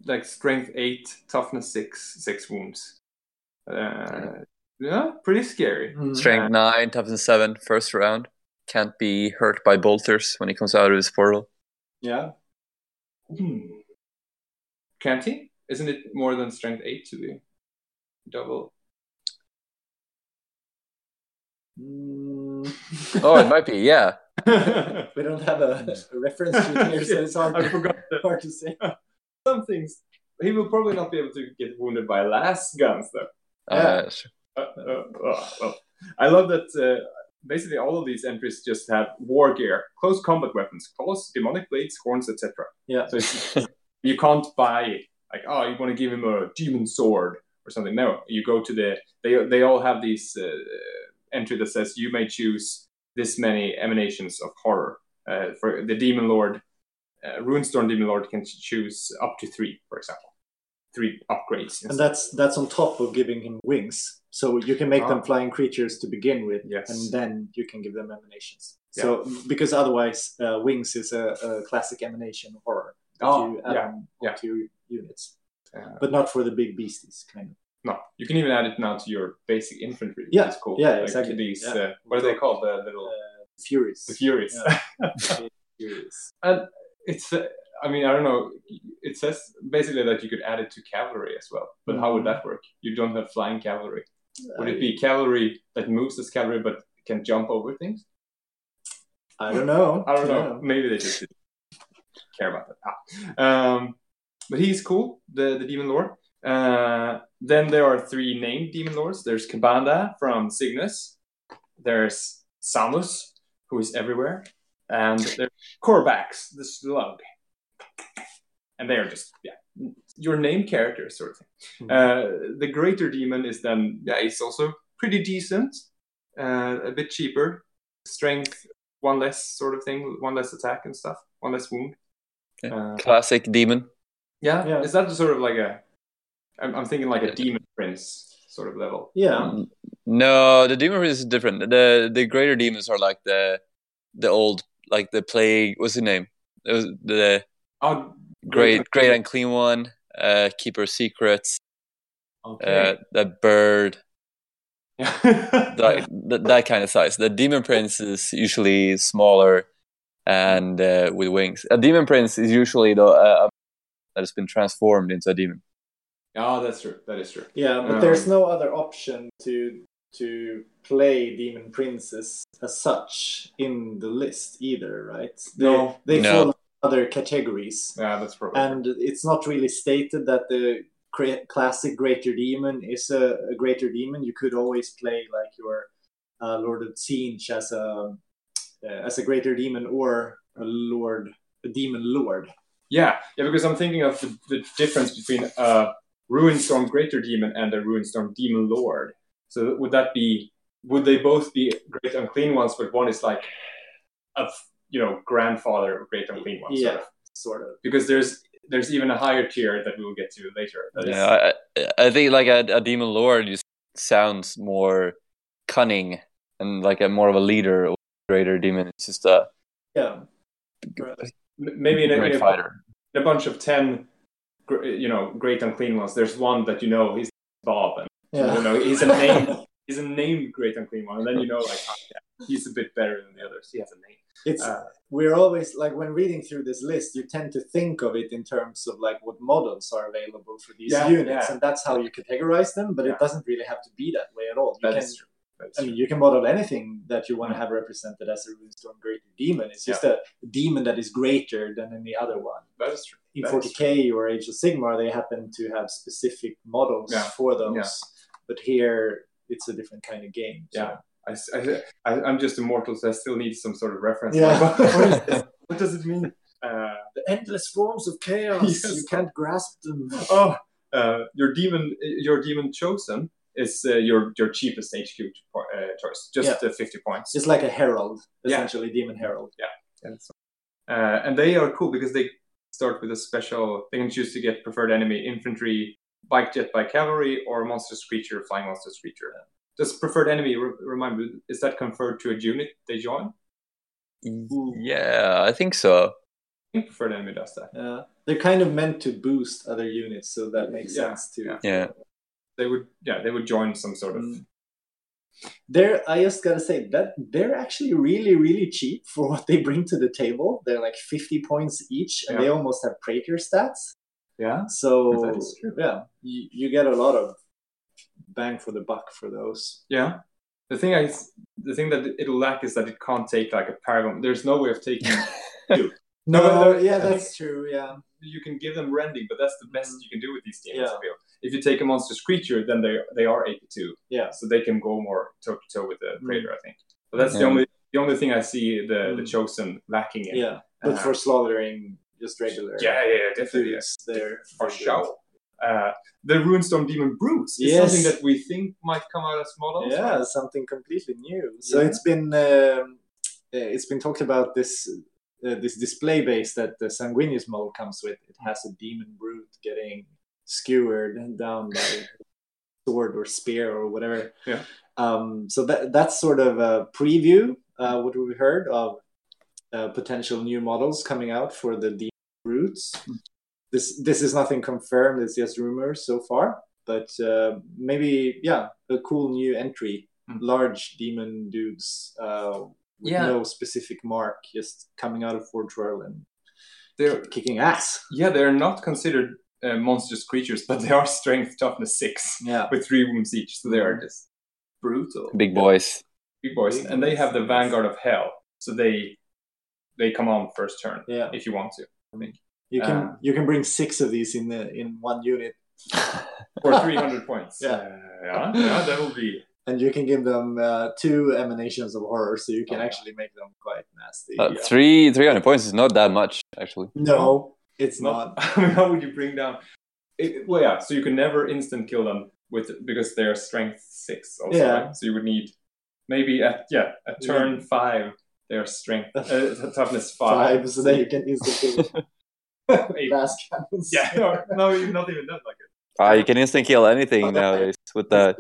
like strength eight, toughness six, six wounds. Uh, yeah, pretty scary. Mm. Strength nine, toughness seven, first round. Can't be hurt by bolters when he comes out of his portal. Yeah. Hmm. Can't he? Isn't it more than strength eight to be double? Mm. Oh, it might be. Yeah, we don't have a, a reference sheet here, so it's hard, I forgot that. hard to say. some things. He will probably not be able to get wounded by lasguns though. uh, sure. Uh, uh, oh, well, I love that. Uh, basically, all of these entries just have war gear, close combat weapons, claws, demonic blades, horns, etc. Yeah. So it's, you can't buy like, oh, you want to give him a demon sword or something. No, you go to the. They they all have these uh, entry that says you may choose this many emanations of horror. Uh, for the demon lord, uh, Ruinstorm demon lord can choose up to three, for example, three upgrades. And that's that's on top of giving him wings. So you can make Ah. them flying creatures to begin with, Yes. and then you can give them emanations. So because otherwise, uh, wings is a, a classic emanation horror Oh, you add yeah, yeah. to your units, Uh, but not for the big beasties, kind of. No, you can even add it now to your basic infantry. Yeah, is cool. yeah, Like exactly, These, yeah. uh, what are they called? The little Uh, Furies. the Furies. Yeah. Furies. and it's, uh, I mean, I don't know. It says basically that you could add it to cavalry as well. But how would that work? You don't have flying cavalry. Would it be cavalry that moves as cavalry but can jump over things? I don't know. I don't know. Maybe they just didn't care about that. Ah. Um, but he's cool, the, the demon lord. Uh, then there are three named demon lords. There's Ka'Bandha from Signus. There's Samus, who is everywhere. And there's Korvax, the slug. And they are just, yeah, your named characters, sort of thing. Uh, the greater demon is then, yeah, he's also pretty decent, uh, a bit cheaper. Strength one less sort of thing, one less attack and stuff, one less wound. Okay. Uh, Classic demon. yeah, Yeah. is that sort of like a? I'm, I'm thinking like a demon prince sort of level. Yeah. No, the demon prince is different. The the greater demons are like the the old like the plague. What's his name? It was the Oh, great great unclean one. Uh, keeper of secrets. Okay. Uh, that bird. That, that that kind of size. The demon prince is usually smaller and uh, with wings. A demon prince is usually the uh, that has been transformed into a demon. Oh, that's true. That is true. Yeah, but Um, there's no other option to to play demon princes as such in the list either, right? They, No. they No. fall under other categories, Yeah, that's probably. and it's not really stated that the cra- classic greater demon is a, a greater demon. You could always play like your uh, Lord of Tzeentch as a uh, as a greater demon or a lord, a demon lord. Yeah, yeah, because I'm thinking of the, the difference between a Ruinstorm Greater Demon and a Ruinstorm Demon Lord. So would that be? Would they both be Great Unclean ones, but one is like a you know grandfather of Great Unclean ones? sort Yeah, of? sort of. Because there's there's even a higher tier that we will get to later. That is, Yeah, I, I think like a, a demon lord just sounds more cunning and like a more of a leader. of a Greater demon, it's just a Yeah. maybe in a, in a, fighter. in a bunch of ten, gr- you know, Great Unclean ones. There's one that you know he's Bob, and Yeah. you know he's a name. he's a named Great Unclean one, and then you know like oh, yeah, he's a bit better than the others. He has a name. It's Uh, we're always like when reading through this list, you tend to think of it in terms of like what models are available for these Yeah, units, and that's how you categorize them. But it doesn't really have to be that way at all. You That can, is true. That's I true. mean, you can model anything that you want to have represented as a Ruinstorm Great Demon. It's just a demon that is greater than any other one. that is true. In That is 40k or Age of Sigmar, they happen to have specific models Yeah. for those. Yeah. But here, it's a different kind of game. so- Yeah. I, I, am just immortal, so I still need some sort of reference. Yeah. What, what, does it mean? Uh, The endless forms of chaos. Yes. You can't grasp them. oh, uh, your demon, your demon chosen is uh, your your cheapest HQ uh, choice, just uh, 50 points. It's like a herald, Yeah. essentially, demon herald. And, so, uh, and they are cool because they start with a special. They can choose to get preferred enemy infantry, bike jet by cavalry, or monstrous creature, flying monstrous creature. Does preferred enemy re- remind me? Is that conferred to a unit they join? Yeah, I think so. preferred enemy does that. Yeah, they're kind of meant to boost other units, so that makes Yeah, sense too. yeah. Yeah. They would, yeah, they would join some sort of. Mm. They're, I just gotta say that they're actually really, really cheap for what they bring to the table. They're like 50 points each, and Yeah. they almost have Praetor stats. Yeah, So, That is true. yeah, you, you get a lot of bang for the buck for those. yeah. The thing I, the thing that it'll lack is that it can't take like a paragon. There's no way of taking. No, No, yeah, that's true. Yeah, you can give them rending, but that's the best you can do with these demons. Yeah. I feel. If you take a monstrous creature, then they they are 82. Yeah. So they can go more toe to toe with the Mm. Praetor, I think. But that's the only the only thing I see the the Mm. chosen lacking in. yeah. But Uh, for slaughtering just regular Yeah, yeah, yeah, definitely. Yeah. dudes, they're For they're sure. Uh, the Ruinstorm Demon Brutes is Yes. something that we think might come out as models. yeah right? something completely new so Yeah. it's been um, uh, it's been talked about this uh, this display base that the sanguinius model comes with it has a demon brute getting skewered down by sword or spear or whatever Yeah. um, so that that's sort of a preview uh, what we heard of uh, potential new models coming out for the demon brutes this this is nothing confirmed it's just rumors so far but uh, maybe yeah a cool new entry Mm. large demon dudes uh, with Yeah. no specific mark just coming out of Fort Twirl and They're kicking ass yeah, they're not considered uh, monstrous creatures, but they are strength toughness six yeah with three wounds each, so they are just brutal. Big boys. big boys, Big and they have the. Vanguard of Hell, so they they come on first turn yeah if you want to. you can Uh, you can bring six of these in the in one unit For 300 points. Yeah. Uh, yeah, yeah, that will be. And you can give them uh, two emanations of horror so you can Oh. actually make them quite nasty Uh, Three three hundred points is not that much actually. no it's Not, not I mean, how would you bring down? It, well, yeah. So you can never instant kill them with because they're strength six. Also, Yeah. right? So you would need maybe at yeah at turn five they're strength uh, toughness five. five so then you can instantly Eight. blast cannons Yeah, or, no, even not even that. Like it. Ah, you can instant kill anything nowadays with the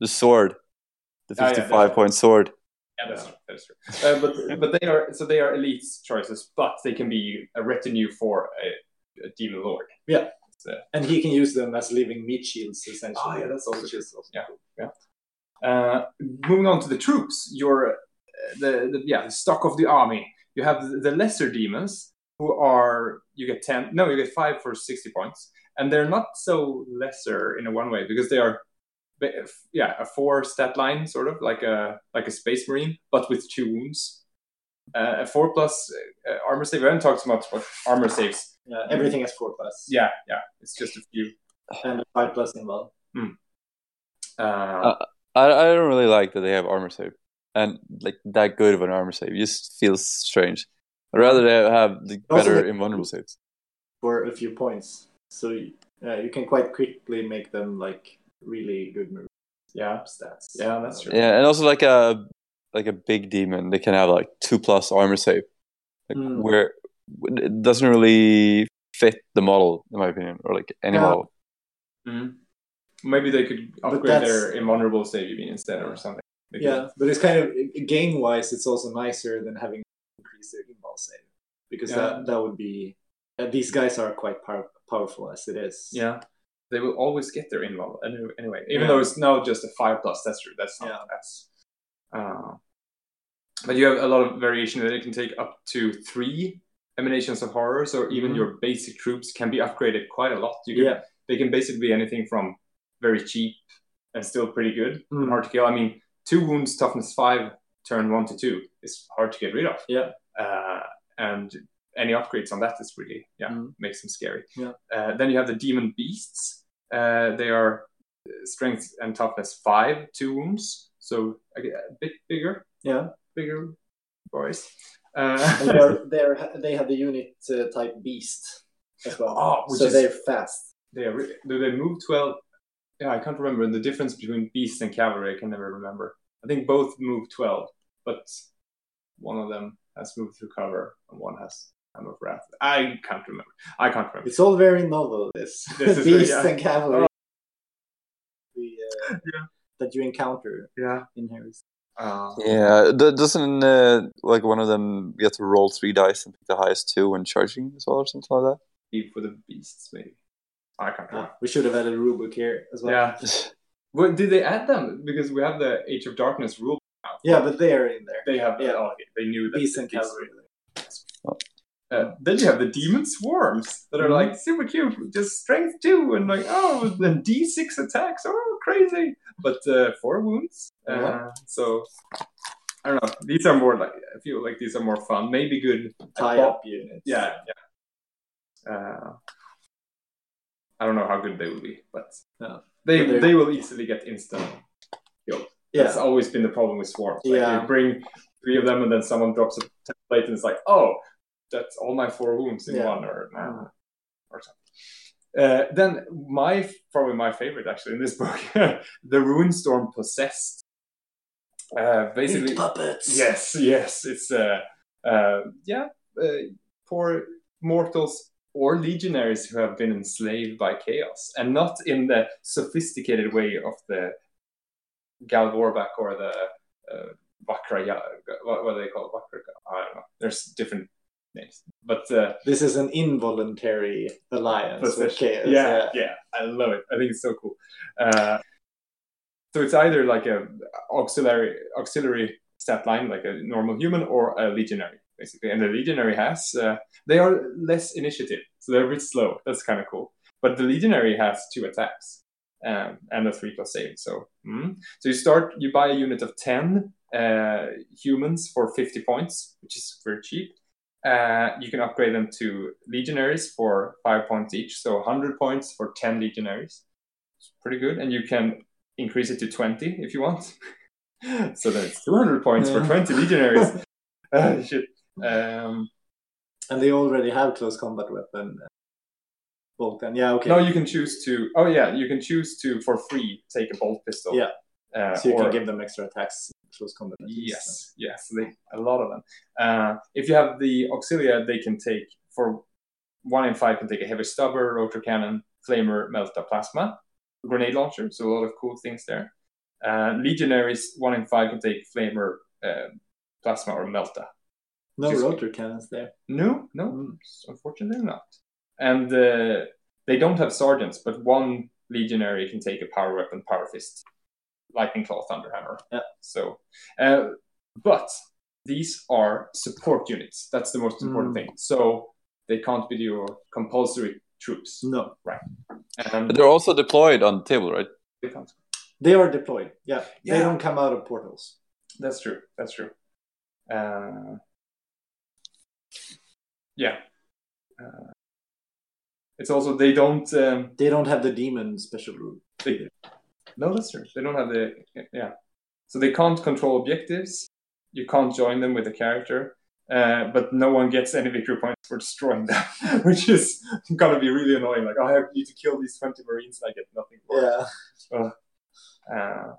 the sword, the Ah, yeah, fifty five point sword. Yeah, that's true. That's true. Uh, but but they are so they are elite choices, but they can be a retinue for a, a demon lord. Yeah. So, and he can use them as living meat shields essentially Oh, yeah, that's also which is also Yeah. cool. uh, moving on to the troops, your uh, the, the yeah the stock of the army. You have the, the lesser demons who are you get ten no you get five for sixty points, and they're not so lesser in a one way because they are ba- yeah a four stat line sort of like a like a space marine but with two wounds. Uh, a four plus uh, armor save. I haven't talked so much about armor saves. Yeah, everything has four plus. Yeah, yeah, it's just a few. and five plus involved. Uh, I I don't really like that they have armor save and like that good of an armor save. It just feels strange. I'd rather they have the better they- invulnerable saves. for a few points. So uh, you can quite quickly make them like really good move yeah, stats. yeah, that's true. Yeah, and also like a like a big demon, they can have like two plus armor save, like Hmm. where it doesn't really fit the model in my opinion, or like any Yeah. model. Mhm. Maybe they could upgrade their invulnerable save you mean, instead or something. They could- Yeah, but it's kind of game wise, it's also nicer than having increased their invul save because Yeah. that that would be uh, these guys are quite power, powerful as it is. Yeah. They will always get their invul anyway, anyway. Even Yeah. though it's now just a five plus, that's true. That's not Yeah. that's uh, but you have a lot of variation that it can take up to three emanations of horrors, or even Mhm. your basic troops can be upgraded quite a lot. You can, Yeah. they can basically be anything from very cheap and still pretty good, and Mm. hard to kill. I mean, two wounds, toughness five, turn one to two is hard to get rid of. Yeah. Uh, and any upgrades on that is really yeah Mm. makes them scary. Yeah. Uh, then you have the demon beasts. Uh, they are uh, strength and toughness five, two wounds, so a, a bit bigger, Yeah, bigger boys. and Uh, they're, they're they have the unit uh, type beast as well, oh, which so is they're fast. they are, re- do they move twelve? Yeah, I can't remember the difference between beasts and cavalry. I can never remember. I think both move twelve, but one of them has moved through cover and one has Hammer of Wrath. I can't remember. I can't remember. It's all very novel. This, This is beast very- yeah. and cavalry the, uh, Yeah. that you encounter Yeah. in Harry's. Uh, Yeah, d- doesn't uh, like one of them get to roll three dice and pick the highest two when charging as well, or something like that? Eve for the beasts, maybe. I can't remember. We should have added a rulebook here as well. Yeah. Well, did they add them? Because we have the Age of Darkness rule. now. Yeah, but they are in there. They have. Yeah. Oh, okay. They knew that. Beast and cavalry. Uh, then you have the demon swarms that are like super cute, just strength two, and like oh, then D six attacks, oh crazy, but uh, four wounds. Uh. So I don't know. These are more like I feel like these are more fun. Maybe good. Tie up units. Yeah, yeah. Uh, I don't know how good they will be, but they But they're- will easily get instant killed. That's Yeah. always been the problem with swarms. Like Yeah. you bring three of them, and then someone drops a template, and it's like, oh, that's all my four wounds in Yeah. one, or nah, or something. Uh, then my probably my favorite actually in this book, the Ruinstorm Possessed. Uh, basically, Big puppets. Yes, yes, it's uh, uh, yeah, uh, poor mortals or legionaries who have been enslaved by chaos, and not in the sophisticated way of the Gal Vorbak or the uh, Vakraya. What, what do they call it? Vakra? I don't know. There's different names, but uh, This is an involuntary alliance with chaos. Yeah, yeah, I love it. I think it's so cool. Uh, so it's either like a auxiliary auxiliary stat line, like a normal human, or a legionary, basically. And the legionary has uh, they are less initiative, so they're a bit slow. That's kind of cool. But the legionary has two attacks um, and a three plus save. So mm. so you start, you buy a unit of ten uh, humans for fifty points, which is very cheap. Uh, you can upgrade them to legionaries for five points each, so 100 points for 10 legionaries. It's pretty good, and you can increase it to 20 if you want. so then it's 200 points for 20 legionaries. Ah, shit. Um, And they already have close combat weapon. uh, Vulcan. Yeah, okay. No, you can choose to. Oh yeah, you can choose to for free take a bolt pistol. Yeah. Uh, so you or- can give them extra attacks close combat. Yes, yes, they, a lot of them. Uh, if you have the auxilia, they can take for one in five can take a heavy stubber, rotor cannon, flamer, melta plasma, grenade launcher. So a lot of cool things there. Uh, legionaries, one in five can take flamer, uh, plasma, or melta. No Just- rotor cannons there. No, no, Mm. unfortunately not. And uh, they don't have sergeants, but one legionary can take a power weapon, power fist, lightning claw, thunderhammer. Yeah. So, uh, but these are support units. That's the most important Mm. thing. So they can't be your compulsory troops. No. Right. And But they're also deployed on the table, right? they can't. They are deployed. Yeah. They don't come out of portals. That's true. That's true. Uh, yeah. Uh, it's also they don't. Um, They don't have the demon special rule. They, no, that's true. They don't have the yeah. So they can't control objectives. You can't join them with a character, uh, but no one gets any victory points for destroying them, which is gonna be really annoying. Like, I have need to kill these twenty marines, and I get nothing for it. Yeah. Uh,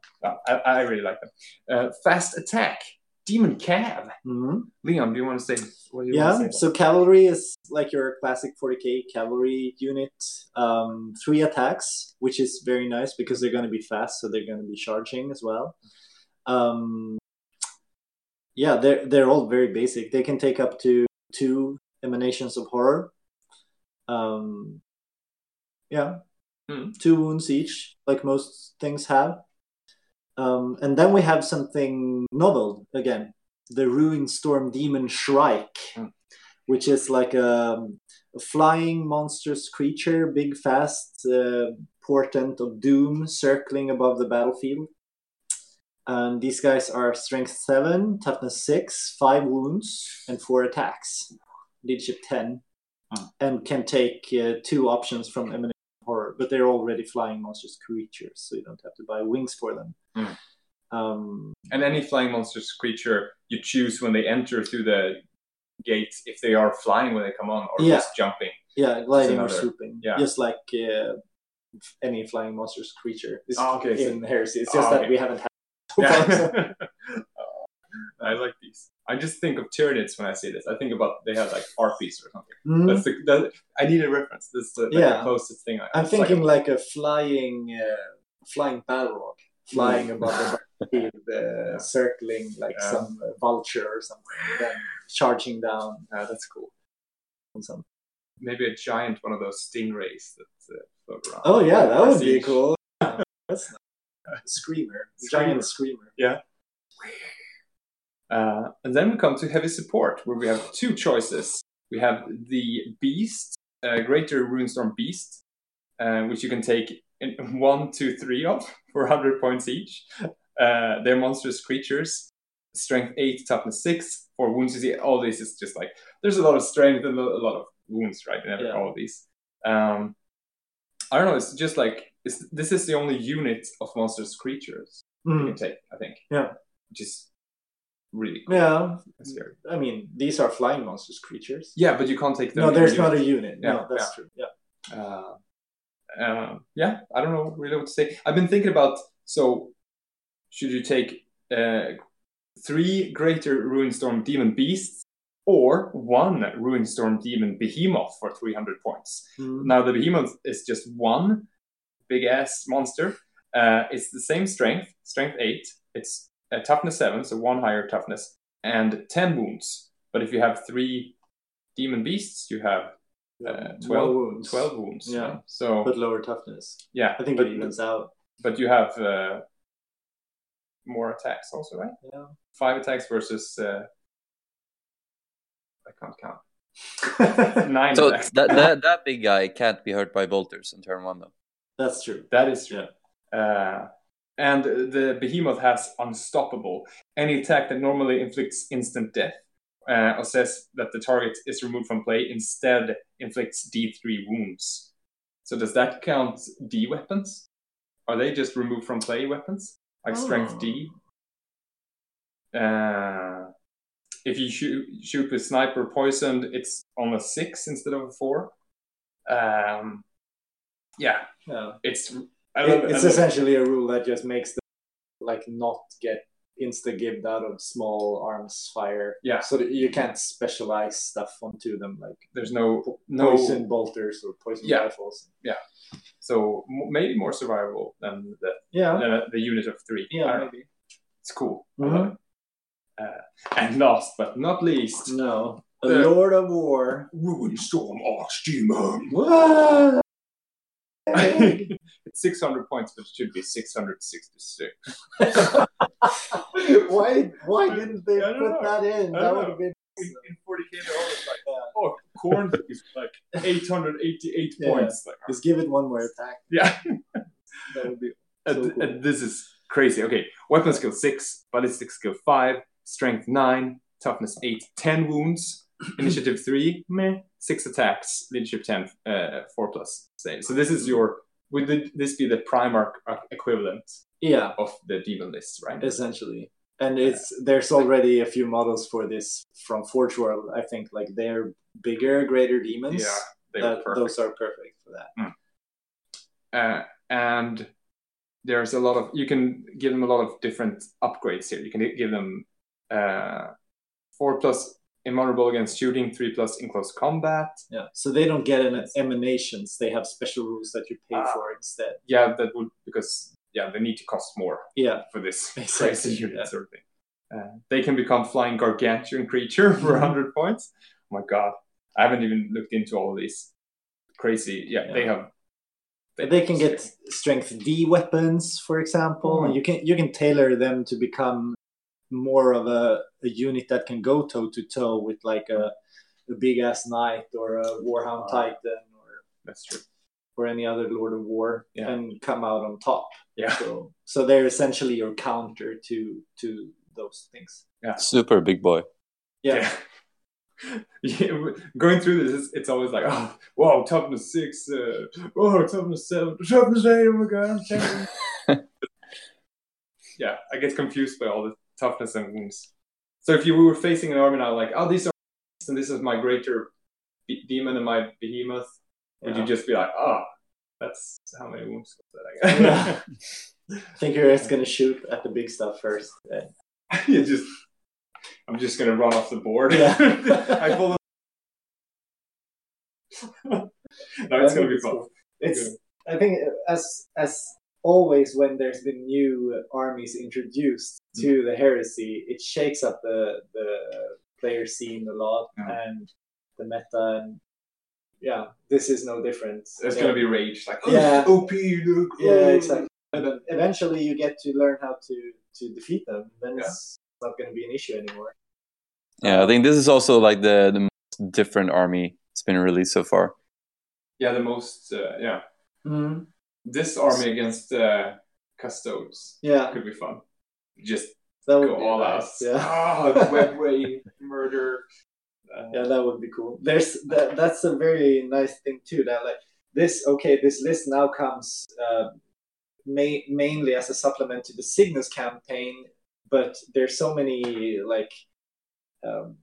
I, I really like them. Uh, fast attack, demon cav. hmm Leon, do you want to say what you Yeah. want to say? So cavalry is like your classic 40k cavalry unit. Um, three attacks, which is very nice because they're going to be fast, so they're going to be charging as well. Um, yeah, they're they're all very basic. They can take up to two emanations of horror. Um, yeah, Hmm. two wounds each, like most things have. Um, and then we have something novel again, the Ruin Storm Demon Shrike, Hmm. which is like a, a flying monstrous creature, big, fast, uh, portent of doom circling above the battlefield. And these guys are strength 7, toughness 6, 5 wounds, and 4 attacks. Leadership 10. Hmm. And can take uh, two options from Horror, but they're already flying monsters creatures, so you don't have to buy wings for them. Hmm. Um, And any flying monsters creature you choose when they enter through the gates if they are flying when they come on or Yeah. just jumping. yeah, gliding or swooping. yeah. Just like uh, any flying monsters creature is Oh, okay, so- Heresy. It's just Oh, that okay. we haven't had so far, so- Yeah. I like these. I just think of Tyranids when I say this. I think about they have like harpies or something. Mhm. That's the that, I need a reference. That's the, like, Yeah. the closest thing. I, I'm it's like thinking like, a flying, uh, flying Balrog, flying above the He'd, uh, circling like Yeah. some uh, vulture or something, then charging down Uh, that's cool. some. Maybe a giant one of those stingrays that uh, float around. Oh yeah, that would be cool. That's nice. Screamer, giant screamer. Uh, and then we come to heavy support, where we have two choices. We have the Beast, uh, Greater Ruinstorm Beast, uh, which you can take in one, two, three of for 100 points each. Uh, they're monstrous creatures, strength 8, toughness 6, for wounds. You see, all this is just like, there's a lot of strength and a lot of wounds, right, in Yeah. all of these. Um, I don't know, it's just like, it's, this is the only unit of monstrous creatures you Mm, can take, I think. Yeah. Which is really cool. yeah, scary. I mean these are flying monsters creatures. Yeah, but you can't take them. No, there's not a unit. Yeah, no, that's true. Yeah. Uh, uh, yeah, I don't know really what to say. I've been thinking about so should you take uh, three greater Ruinstorm Demon Beasts or one Ruinstorm Demon Behemoth for 300 points? Mm. Now, the Behemoth is just one big ass monster. Uh, it's the same strength, strength 8. It's a toughness 7, so one higher toughness, and 10 wounds. But if you have three demon beasts, you have uh, 12, wounds. 12 wounds. Yeah. right? So, but lower toughness. yeah. I think but, it evens out. but you have uh, more attacks also, right? Yeah. Five attacks versus. Uh, I can't count. Nine So attacks. that, that that big guy can't be hurt by bolters in turn one though. That's true. That is true. Uh, and the behemoth has unstoppable. Any attack that normally inflicts instant death uh, or says that the target is removed from play instead inflicts D3 wounds. So does that count D weapons? Are they just removed from play weapons like strength Oh. D? Uh, if you shoot, shoot with sniper poisoned, it's on a six instead of a four. Um, yeah, Yeah. it's I love, It- it's love- essentially a rule that just makes them like not get insta gibbed out of small arms fire. Yeah. So that you can't specialize stuff onto them like there's no no poison bolters or poison Yeah. rifles. Yeah. So m- maybe more survivable than the Yeah. than the unit of three. Yeah, don't know. maybe. it's cool. I Mhm. Uh, and last but not least, No. The- Lord of War. Ruin Ruinstorm Archdemon. It's 600 points, but it should be 666. why why didn't they put know. that in? That would have been In, in 40k, they're always like, oh, Khorne is like 888 Yeah. points. Like, just give it one more attack. yeah. That would be So cool. uh, this is crazy. Okay, weapon skill six, ballistic skill five, strength nine, toughness eight, 10 wounds, initiative three, meh, six attacks, leadership 10, uh, four plus save. So this is your, would th- this be the uh, equivalent yeah, of the demon list, right? essentially. And it's there's already a few models for this from Forge World. I think like they're bigger, greater demons. yeah, they that, perfect. those are perfect for that. uh, and there's a lot of you can give them a lot of different upgrades here. You can give them uh, four plus invulnerable against shooting, three plus in close combat. Yeah. So they don't get an emanations. They have special rules that you pay Ah. for instead. Yeah, that would because yeah they need to cost more Yeah. for this Exactly, crazy unit yeah. sort of thing. Uh, they can become flying gargantuan creature for Mhm. 100 points. Oh my god, I haven't even looked into all these. Crazy, yeah, they have. They can get strength D weapons, for example, and you can you can tailor them to become more of a, a unit that can go toe to toe with like a, a big ass knight or a warhound Ah. titan or That's true. or any other Lord of War Yeah. and come out on top. Yeah. So so they're essentially your counter to to those things. yeah Super big boy. Yeah. yeah, going through this, it's, it's always like, oh, whoa, toughness six, uh, oh, toughness seven, toughness eight, oh my god, I'm changing. yeah, I get confused by all the toughness and wounds. So if you were facing an army now, like, oh, these are, and this is my greater be- demon and my behemoth, would you just be like, oh, that's how many wounds that I got? I think you're just gonna shoot at the big stuff first. Yeah. you just, I'm just gonna run off the board. Yeah. I pull. no, it's gonna be fun. It's I think as as always when there's been new armies introduced. To the heresy, it shakes up the the player scene a lot Yeah. and the meta and yeah, this is no different. There's So- gonna be rage like oh, Yeah. OP look yeah, oh." exactly. But eventually, you get to learn how to to defeat them. Then Yeah. it's not going to be an issue anymore. Yeah, I think this is also like the the most different army that's been released so far. Yeah, the most uh, yeah. Mm-hmm. This army against uh, custodes Yeah, could be fun. Just that would go all out. Yeah. Oh, Webway murder. Uh, yeah, that would be cool. There's that. That's a very nice thing too. That like this. Okay, this list now comes uh, ma- mainly as a supplement to the Signus campaign, but there's so many like um,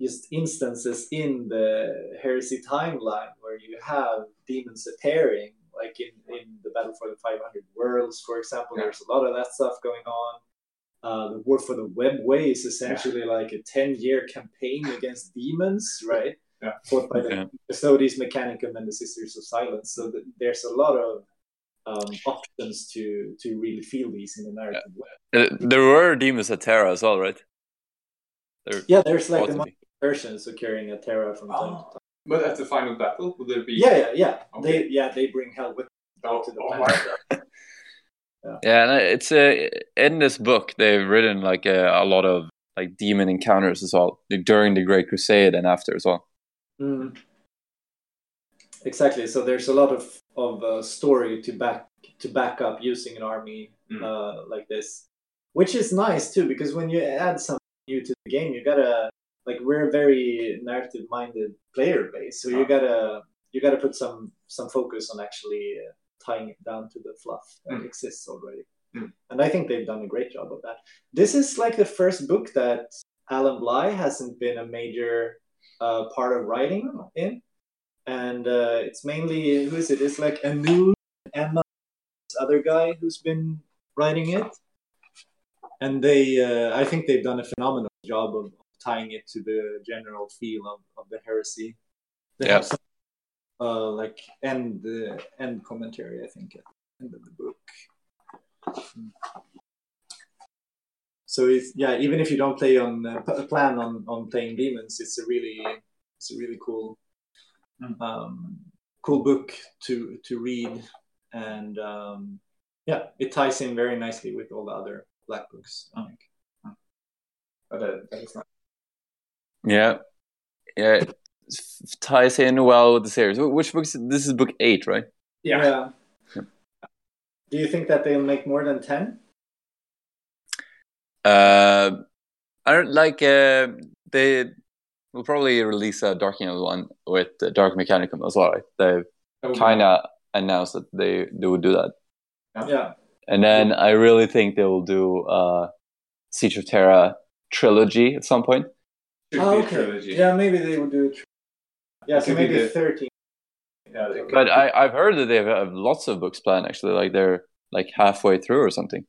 just instances in the heresy timeline where you have demons appearing, like in in the Battle for the 500 Worlds, for example. Yeah. There's a lot of that stuff going on. Uh, the War for the Webway is essentially like a 10 year campaign against demons, right? Yeah. Fought by the Yeah. Custodes, Mechanicum, and the Sisters of Silence. So th- there's a lot of um, options to to really feel these in a narrative way. Uh, There were demons at Terra as well, right? There Yeah, there's like the to modern be. versions occurring at Terra from time to Oh. time. But at the final battle, will there be? Yeah, yeah, yeah. Okay. They yeah they bring hell with Oh, to the oh planet. Yeah, and it's uh, in this book they've written like a, a lot of like demon encounters as well like, during the Great Crusade and after as well. Mm. Exactly. So there's a lot of of uh, story to back to back up using an army Mm. uh, like this, which is nice too because when you add something new to the game, you gotta like we're a very narrative minded player base, so you Ah. gotta you gotta put some some focus on actually uh, tying it down to the fluff that Mm. exists already. Mm. And I think they've done a great job of that. This is like the first book that Alan Bligh hasn't been a major uh, part of writing in, and uh, it's mainly who is it? It's like Anu, Emma, this other guy who's been writing it, and they, uh, I think they've done a phenomenal job of tying it to the general feel of, of the heresy. They Yeah. have some, uh, like end uh, end commentary, I think, at the end of the book. So it's yeah, even if you don't play on uh, plan on, on playing demons, it's a really it's a really cool Mm. um, cool book to to read, and um, yeah, it ties in very nicely with all the other black books. I think. But, uh, that is not. Yeah, yeah, it ties in well with the series. Which book? Is, this is book eight, right? Yeah. Yep. Do you think that they'll make more than ten? Uh, I don't like. Uh, they will probably release a Dark Angel one with uh, Dark Mechanicum as well. Right? They've That kind of announced that they they would do that, Yeah, and then I really think they will do uh, Siege of Terra trilogy at some point. Should Oh, okay. trilogy. Yeah, maybe they would do it. Yeah, It so maybe the- thirteen. Yeah, they could- But I I've heard that they have lots of books planned. Actually, like they're like halfway through or something.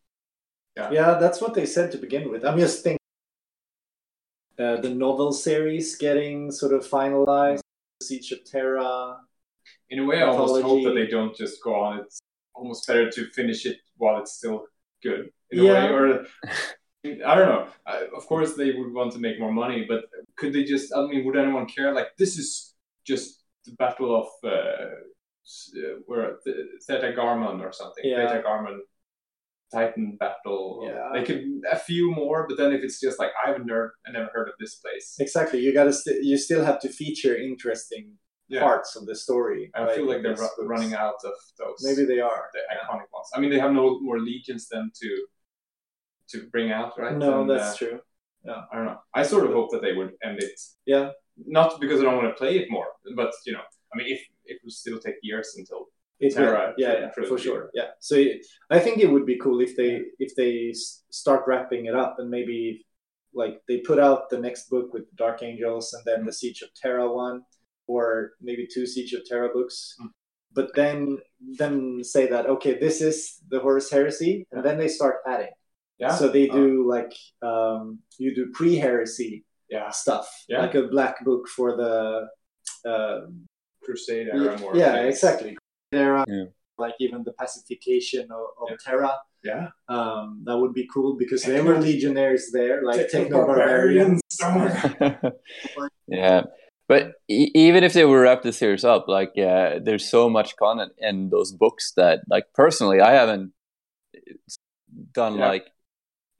Yeah, yeah that's what they said to begin with. I'm just thinking uh, the novel series getting sort of finalized, Siege of Terra. in a way, I almost hope that they don't just go on. It's almost better to finish it while it's still good. In a Yeah. way, or I don't know. I, of course, they would want to make more money, but could they just? I mean, would anyone care? Like, this is just the battle of uh, uh, where the Theta Garmon or something. Yeah. Theta Garmon Titan battle. Yeah. They could a few more, but then if it's just like I've never, I never heard of this place. Exactly. You gotta st- you still have to feature interesting Yeah. parts of the story. I right, feel like they're ru- running out of those. Maybe they are. the iconic ones. I mean, they have no more legions than to to bring out, right? No, And, that's uh, true. Yeah, I don't know. I sort of hope that they would end it. Yeah. Not because I don't want to play it more, but you know, I mean, if it would still take years until It Terra. Yeah, yeah, for sure. Yeah. So it- I think it would be cool if they if they start wrapping it up and maybe like they put out the next book with Dark Angels and then the Siege of Terra one, or maybe two Siege of Terra books. Mm. But then then say that okay, this is the Horus Heresy, and then they start adding. Yeah. So they do like um, you do pre-heresy yeah, stuff, Yeah. like a black book for the uh, Crusade yeah, era more. yeah, phase. exactly. Era Yeah. like even the pacification of, of Yeah. Terra. Yeah. Um, that would be cool because there were legionnaires there, like techno Techno-barbarians. yeah, but e- even if they were wrap the series up, like yeah, there's so much content in those books that, like, personally, I haven't done Yeah. like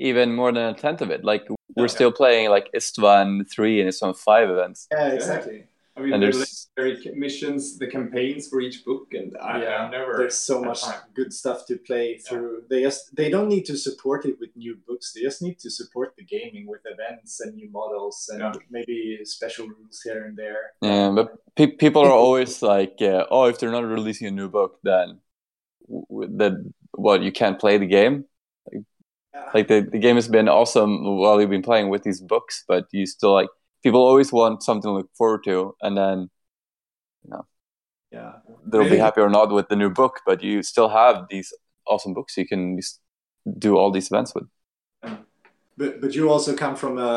even more than a tenth of it. Like, we're Yeah. still playing like Istvan three and Istvan five events. Yeah, exactly. I mean, And there's- legendary missions, the campaigns for each book, and I, Yeah, I've never. There's so much time. good stuff to play through. They just they don't need to support it with new books. They just need to support the gaming with events and new models and Yeah. maybe special rules here and there. Yeah, but pe- people are always like, uh, oh, if they're not releasing a new book, then w- w- then what? You can't play the game. Like the, the game has been awesome while you've been playing with these books, but you still like people always want something to look forward to, and then you know, Yeah. they'll be happy or not with the new book, but you still have these awesome books you can do all these events with. But but you also come from a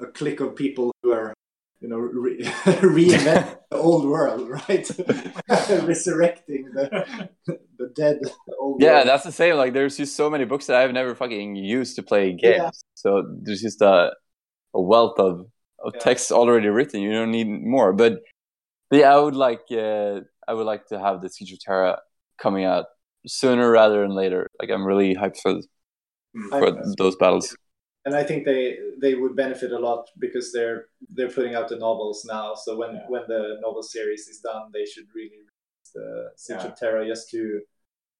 a, a clique of people who are you know re- reinvent the old world, right? Resurrecting the the dead old Yeah, world. that's the same. Like, there's just so many books that I've never fucking used to play games. Yeah. So there's just a, a wealth of, of Yeah. text already written. You don't need more. But, but yeah, I would like uh, I would like to have the Siege of Terra coming out sooner rather than later. Like, I'm really hyped for Mm. for those battles. And I think they they would benefit a lot because they're they're putting out the novels now. So when Yeah. when the novel series is done, they should really release the Siege Yeah. of Terra just to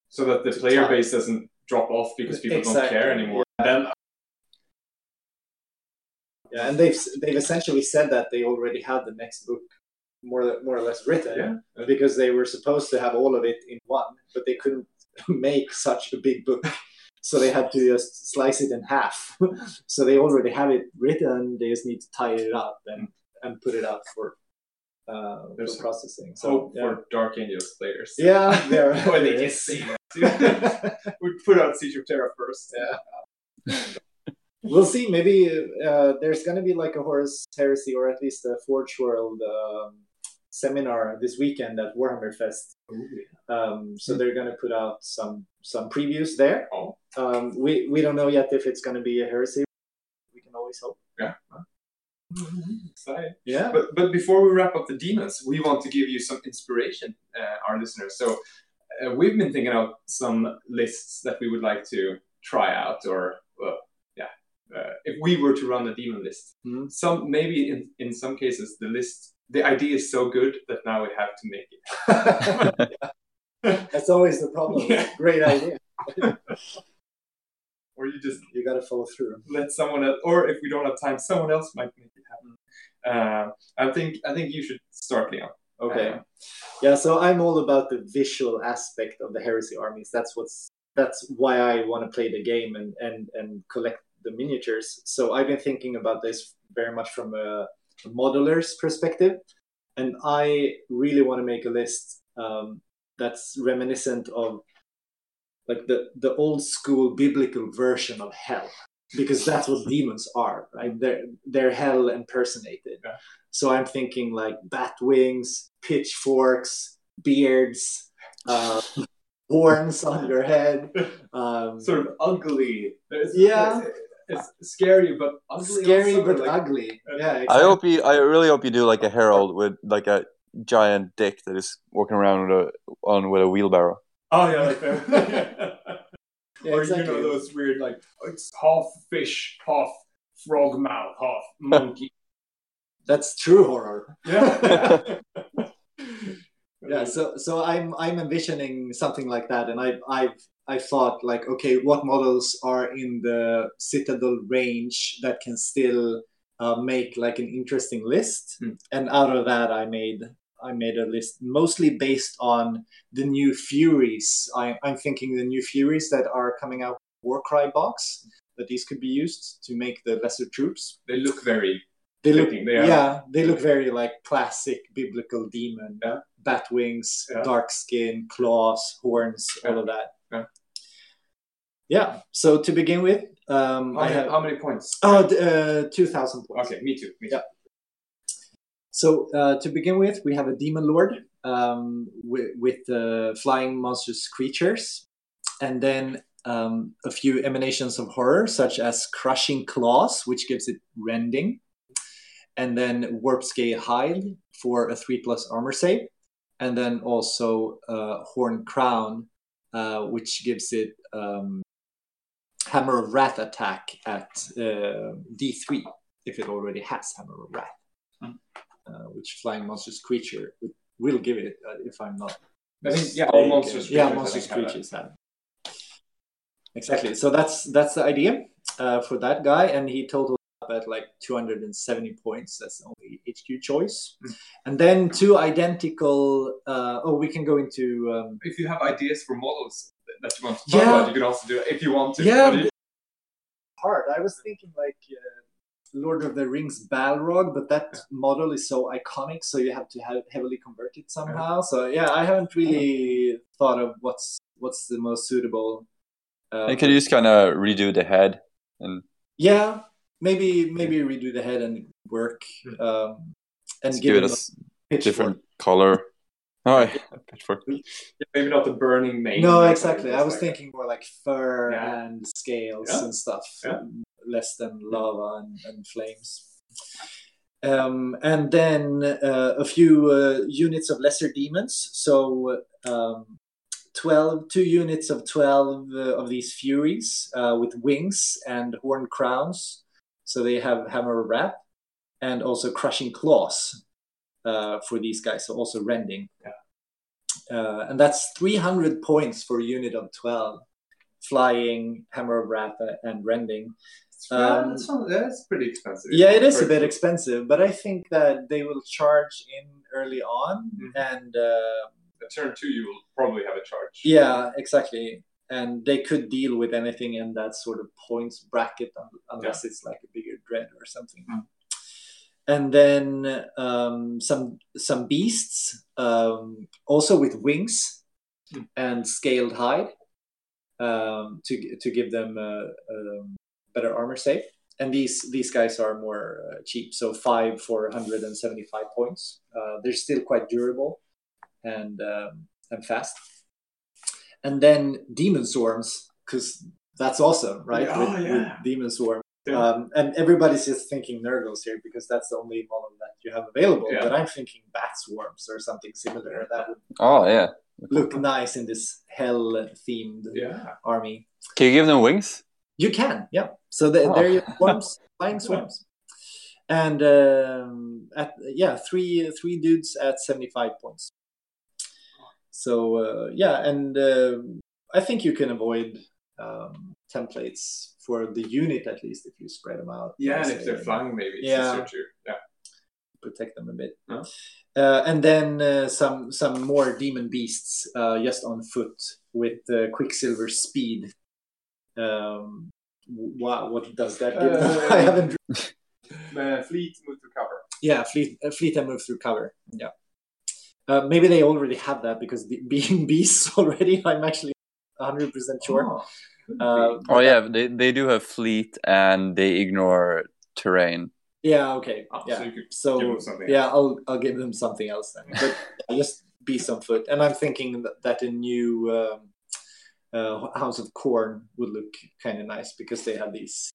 so that the player time. base doesn't drop off because people don't care anymore. Then uh, yeah. And they've they've essentially said that they already had the next book more more or less written. yeah, because they were supposed to have all of it in one, but they couldn't make such a big book. So they had to just slice it in half. so they already have it written. They just need to tie it up and, and put it out for, uh, for There's processing. So yeah, for Dark Angels players. yeah, there. or they just say we put out Siege of Terra first. Yeah. we'll see. Maybe uh, there's going to be like a Horus Heresy or at least a Forge World um, seminar this weekend at Warhammer Fest. Um, so they're going to put out some some previews there. Oh. Um, we we don't know yet if it's going to be a heresy. We can always hope. Yeah. Exciting. Yeah. But but before we wrap up the demons, we want to give you some inspiration, uh, our listeners. So uh, we've been thinking out some lists that we would like to try out, or well, yeah, uh, if we were to run a demon list, Mhm. some maybe in in some cases the list, the idea is so good that now we have to make it. That's always the problem. Yeah. Great idea. Or you just You got to follow through. let someone else, or if we don't have time, someone else might make it happen. Uh, I think I think you should start, Leon. Okay. Yeah, so I'm all about the visual aspect of the heresy armies. That's what's that's why I want to play the game and and and collect the miniatures. So I've been thinking about this very much from a, a modeler's perspective, and I really want to make a list um, that's reminiscent of like the the old school biblical version of hell because that's what demons are right they're they're hell impersonated Yeah. so i'm thinking like bat wings pitchforks beards uh, horns on your head um, sort of ugly. It's, Yeah. it's, it's scary but ugly. scary also, but like- ugly yeah I hope you. I really hope you do like a herald with like a giant dick that is walking around with a on with a wheelbarrow. Oh yeah, like that. Yeah, or exactly. you know those weird like it's half fish, half frog mouth, half monkey. that's true horror yeah. yeah so so i'm i'm envisioning something like that and I've i've i thought like okay what models are in the citadel range that can still uh, make like an interesting list Hmm. and out of that i made i made a list mostly based on the new furies I, i'm thinking the new furies that are coming out warcry box that these could be used to make the lesser troops They look very they look. They are yeah they look very like classic biblical demon Yeah. bat wings Yeah. dark skin claws horns all of that Yeah. yeah so to begin with um how, i many, have how many points? oh uh, 2000 points Okay, me too. Me Yeah. so uh, to begin with we have a demon lord um, with, with uh, flying monstrous creatures, and then um, a few emanations of horror, such as crushing claws, which gives it rending, and then warp scale hide for a three plus armor save, and then also uh, horn crown, uh, which gives it um, hammer of wrath attack at uh, D3 if it already has hammer of wrath, mm. which flying monstrous creature will give it uh, if I'm not. I think yeah, all monstrous yeah, monstrous creatures have. Exactly. So that's that's the idea uh, for that guy, and he totaled up at like 270 points. That's the only HQ choice, mm. and then two identical. Uh, oh, we can go into. Um, if you have ideas for models that you want to talk yeah. about, you can also do it if you want to. Yeah. Hard. I was thinking like. Uh, Lord of the Rings Balrog, but that model is so iconic, so you have to have heavily convert it somehow. So yeah, I haven't really thought of what's what's the most suitable. Um, could just kind of redo the head and. Yeah, maybe maybe redo the head and work um, and give, give, it a different color. Oh, yeah. pitchfork. Maybe not the burning mane. No, exactly. I was like thinking more like fur yeah. and scales yeah. and stuff. Yeah less than lava and, and flames. Um, and then uh, a few uh, units of lesser demons. So um, 12, two units of 12 uh, of these furies uh, with wings and horn crowns. So they have hammer wrath and also crushing claws uh, for these guys. So also rending. Yeah. Uh, and that's 300 points for a unit of 12 flying hammer of wrath and rending um, that's, that's, pretty expensive. Yeah, it is a bit expensive, but I think that they will charge in early on, mm-hmm. and uh, turn two you will probably have a charge. Yeah, exactly, and they could deal with anything in that sort of points bracket unless yeah. it's like a bigger dread or something. Mm. And then um, some some beasts, um, also with wings and scaled hide, um, to to give them uh, um, better armor save. And these these guys are more uh, cheap, so five for 175 points. Uh, they're still quite durable and um, and fast. And then demon swarms, because that's awesome, right? Oh, with, yeah. with demon swarm. Yeah. Um, and everybody's just thinking Nurglings here because that's the only model that you have available. Yeah. But I'm thinking bat swarms or something similar that would oh yeah look nice in this hell themed yeah. army. Can you give them wings? You can, yeah. So the, oh. there you swarms, flying swarms, and um, at yeah, three three dudes at seventy five points. So uh, yeah, and uh, I think you can avoid um, templates for the unit at least if you spread them out. Yeah, and if they're flying, maybe yeah, yeah, protect them a bit. Huh? Uh, and then uh, some some more demon beasts uh, just on foot with uh, Quicksilver speed um, wow, what does that give? Uh, I haven't. Fleet move through cover. Yeah, fleet uh, fleet and move through cover. Yeah. Uh, maybe they already have that because the, being beasts already. I'm actually 100 percent sure. Oh, uh, oh yeah, they they do have fleet and they ignore terrain. Yeah. Okay. Oh, yeah. So, so yeah, I'll I'll give them something else then. But just beast on foot, and I'm thinking that, that a new um, uh, House of Khorne would look kind of nice because they have these,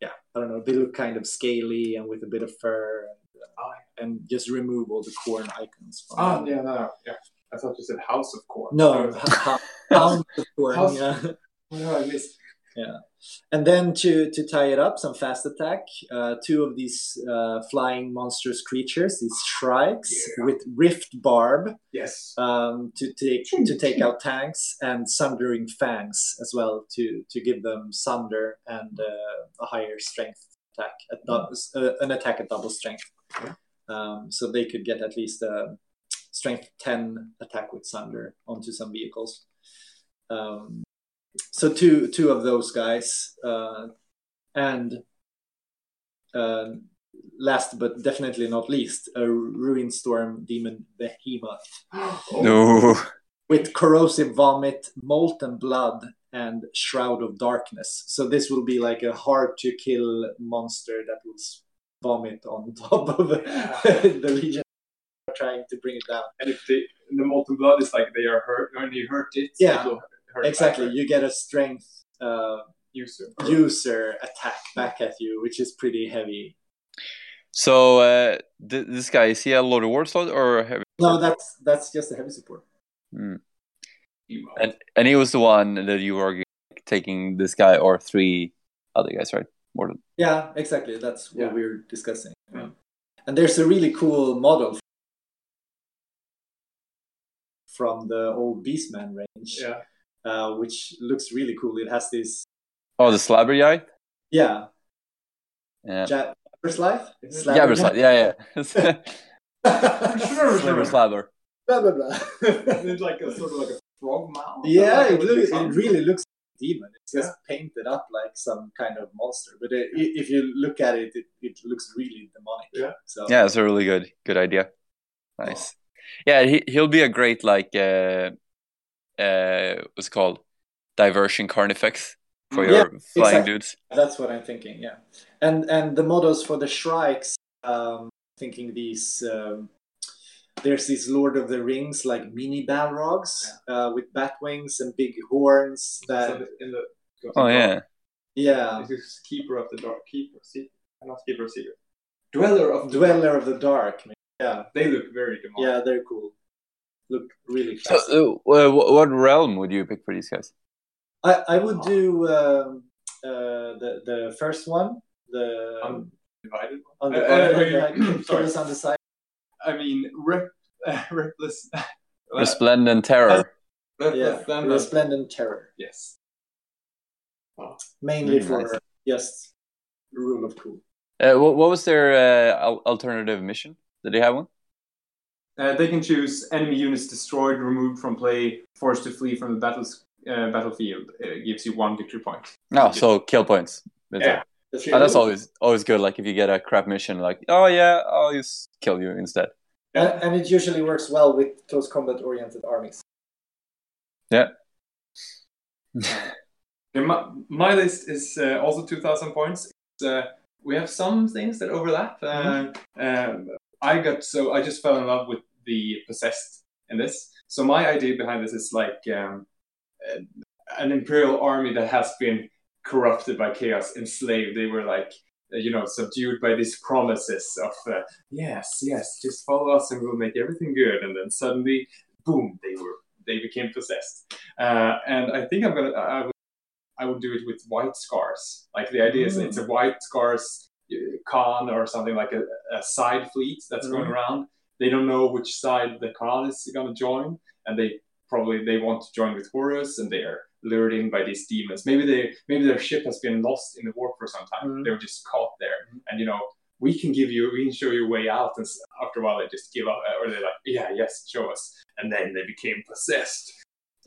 yeah, I don't know, they look kind of scaly and with a bit of fur, and, uh, and just remove all the Khorne icons. From oh, yeah, no, yeah. I thought you said House of Corn. No, House of Khorne. House, yeah. What I missed? Yeah. And then to, to tie it up, some fast attack. Uh, two of these uh, flying monstrous creatures, these shrikes yeah. with rift barb. Yes. Um, to take to take out tanks and sundering fangs as well to to give them sunder and uh, a higher strength attack, at uh, an attack at double strength. Yeah. Um, so they could get at least a strength ten attack with sunder onto some vehicles. Um, so two two of those guys, uh, and uh, last but definitely not least, a ruin storm demon behemoth. no. With corrosive vomit, molten blood, and shroud of darkness. So this will be like a hard to kill monster that will vomit on top of the region. trying to bring it down. And if they, the molten blood is like they are hurt you hurt it, Yeah, it hurt Exactly, back, you get a strength uh, user. user attack back at you, which is pretty heavy. So uh, th- this guy is he a Lord of War slot or heavy? No, that's that's just a heavy support. Hmm. And and he was the one that you were taking this guy or three other guys, right? More than Yeah, exactly. That's what Yeah. we we're discussing. Yeah. And there's a really cool model from the old Beastman range, Yeah. Uh, which looks really cool. It has this, oh the slabber guy. yeah, Yeah, Jabberslythe? Jabber slab. Yeah, yeah. Slabber. Slabber slabber. blah, blah, blah. it's like a sort of like a frog mouth. yeah, Like it, what look, they it really looks like a demon. It's just painted up like some kind of monster. But it, i- if you look at it, it, it looks really demonic. Yeah. So Yeah, it's a really good good idea. Nice. Yeah, he he'll be a great like uh uh what's it called diversion carnifex for Yeah, your flying exactly. dudes. That's what I'm thinking. Yeah, and and the models for the Shrikes, um, thinking these. Um, there's these Lord of the Rings like mini Balrogs uh, with bat wings and big horns. That So in the Oh yeah, yeah, This is keeper of the dark, keeper, see, not keeper of secret, dweller of Dweller of the Dark. Yeah, They look very demonic. yeah, they're cool. Look really so uh, wh- wh- what realm would you pick for these guys? I I would do um, uh, the the first one. The Undivided. on the, Uh, uh, on the- uh, like, sorry. on the side. I mean, rep, uh, repless. Resplendent terror. Yeah, Resplendent Terror. Yes. mainly Mm, for nice. just rule of cool. Uh, what, what was their uh, al- alternative mission? Did they have one? Uh, they can choose enemy units destroyed, removed from play, forced to flee from the battles, uh, battlefield. It gives you one victory point. No, so kill points. That's Yeah. it. That's Oh, that's always always good. Like if you get a crap mission, like oh yeah, I'll just kill you instead. and, and it usually works well with close combat oriented armies. Yeah. Okay, my, my list is uh, also 2,000 points. It's, uh, we have some things that overlap. Uh, um, I got so I just fell in love with the possessed in this. So my idea behind this is like um, uh, an imperial army that has been corrupted by chaos, enslaved. They were like uh, you know subdued by these promises of uh, yes, yes, just follow us and we'll make everything good. And then suddenly, boom, they were they became possessed. Uh, and I think I'm gonna I would I would do it with white scars. Like the idea is it's a white scars Khan or something like a, a side fleet that's going around. They don't know which side the Khan is going to join, and they probably they want to join with Horus, and they are lured in by these demons. Maybe they maybe their ship has been lost in the warp for some time. Mhm. They were just caught there, and you know we can give you we can show you a way out. And after a while, they just give up, or they're like, yeah, yes, show us, and then they became possessed.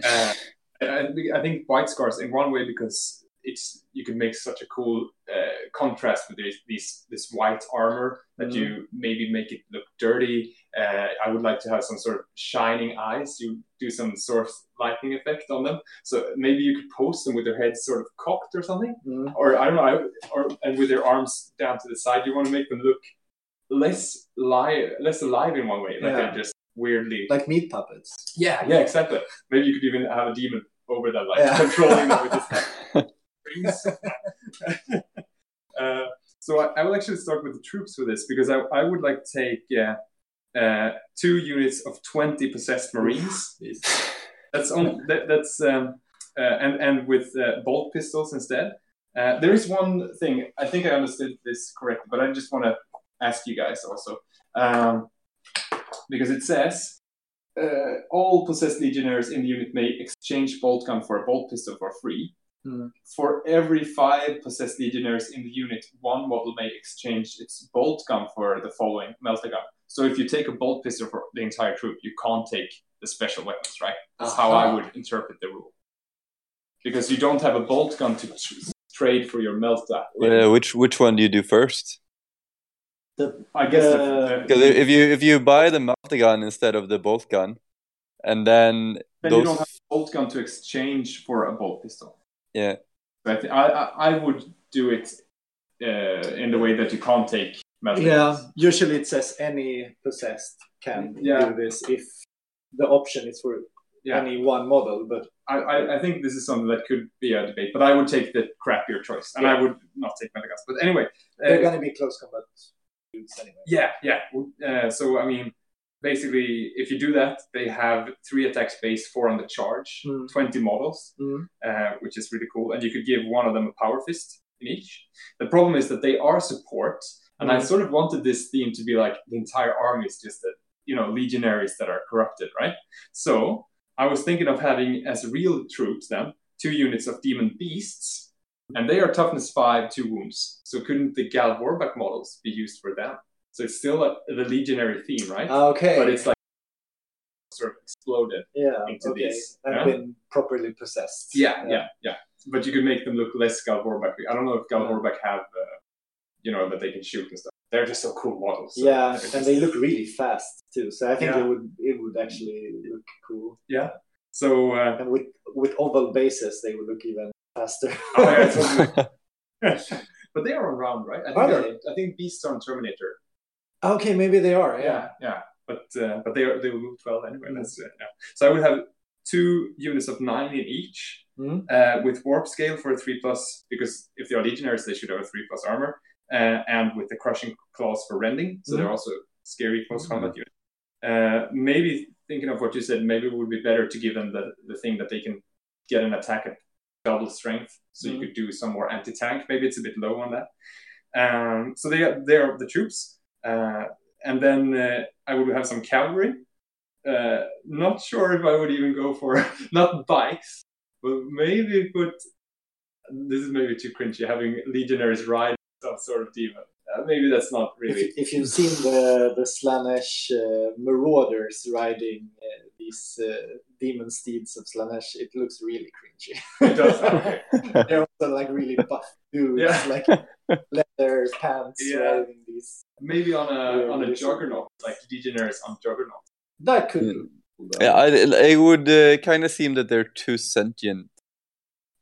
Uh, and I think white scars in one way because it's you can make such a cool uh, contrast with these, these this white armor that you maybe make it look dirty. Uh, I would like to have some sort of shining eyes. You do some sort of lighting effect on them, so maybe you could post them with their heads sort of cocked or something, Mhm. or I don't know, I- or and with their arms down to the side. You want to make them look less live, less alive in one way, like Yeah. they're just weirdly Like meat puppets. yeah, yeah, exactly. Maybe you could even have a demon over them, like Yeah. controlling them with his uh, so I, I will actually start with the troops for this because I, I would like to take uh, uh, two units of twenty possessed marines. That's on that, that's um, uh, and and with uh, bolt pistols instead. Uh, there is one thing I think I understood this correctly, but I just want to ask you guys also um, because it says uh, all possessed legionnaires in the unit may exchange bolt gun for a bolt pistol for free. Hmm. For every five possessed legionnaires in the unit, one model may exchange its bolt gun for the following melta gun. So if you take a bolt pistol for the entire troop, you can't take the special weapons, right? That's how I would interpret the rule. Because you don't have a bolt gun to tr- trade for your melta. Uh, which which one do you do first? The, I guess the- Uh, Because if you if you buy the melta gun instead of the bolt gun, and then then you those don't have a bolt gun to exchange for a bolt pistol. Yeah But I, I, I I would do it uh, in the way that you can't take metal yeah, usually it says any possessed can Yeah. do this if the option is for Yeah. any one model. But I, I, I think this is something that could be a debate, but I would take the crappier choice, and I would not take meltaguns. But anyway, they're uh, going to be close combat dudes anyway. yeah, yeah. Uh, so I mean, basically, if you do that, they have three attack space, four on the charge, Mm. twenty models, Mm. uh, which is really cool, and you could give one of them a power fist in each. The problem is that they are support, and I Mm. sort of wanted this theme to be like the entire army is just that you know legionaries that are corrupted, right? So I was thinking of having as real troops then two units of demon beasts, and they are toughness five, two wounds. So couldn't the Gal Vorbak models be used for them? So it's still a, the legionary theme, right? Okay. But it's like sort of exploded. yeah. into Okay. these, I've yeah? been properly possessed. Yeah, yeah, yeah. But you could make them look less Gal. I don't know if Gal Yeah. Have, uh, you know, that they can shoot and stuff. They're just so cool models. so Yeah, just- and they look really fast too. So I think Yeah. it would it would actually look cool. Yeah. So uh, And with with oval bases, they would look even faster. Oh, yeah, but they are on round, right? I think Are they're- I think beasts are on Terminator. Okay, maybe they are. Yeah. Yeah, yeah. But uh, but they are, they will move twelve anyway. Mm. That's uh, yeah. So I would have two units of nine in each, Mhm. uh, with warp scale for a three plus because if they are legionaries, they should have a three plus armor, uh, and with the crushing claws for rending. So they're Mm-hmm. also scary close combat unit. Uh, maybe thinking of what you said, maybe it would be better to give them the, the thing that they can get an attack at double strength, so you Mhm. could do some more anti tank. Maybe it's a bit low on that. Um, so they are, they are the troops. Uh, and then uh, I would have some cavalry. Uh, not sure if I would even go for not bikes, but maybe put. This is maybe too cringy having legionaries ride some sort of demon. Uh, maybe that's not really. If, if you've seen the the Slaanesh uh, marauders riding uh, these uh, demon steeds of Slaanesh, it looks really cringy. It does, okay. They're also like really buff dudes, Yeah. like leather pants, Yeah. riding these. Maybe on a on a juggernaut, like degenerates on juggernaut. That could. Yeah. be cool, though. Yeah, I, it would uh, kind of seem that they're too sentient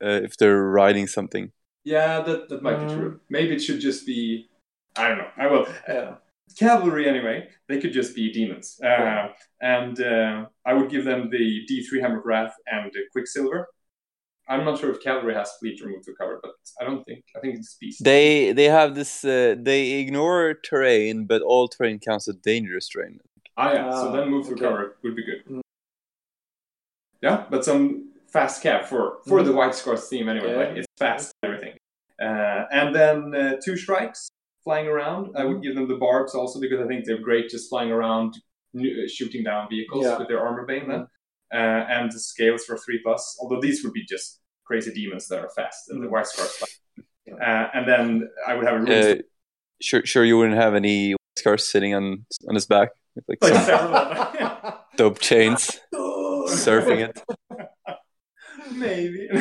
uh, if they're riding something. Yeah, that that might be Mm. true. Maybe it should just be. I don't know. I will. Yeah. cavalry anyway they could just be demons uh, and uh, i would give them the d3 hammer of wrath and the quicksilver i'm not sure if cavalry has fleet or move to cover but i don't think i think it's beast They they have this. Uh, they ignore terrain, but all terrain counts as dangerous terrain. ah yeah so Ah, then move to okay. cover would be good Mm. yeah but some fast cav for for Mm. the white scars theme anyway Yeah. like it's fast and everything uh, and then uh, two Shrikes flying around i would give them the barbs also because i think they're great just flying around shooting down vehicles Yeah. with their armor bane then uh, and the scales for three plus although these would be just crazy demons that are fast and the Mm. white scars uh, and then i would have a Uh, sure, sure, you wouldn't have any scars sitting on on his back with like like some several of them. dope chains, surfing it. maybe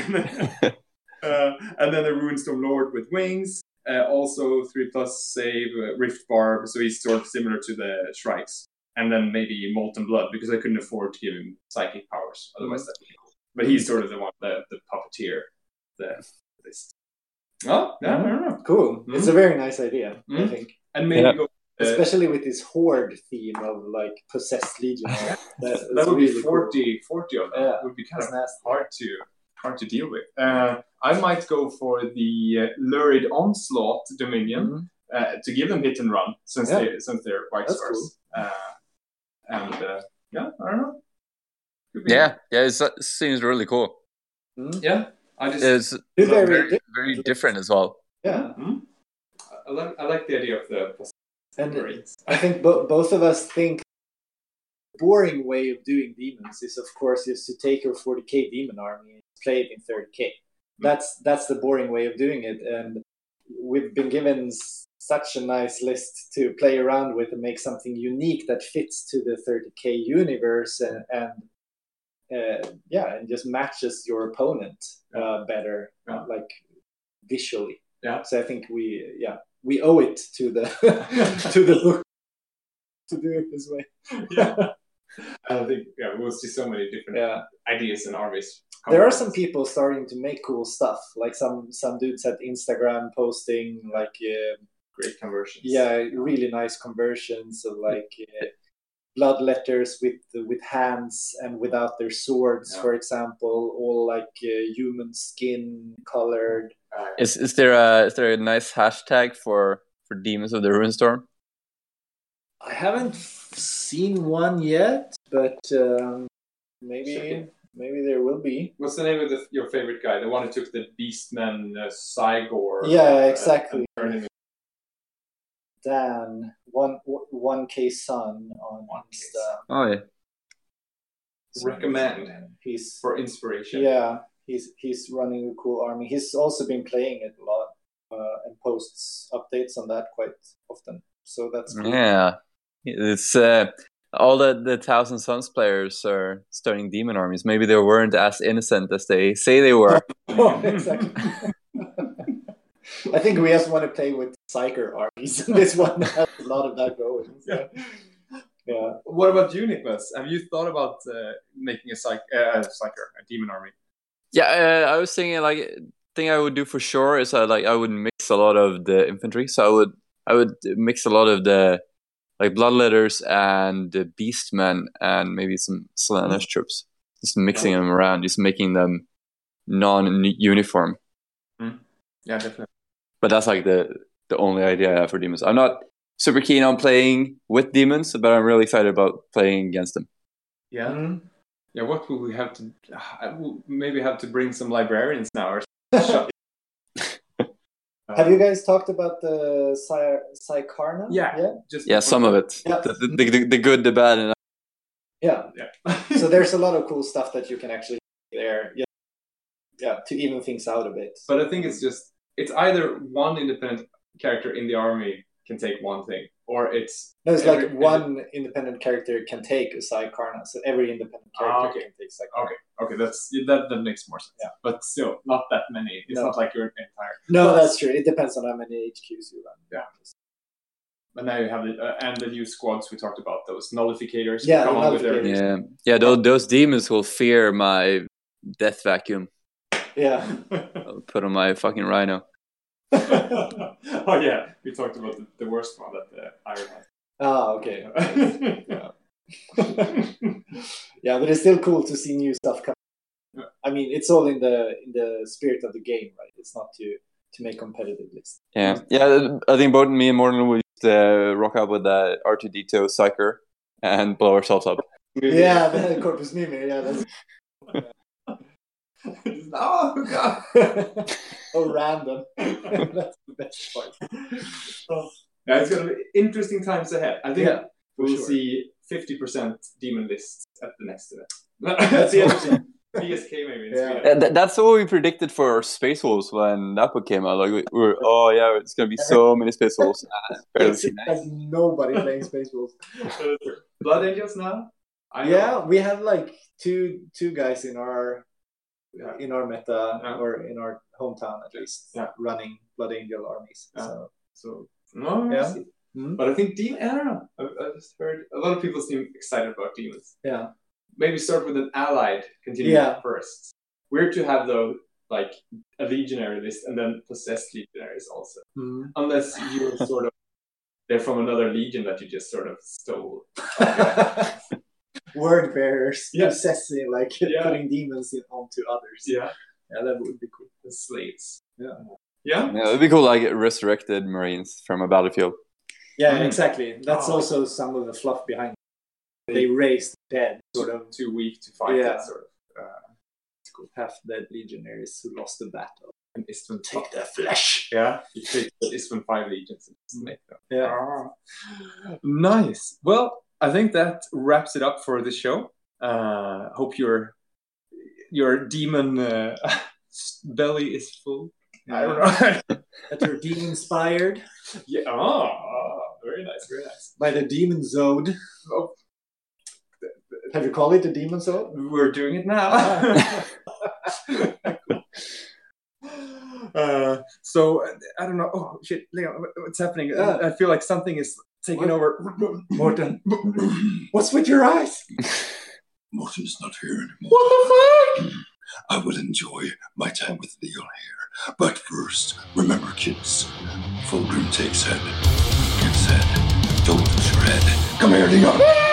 uh, and then the Ruinstorm Lord with wings. Uh, also three plus save uh, Rift Barb, so he's sort of similar to the Shrikes. And then maybe Molten Blood because I couldn't afford to give him psychic powers. Otherwise, that'd be cool. But he's sort of the one, the, the puppeteer. The list. Oh, yeah, I don't know. Cool. Mm. It's a very nice idea, I Mm. think. And maybe Yeah. go. uh, Especially with this horde theme of like possessed legion. that, that would really be 40, 40 of them. Yeah. Would be kind That's of nasty. hard to hard to deal with. Uh, I might go for the uh, lurid onslaught dominion Mhm. uh, to give them hit and run since Yeah. they since they're white That's scars. Uh, and uh, yeah, I don't know. Could be- Yeah, yeah, it's, it seems really cool. Mhm. yeah. I just It's It's very very, different. very different as well. Yeah. Mhm. I like I like the idea of the And Marines. I think bo- both of us think the boring way of doing demons is, of course, is to take your 40k demon army and play it in 30k. That's that's the boring way of doing it, and we've been given such a nice list to play around with and make something unique that fits to the 30k universe and, and uh, yeah, and just matches your opponent uh, better, Yeah. like visually. Yeah. So I think we yeah we owe it to the to the book to do it this way. yeah. I think yeah, we'll see so many different Yeah, ideas and armies. there are some people starting to make cool stuff. Like some some dudes at Instagram posting like uh, great conversions. yeah really nice conversions of like uh, blood letters with with hands and without their swords, Yeah. for example, all like uh, human skin colored. Is is there a is there a nice hashtag for for Demons of the Ruinstorm? I haven't seen one yet, but um, maybe be. maybe there will be. What's the name of the, your favorite guy? The one who took the Beastman uh, Cygor. Yeah, uh, exactly. and turned Dan one one K Sun on 1K Insta. Oh yeah. Recommend He's for inspiration. yeah, he's he's running a cool army. He's also been playing it a lot uh, and posts updates on that quite often. So that's cool. Yeah, it's uh, all the the Thousand Sons players are starting demon armies. Maybe they weren't as innocent as they say they were. exactly. I think we just want to play with Psyker armies. this one has a lot of that going. so, yeah. What about you, Nicholas? Have you thought about uh, making a psych, uh, a psyker, a demon army? yeah, uh, I was thinking like thing I would do for sure is I like I would mix a lot of the infantry. So I would I would mix a lot of the like bloodletters and the beastmen and maybe some Slaanesh mm. troops. Just mixing them around, just making them non-uniform. Mm. Yeah, definitely. but that's like the the only idea I have for demons. I'm not super keen on playing with demons, but I'm really excited about playing against them. Yeah. Mhm. Yeah, what will we have to? I will maybe have to bring some librarians now or shut. Have you um, guys talked about the Psy- Psykarna? Yeah. Yeah. Just Yeah, some of it, Yeah. the, the, the, the good, the bad, and Yeah. Yeah. So there's a lot of cool stuff that you can actually there. Yeah. Yeah. To even things out a bit. but I think it's just it's either one independent character in the army can take one thing, or it's No, it's every- like one independent character can take a Psykarna. So every independent character Ah, okay. can take Psykarna. Okay, okay, that's that. That makes more sense. Yeah. but still, not that many. It's No. not like your entire. No, that's true. It depends on how many HQs you run. Yeah. But now you have the uh, and the new squads we talked about those nullificators. Yeah, come the with their- yeah, yeah. Those, those demons will fear my death vacuum. Yeah. I'll put on my fucking rhino. oh yeah, we talked about the, the worst one that the Iron has. Ah, okay. yeah. yeah, but it's still cool to see new stuff come. Yeah. I mean, it's all in the in the spirit of the game, right? It's not to to make competitive lists. Yeah, yeah. I think both me and Morten will just uh, rock out with the R2D2 Psyker and blow ourselves up. Yeah, the Corpus Mimir. Yeah, that's oh god. oh random. that's the best part. Yeah, it's gonna be interesting times ahead. I think Yeah, we'll sure. see fifty percent demon lists at the next event. That's the interesting. PSK maybe Yeah. Th- that's what we predicted for Space Wolves when that book came out. Like we we were, oh yeah, it's gonna be so many Space Wolves. Ah, It's seen that. nobody playing Space Wolves. Blood Angels now. I know. Yeah, we have like two two guys in our Yeah. in our meta Yeah. or in our hometown at least Yeah. running Blood Angel armies. So So no, Yeah. Mhm. But I think demon. I don't know. I, I just heard a lot of people seem excited about demons. yeah, Maybe start with an allied continue Yeah. first. Weird to have though, like a legionary list and then possessed legionaries also. Unless you're sort of they're from another legion that you just sort of stole. word bearers Yeah. possessing like Yeah. putting demons in onto others. Yeah. yeah, that would be cool. The slaves. Yeah. Yeah. Yeah, it'd be cool, like resurrected Marines from a battlefield. Yeah, Mm. exactly. That's Oh. also some of the fluff behind. It. They raised dead, sort of Too weak to fight Yeah. it, sort of. Uh, half dead legionaries who lost the battle. and Isstvan Take their flesh. Yeah, you take the Isstvan five legions and just make them. Yeah. Ah. Nice. Well, I think that wraps it up for the show. Uh, hope your your demon uh, belly is full. I don't know. That you're demon inspired yeah. Oh, very nice. Very nice. by the demon zode. Oh, Have you called it the demon zode? we're doing it now. uh, so I don't know. Oh shit, Leo, what- what's happening? Yeah. I feel like something is taking What? over. Morton, what's with your eyes? Morton's not here anymore. What the fuck? I will enjoy my time with Leon here. But first, remember, kids, Fulgrim takes head. Gives head. Don't lose your head. Come here, Leon.